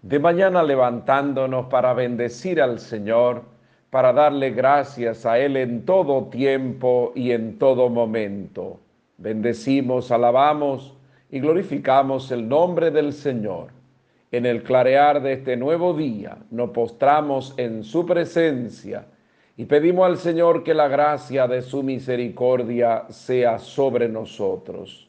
De mañana levantándonos para bendecir al Señor, para darle gracias a Él en todo tiempo y en todo momento. Bendecimos, alabamos y glorificamos el nombre del Señor en el clarear de este nuevo día, nos postramos en su presencia y pedimos al Señor que la gracia de su misericordia sea sobre nosotros.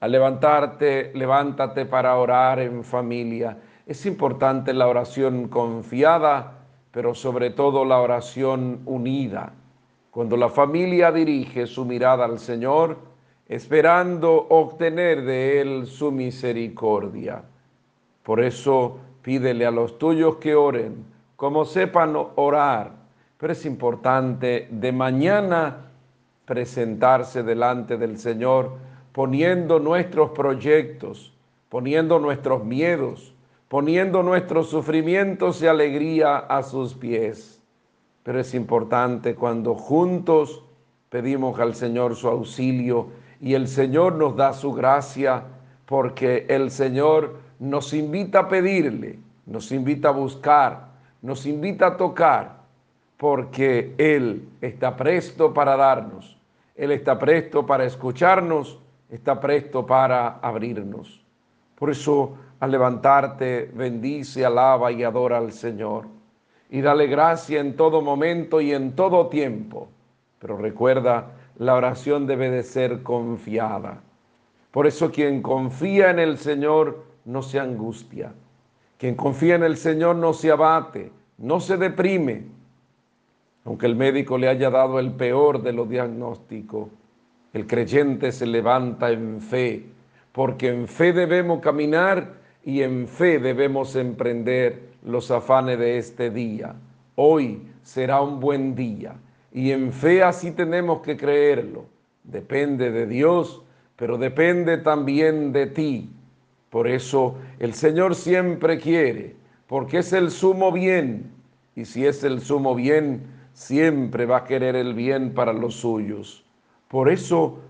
Al levantarte, levántate para orar en familia. Es importante la oración confiada, pero sobre todo la oración unida. Cuando la familia dirige su mirada al Señor, esperando obtener de Él su misericordia. Por eso pídele a los tuyos que oren, como sepan orar. Pero es importante de mañana presentarse delante del Señor poniendo nuestros proyectos, poniendo nuestros miedos, poniendo nuestros sufrimientos y alegría a sus pies. Pero es importante cuando juntos pedimos al Señor su auxilio y el Señor nos da su gracia, porque el Señor nos invita a pedirle, nos invita a buscar, nos invita a tocar, porque Él está presto para darnos, Él está presto para escucharnos, está presto para abrirnos. Por eso, al levantarte, bendice, alaba y adora al Señor. Y dale gracia en todo momento y en todo tiempo. Pero recuerda, la oración debe de ser confiada. Por eso quien confía en el Señor no se angustia. Quien confía en el Señor no se abate, no se deprime, aunque el médico le haya dado el peor de los diagnósticos. El creyente se levanta en fe, porque en fe debemos caminar y en fe debemos emprender los afanes de este día. Hoy será un buen día y en fe así tenemos que creerlo. Depende de Dios, pero depende también de ti. Por eso el Señor siempre quiere, porque es el sumo bien. Y si es el sumo bien, siempre va a querer el bien para los suyos. Por eso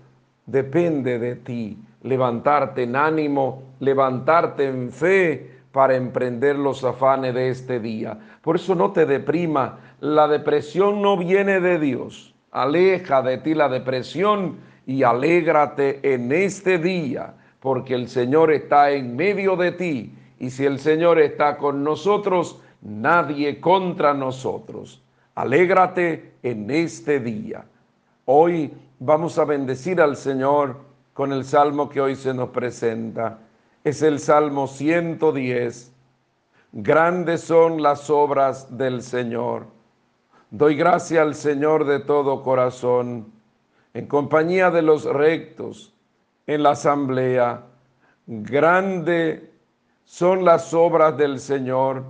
depende de ti levantarte en ánimo, levantarte en fe para emprender los afanes de este día. Por eso no te deprima, la depresión no viene de Dios. Aleja de ti la depresión y alégrate en este día, porque el Señor está en medio de ti. Y si el Señor está con nosotros, nadie contra nosotros. Alégrate en este día. Hoy vamos a bendecir al Señor con el salmo que hoy se nos presenta. Es el Salmo 110. Grandes son las obras del Señor. Doy gracia al Señor de todo corazón, en compañía de los rectos, en la asamblea. Grande son las obras del Señor,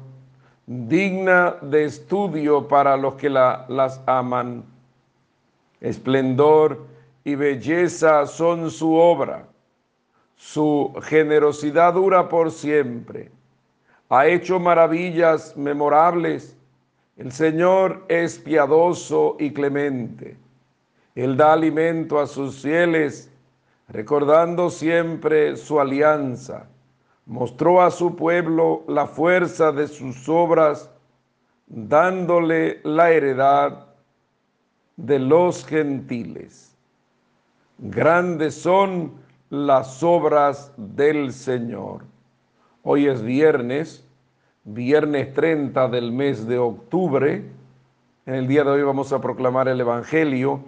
digna de estudio para los que las aman. Esplendor y belleza son su obra. Su generosidad dura por siempre. Ha hecho maravillas memorables. El Señor es piadoso y clemente. Él da alimento a sus fieles, recordando siempre su alianza. Mostró a su pueblo la fuerza de sus obras, dándole la heredad de los gentiles. Grandes son las obras del Señor. Hoy es viernes, viernes 30 del mes de octubre. En el día de hoy vamos a proclamar el Evangelio.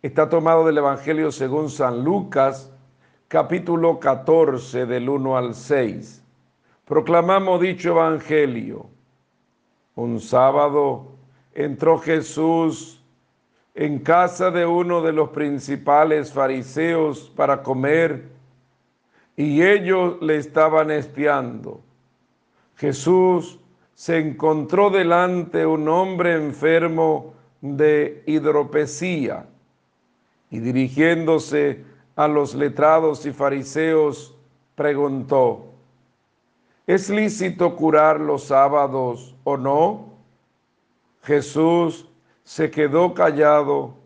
Está tomado del Evangelio según San Lucas, capítulo 14 del 1 al 6. Proclamamos dicho Evangelio. Un sábado entró Jesús en casa de uno de los principales fariseos para comer y ellos le estaban espiando. Jesús se encontró delante un hombre enfermo de hidropesía y dirigiéndose a los letrados y fariseos preguntó, ¿es lícito curar los sábados o no? Jesús se quedó callado.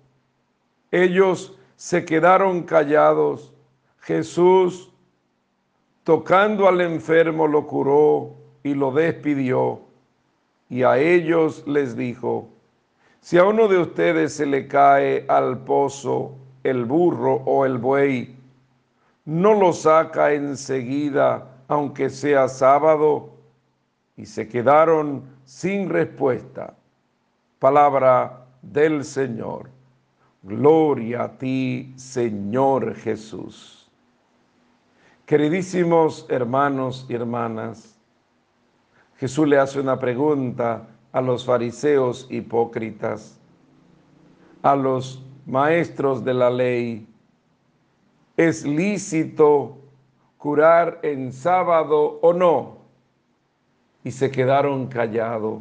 Ellos se quedaron callados. Jesús, tocando al enfermo, lo curó y lo despidió. Y a ellos les dijo, si a uno de ustedes se le cae al pozo el burro o el buey, no lo saca enseguida, aunque sea sábado. Y se quedaron sin respuesta. Palabra del Señor. Gloria a ti, Señor Jesús. Queridísimos hermanos y hermanas, Jesús le hace una pregunta a los fariseos hipócritas, a los maestros de la ley. ¿Es lícito curar en sábado o no? Y se quedaron callados.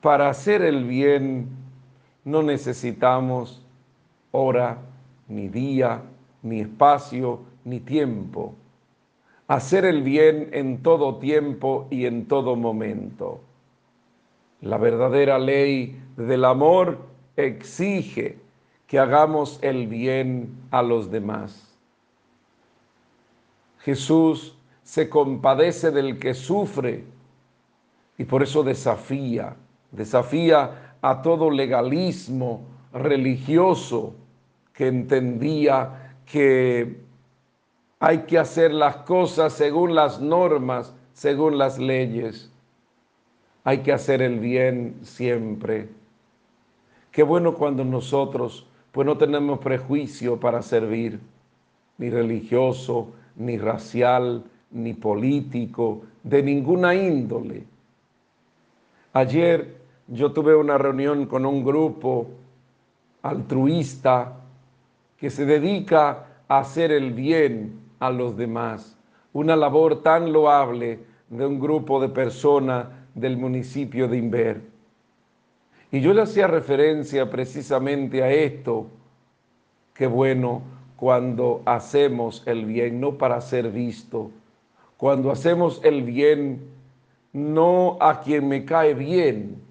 Para hacer el bien no necesitamos hora, ni día, ni espacio, ni tiempo. Hacer el bien en todo tiempo y en todo momento. La verdadera ley del amor exige que hagamos el bien a los demás. Jesús se compadece del que sufre y por eso desafía desafía a todo legalismo religioso que entendía que hay que hacer las cosas según las normas, según las leyes. Hay que hacer el bien siempre. Qué bueno cuando nosotros pues no tenemos prejuicio para servir, ni religioso, ni racial, ni político, de ninguna índole. Ayer yo tuve una reunión con un grupo altruista que se dedica a hacer el bien a los demás. Una labor tan loable de un grupo de personas del municipio de Inver. Y yo le hacía referencia precisamente a esto. Qué bueno cuando hacemos el bien, no para ser visto. Cuando hacemos el bien, no a quien me cae bien,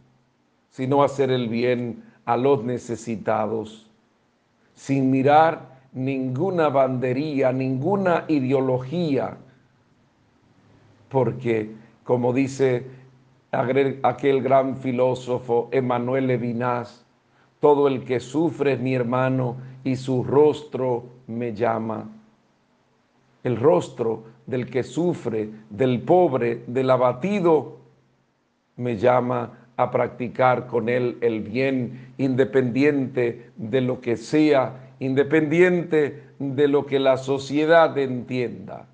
sino hacer el bien a los necesitados, sin mirar ninguna bandería, ninguna ideología, porque como dice aquel gran filósofo Emmanuel Levinas, todo el que sufre es mi hermano y su rostro me llama. El rostro del que sufre, del pobre, del abatido, me llama a practicar con él el bien independiente de lo que sea, independiente de lo que la sociedad entienda.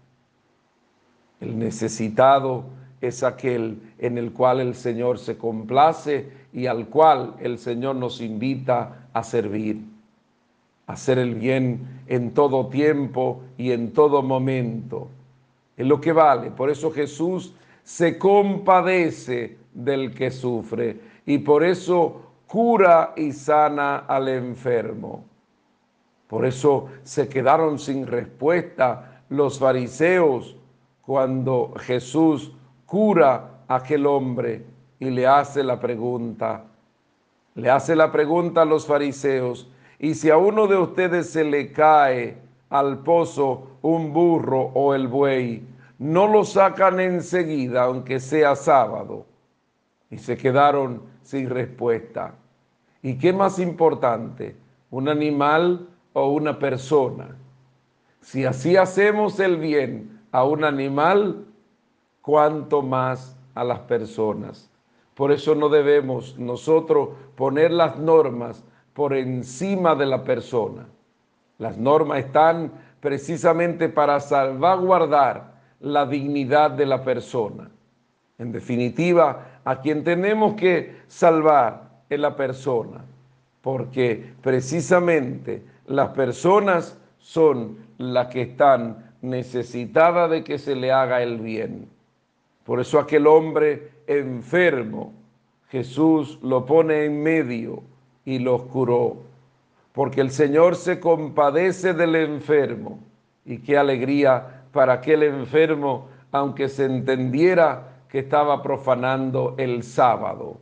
El necesitado es aquel en el cual el Señor se complace y al cual el Señor nos invita a servir, a hacer el bien en todo tiempo y en todo momento. Es lo que vale. Por eso Jesús se compadece del que sufre y por eso cura y sana al enfermo. Por eso se quedaron sin respuesta los fariseos cuando Jesús cura a aquel hombre y le hace la pregunta. Le hace la pregunta a los fariseos, y si a uno de ustedes se le cae al pozo un burro o el buey, no lo sacan enseguida, aunque sea sábado. Y se quedaron sin respuesta. ¿Y qué más importante? ¿Un animal o una persona? Si así hacemos el bien a un animal, cuanto más a las personas. Por eso no debemos nosotros poner las normas por encima de la persona. Las normas están precisamente para salvaguardar la dignidad de la persona. En definitiva, a quien tenemos que salvar es la persona, porque precisamente las personas son las que están necesitadas de que se le haga el bien. Por eso aquel hombre enfermo, Jesús lo pone en medio y lo curó. Porque el Señor se compadece del enfermo. Y qué alegría para aquel enfermo, aunque se entendiera que estaba profanando el sábado,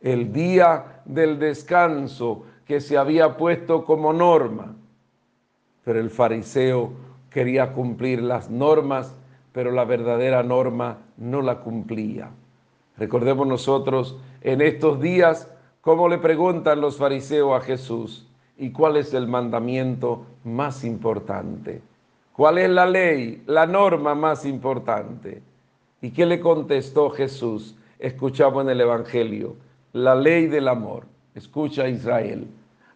el día del descanso que se había puesto como norma. Pero el fariseo quería cumplir las normas pero la verdadera norma no la cumplía. Recordemos nosotros en estos días cómo le preguntan los fariseos a Jesús, ¿y cuál es el mandamiento más importante? ¿Cuál es la ley, la norma más importante? ¿Y qué le contestó Jesús? Escuchamos en el Evangelio, la ley del amor. Escucha Israel.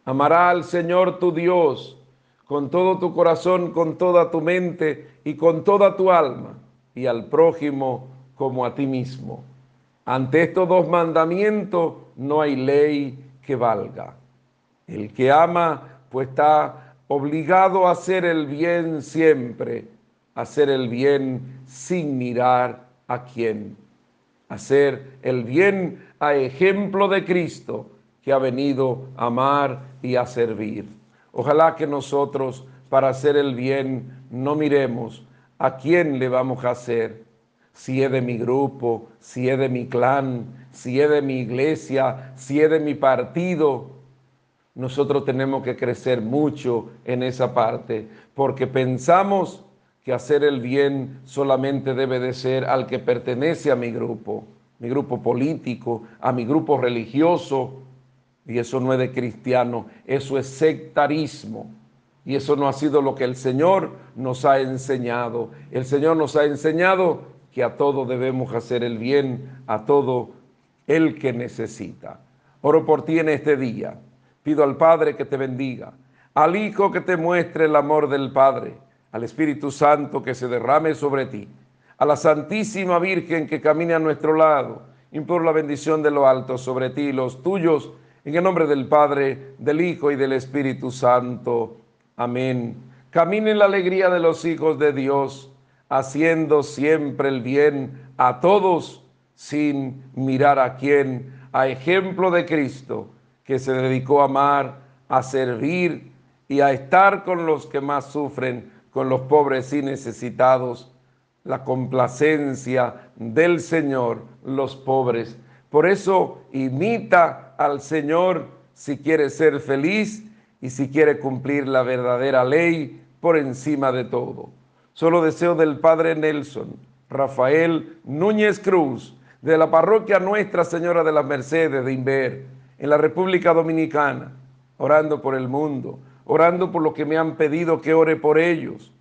Amará al Señor tu Dios con todo tu corazón, con toda tu mente y con toda tu alma, y al prójimo como a ti mismo. Ante estos dos mandamientos no hay ley que valga. El que ama, pues está obligado a hacer el bien siempre, a hacer el bien sin mirar a quién, hacer el bien a ejemplo de Cristo que ha venido a amar y a servir. Ojalá que nosotros para hacer el bien no miremos a quién le vamos a hacer, si es de mi grupo, si es de mi clan, si es de mi iglesia, si es de mi partido. Nosotros tenemos que crecer mucho en esa parte porque pensamos que hacer el bien solamente debe de ser al que pertenece a mi grupo, mi grupo político, a mi grupo religioso, y eso no es de cristiano, eso es sectarismo. Y eso no ha sido lo que el Señor nos ha enseñado. El Señor nos ha enseñado que a todo debemos hacer el bien, a todo el que necesita. Oro por ti en este día. Pido al Padre que te bendiga, al Hijo que te muestre el amor del Padre, al Espíritu Santo que se derrame sobre ti, a la Santísima Virgen que camine a nuestro lado. Imploro la bendición de lo alto sobre ti y los tuyos en el nombre del Padre, del Hijo y del Espíritu Santo. Amén. Camine en la alegría de los hijos de Dios, haciendo siempre el bien a todos, sin mirar a quién, a ejemplo de Cristo, que se dedicó a amar, a servir y a estar con los que más sufren, con los pobres y necesitados. La complacencia del Señor, los pobres. Por eso imita al Señor si quieres ser feliz y si quiere cumplir la verdadera ley por encima de todo. Solo deseo del Padre Nelson, Rafael Núñez Cruz, de la parroquia Nuestra Señora de las Mercedes de Inver, en la República Dominicana, orando por el mundo, orando por lo que me han pedido que ore por ellos,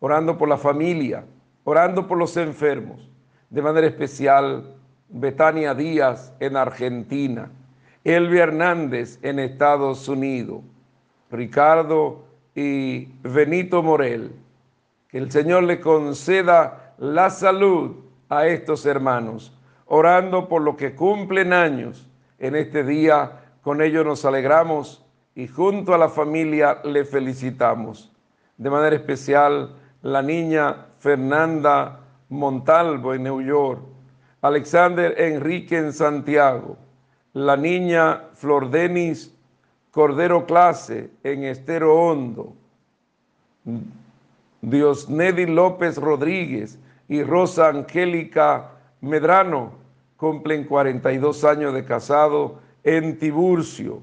orando por la familia, orando por los enfermos, de manera especial Betania Díaz en Argentina, Elvia Hernández en Estados Unidos, Ricardo y Benito Morel. Que el Señor le conceda la salud a estos hermanos, orando por lo que cumplen años en este día. Con ellos nos alegramos y junto a la familia le felicitamos. De manera especial, la niña Fernanda Montalvo en New York, Alexander Enrique en Santiago, la niña Flor Denis Cordero Clase en Estero Hondo, Diosnedi López Rodríguez y Rosa Angélica Medrano cumplen 42 años de casado en Tiburcio.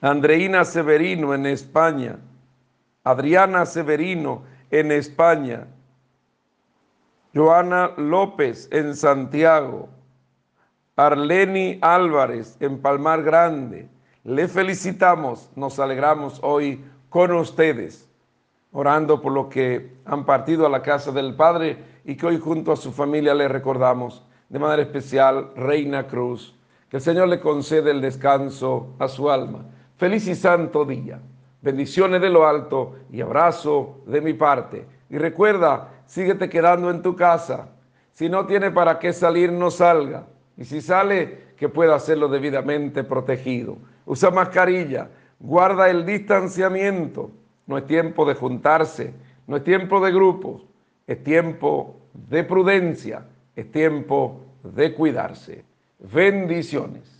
Andreina Severino en España, Adriana Severino en España, Joana López en Santiago, Arleni Álvarez en Palmar Grande. Le felicitamos, nos alegramos hoy con ustedes, orando por lo que han partido a la casa del Padre y que hoy junto a su familia le recordamos de manera especial, Reina Cruz. Que el Señor le concede el descanso a su alma. Feliz y santo día. Bendiciones de lo alto y abrazo de mi parte. Y recuerda, síguete quedando en tu casa. Si no tiene para qué salir, no salga. Y si sale, que pueda hacerlo debidamente protegido. Usa mascarilla, guarda el distanciamiento. No es tiempo de juntarse, no es tiempo de grupos, es tiempo de prudencia, es tiempo de cuidarse. Bendiciones.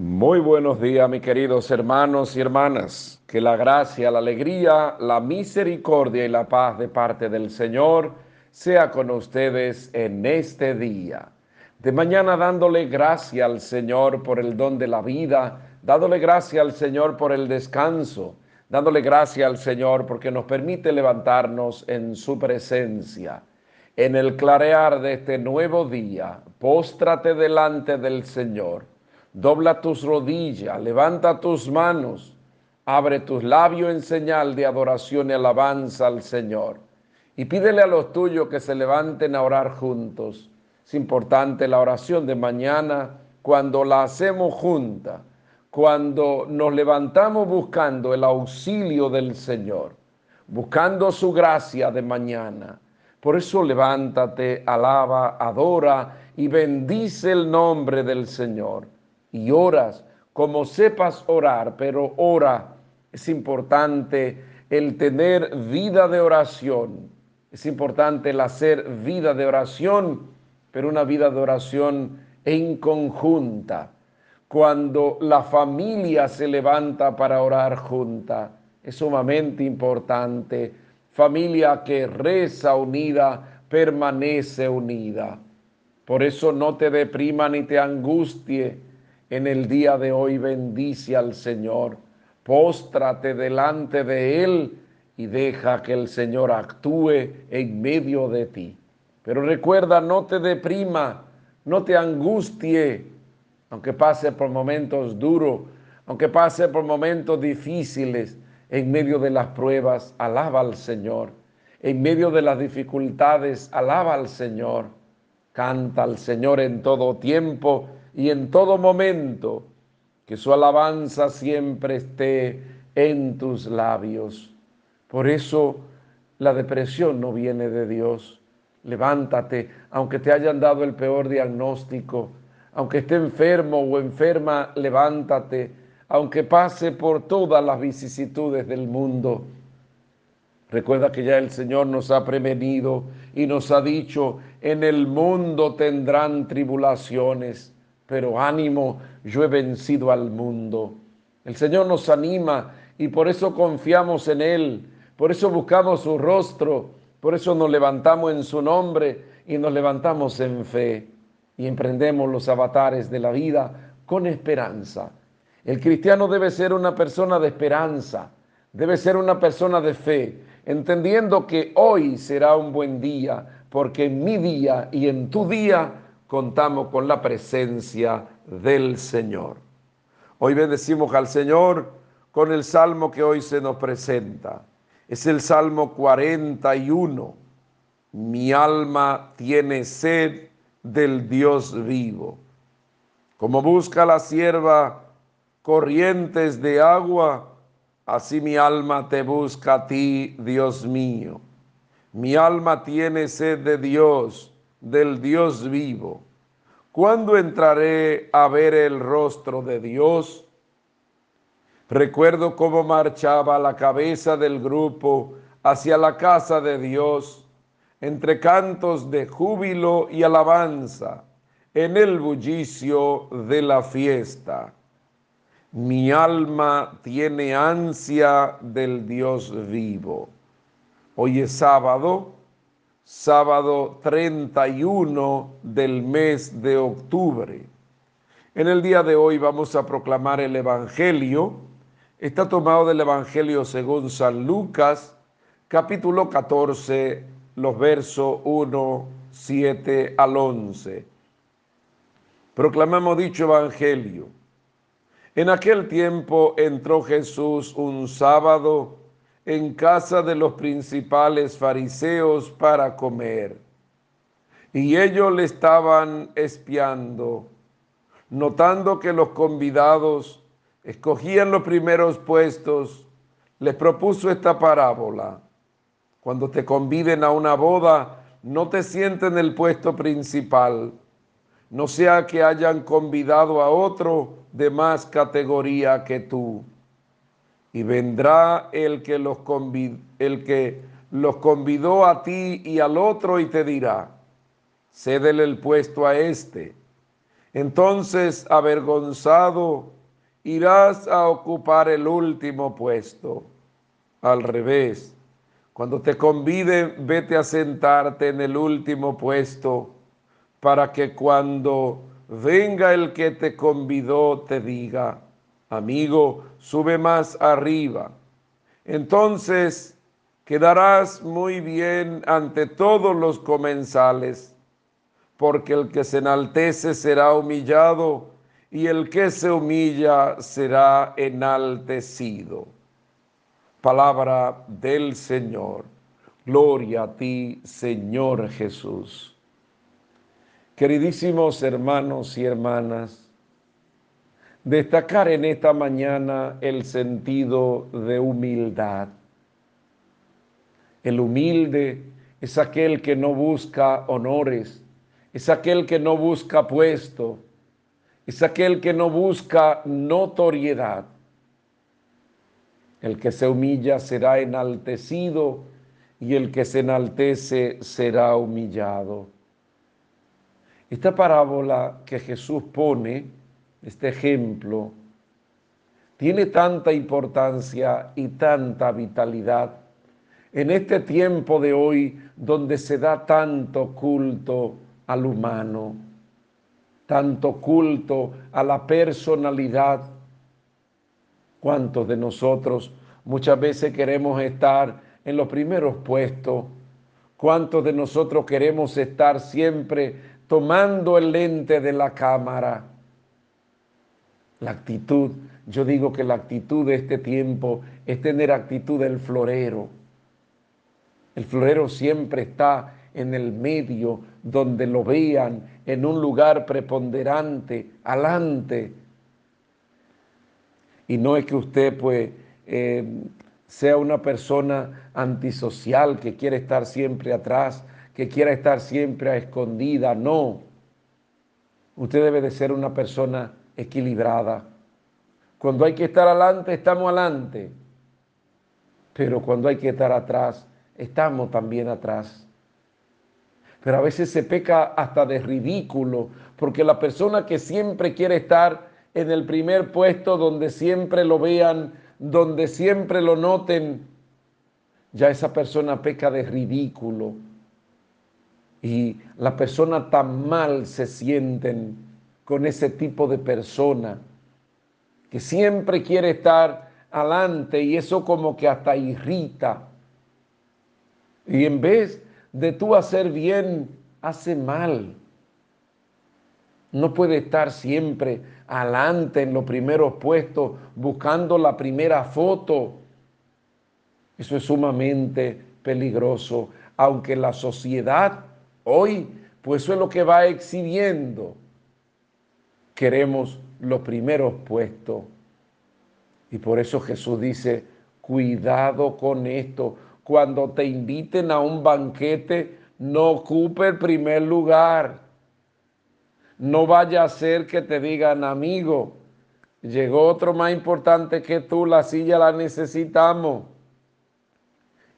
Muy buenos días, mis queridos hermanos y hermanas. Que la gracia, la alegría, la misericordia y la paz de parte del Señor sea con ustedes en este día. De mañana dándole gracia al Señor por el don de la vida, dándole gracia al Señor por el descanso, dándole gracia al Señor porque nos permite levantarnos en su presencia. En el clarear de este nuevo día, póstrate delante del Señor dobla tus rodillas, levanta tus manos, abre tus labios en señal de adoración y alabanza al Señor. Y pídele a los tuyos que se levanten a orar juntos. Es importante la oración de mañana cuando la hacemos junta, cuando nos levantamos buscando el auxilio del Señor, buscando su gracia de mañana. Por eso levántate, alaba, adora y bendice el nombre del Señor y oras como sepas orar, pero ora. Es importante el tener vida de oración. Es importante el hacer vida de oración, pero una vida de oración en conjunta. Cuando la familia se levanta para orar junta, es sumamente importante. Familia que reza unida, permanece unida. Por eso no te deprima ni te angustie en el día de hoy bendice al Señor, póstrate delante de Él y deja que el Señor actúe en medio de ti. Pero recuerda, no te deprima, no te angustie, aunque pase por momentos duros, aunque pase por momentos difíciles, en medio de las pruebas, alaba al Señor. En medio de las dificultades, alaba al Señor. Canta al Señor en todo tiempo y en todo momento, que su alabanza siempre esté en tus labios. Por eso la depresión no viene de Dios. Levántate, aunque te hayan dado el peor diagnóstico, aunque esté enfermo o enferma, levántate, aunque pase por todas las vicisitudes del mundo. Recuerda que ya el Señor nos ha prevenido y nos ha dicho, en el mundo tendrán tribulaciones pero ánimo, yo he vencido al mundo. El Señor nos anima y por eso confiamos en Él, por eso buscamos su rostro, por eso nos levantamos en su nombre y nos levantamos en fe y emprendemos los avatares de la vida con esperanza. El cristiano debe ser una persona de esperanza, debe ser una persona de fe, entendiendo que hoy será un buen día, porque en mi día y en tu día contamos con la presencia del Señor. Hoy bendecimos al Señor con el salmo que hoy se nos presenta. Es el Salmo 41. Mi alma tiene sed del Dios vivo. Como busca la sierva corrientes de agua, así mi alma te busca a ti, Dios mío. Mi alma tiene sed de Dios, del Dios vivo. ¿Cuándo entraré a ver el rostro de Dios? Recuerdo cómo marchaba la cabeza del grupo hacia la casa de Dios, entre cantos de júbilo y alabanza, en el bullicio de la fiesta. Mi alma tiene ansia del Dios vivo. Hoy es sábado, sábado 31 del mes de octubre. En el día de hoy vamos a proclamar el Evangelio. Está tomado del Evangelio según San Lucas, capítulo 14, los versos 1, 7 al 11. Proclamamos dicho Evangelio. En aquel tiempo entró Jesús un sábado en casa de los principales fariseos para comer. Y ellos le estaban espiando, notando que los convidados escogían los primeros puestos, les propuso esta parábola. Cuando te conviden a una boda, no te sienten en el puesto principal, no sea que hayan convidado a otro de más categoría que tú y vendrá el que los convidó, el que los convidó a ti y al otro y te dirá, cédele el puesto a este. Entonces, avergonzado, irás a ocupar el último puesto. Al revés, cuando te conviden, vete a sentarte en el último puesto para que cuando venga el que te convidó te diga, amigo, sube más arriba. Entonces quedarás muy bien ante todos los comensales, porque el que se enaltece será humillado y el que se humilla será enaltecido. Palabra del Señor. Gloria a ti, Señor Jesús. Queridísimos hermanos y hermanas, destacar en esta mañana el sentido de humildad. El humilde es aquel que no busca honores, es aquel que no busca puesto, es aquel que no busca notoriedad. El que se humilla será enaltecido y el que se enaltece será humillado. Esta parábola que Jesús pone este ejemplo, tiene tanta importancia y tanta vitalidad en este tiempo de hoy donde se da tanto culto al humano, tanto culto a la personalidad. ¿Cuántos de nosotros muchas veces queremos estar en los primeros puestos? ¿Cuántos de nosotros queremos estar siempre tomando el lente de la cámara? La actitud, yo digo que la actitud de este tiempo es tener actitud del florero. El florero siempre está en el medio, donde lo vean, en un lugar preponderante, alante. Y no es que usted pues eh, sea una persona antisocial que quiere estar siempre atrás, que quiera estar siempre a escondida, no. Usted debe de ser una persona equilibrada. Cuando hay que estar adelante, estamos adelante. Pero cuando hay que estar atrás, estamos también atrás. Pero a veces se peca hasta de ridículo, porque la persona que siempre quiere estar en el primer puesto, donde siempre lo vean, donde siempre lo noten, ya esa persona peca de ridículo. Y la persona tan mal se sienten con ese tipo de persona. que siempre quiere estar adelante y eso como que hasta irrita. Y en vez de tú hacer bien, hace mal. No puede estar siempre adelante en los primeros puestos buscando la primera foto. Eso es sumamente peligroso, aunque la sociedad hoy, pues eso es lo que va exhibiendo. Queremos los primeros puestos. Y por eso Jesús dice, cuidado con esto. Cuando te inviten a un banquete, no ocupe el primer lugar. No vaya a ser que te digan, amigo, llegó otro más importante que tú, la silla la necesitamos.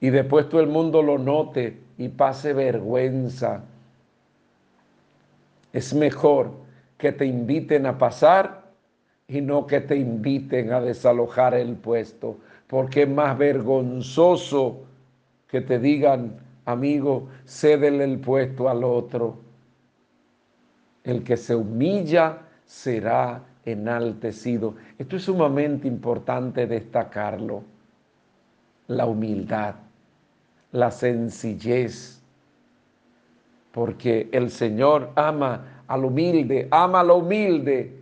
Y después todo el mundo lo note y pase vergüenza. Es mejor que te inviten a pasar y no que te inviten a desalojar el puesto, porque es más vergonzoso que te digan, amigo, cédele el puesto al otro. El que se humilla será enaltecido. Esto es sumamente importante destacarlo. La humildad, la sencillez, porque el Señor ama al humilde, ama a lo humilde.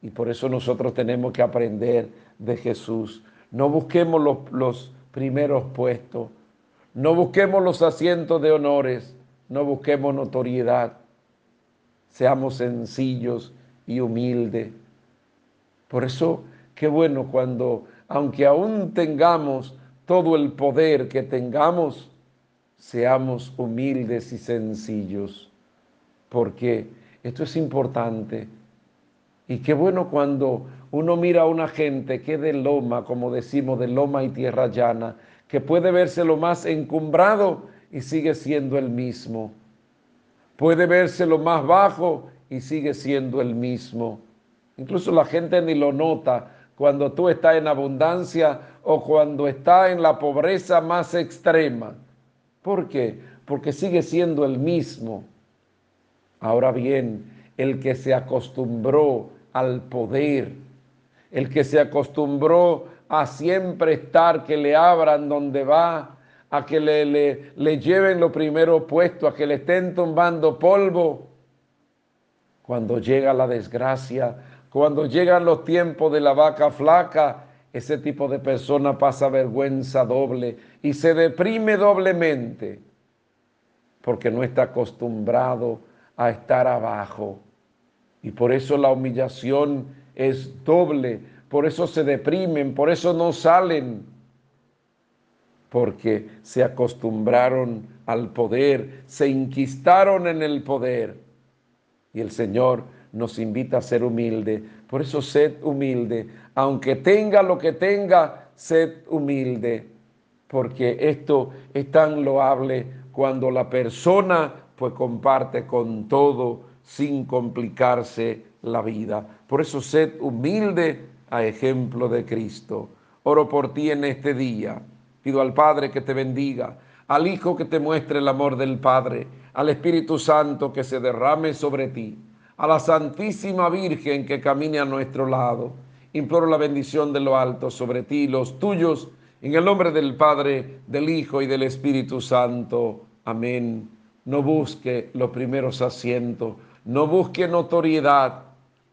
Y por eso nosotros tenemos que aprender de Jesús. No busquemos los, los primeros puestos, no busquemos los asientos de honores, no busquemos notoriedad. Seamos sencillos y humildes. Por eso, qué bueno cuando, aunque aún tengamos todo el poder que tengamos, seamos humildes y sencillos. Porque esto es importante. Y qué bueno cuando uno mira a una gente que de loma, como decimos, de loma y tierra llana, que puede verse lo más encumbrado y sigue siendo el mismo. Puede verse lo más bajo y sigue siendo el mismo. Incluso la gente ni lo nota cuando tú estás en abundancia o cuando estás en la pobreza más extrema. ¿Por qué? Porque sigue siendo el mismo. Ahora bien, el que se acostumbró al poder, el que se acostumbró a siempre estar, que le abran donde va, a que le, le, le lleven lo primero puesto, a que le estén tumbando polvo. Cuando llega la desgracia, cuando llegan los tiempos de la vaca flaca, ese tipo de persona pasa vergüenza doble y se deprime doblemente porque no está acostumbrado a estar abajo. Y por eso la humillación es doble por eso se deprimen, por eso no salen, porque se acostumbraron al poder, se inquistaron en el poder. Y el Señor nos invita a ser humilde. Por eso sed humilde, aunque tenga lo que tenga, sed humilde, porque esto es tan loable cuando la persona pues comparte con todo sin complicarse la vida. Por eso sed humilde a ejemplo de Cristo. Oro por ti en este día. Pido al Padre que te bendiga, al Hijo que te muestre el amor del Padre, al Espíritu Santo que se derrame sobre ti, a la Santísima Virgen que camine a nuestro lado. Imploro la bendición de lo alto sobre ti y los tuyos, en el nombre del Padre, del Hijo y del Espíritu Santo. Amén. No busque los primeros asientos, no busque notoriedad,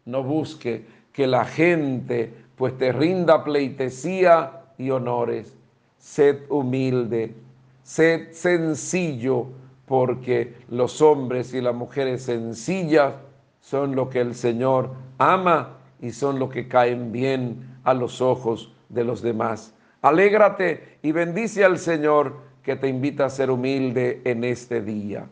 no busque que la gente pues te rinda pleitesía y honores. Sed humilde, sed sencillo, porque los hombres y las mujeres sencillas son lo que el Señor ama y son lo que caen bien a los ojos de los demás. Alégrate y bendice al Señor que te invita a ser humilde en este día.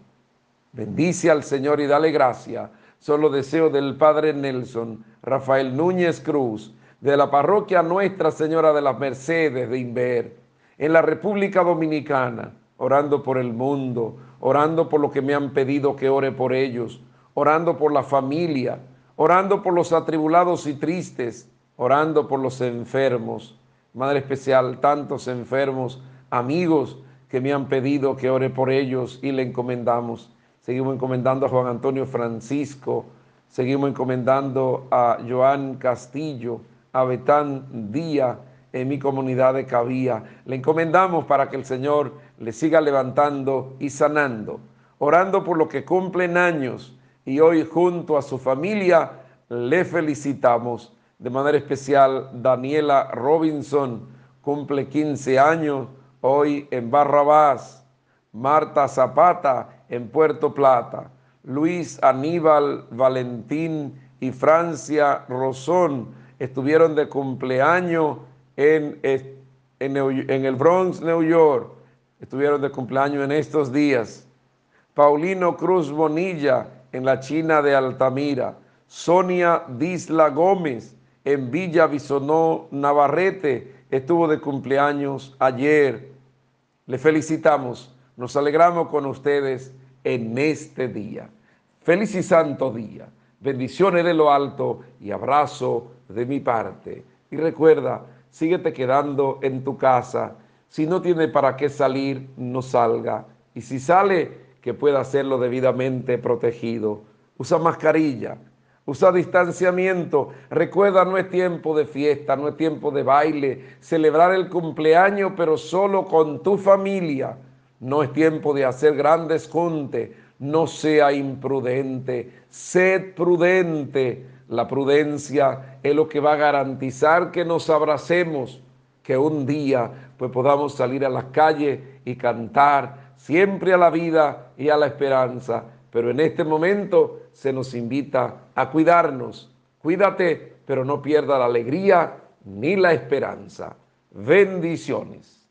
Bendice al Señor y dale gracia Solo deseo del Padre Nelson Rafael Núñez Cruz, de la parroquia Nuestra Señora de las Mercedes de Inver, en la República Dominicana, orando por el mundo, orando por lo que me han pedido que ore por ellos, orando por la familia, orando por los atribulados y tristes, orando por los enfermos. Madre especial, tantos enfermos, amigos que me han pedido que ore por ellos y le encomendamos. Seguimos encomendando a Juan Antonio Francisco. Seguimos encomendando a Joan Castillo, a Betán Díaz en mi comunidad de Cabía. Le encomendamos para que el Señor le siga levantando y sanando, orando por lo que cumplen años y hoy junto a su familia le felicitamos. De manera especial, Daniela Robinson cumple 15 años hoy en Barrabás, Marta Zapata en Puerto Plata, Luis Aníbal Valentín y Francia Rosón estuvieron de cumpleaños en, en, el Bronx, New York. Estuvieron de cumpleaños en estos días. Paulino Cruz Bonilla en la China de Altamira. Sonia Disla Gómez en Villa Bisonó, Navarrete. Estuvo de cumpleaños ayer. Le felicitamos. Nos alegramos con ustedes en este día. Feliz y santo día. Bendiciones de lo alto y abrazo de mi parte. Y recuerda, síguete quedando en tu casa. Si no tiene para qué salir, no salga. Y si sale, que pueda hacerlo debidamente protegido. Usa mascarilla, usa distanciamiento. Recuerda, no es tiempo de fiesta, no es tiempo de baile, celebrar el cumpleaños, pero solo con tu familia. No es tiempo de hacer grandes juntes. No sea imprudente, sed prudente la prudencia es lo que va a garantizar que nos abracemos, que un día pues podamos salir a las calles y cantar siempre a la vida y a la esperanza. Pero en este momento se nos invita a cuidarnos. Cuídate, pero no pierda la alegría ni la esperanza. Bendiciones.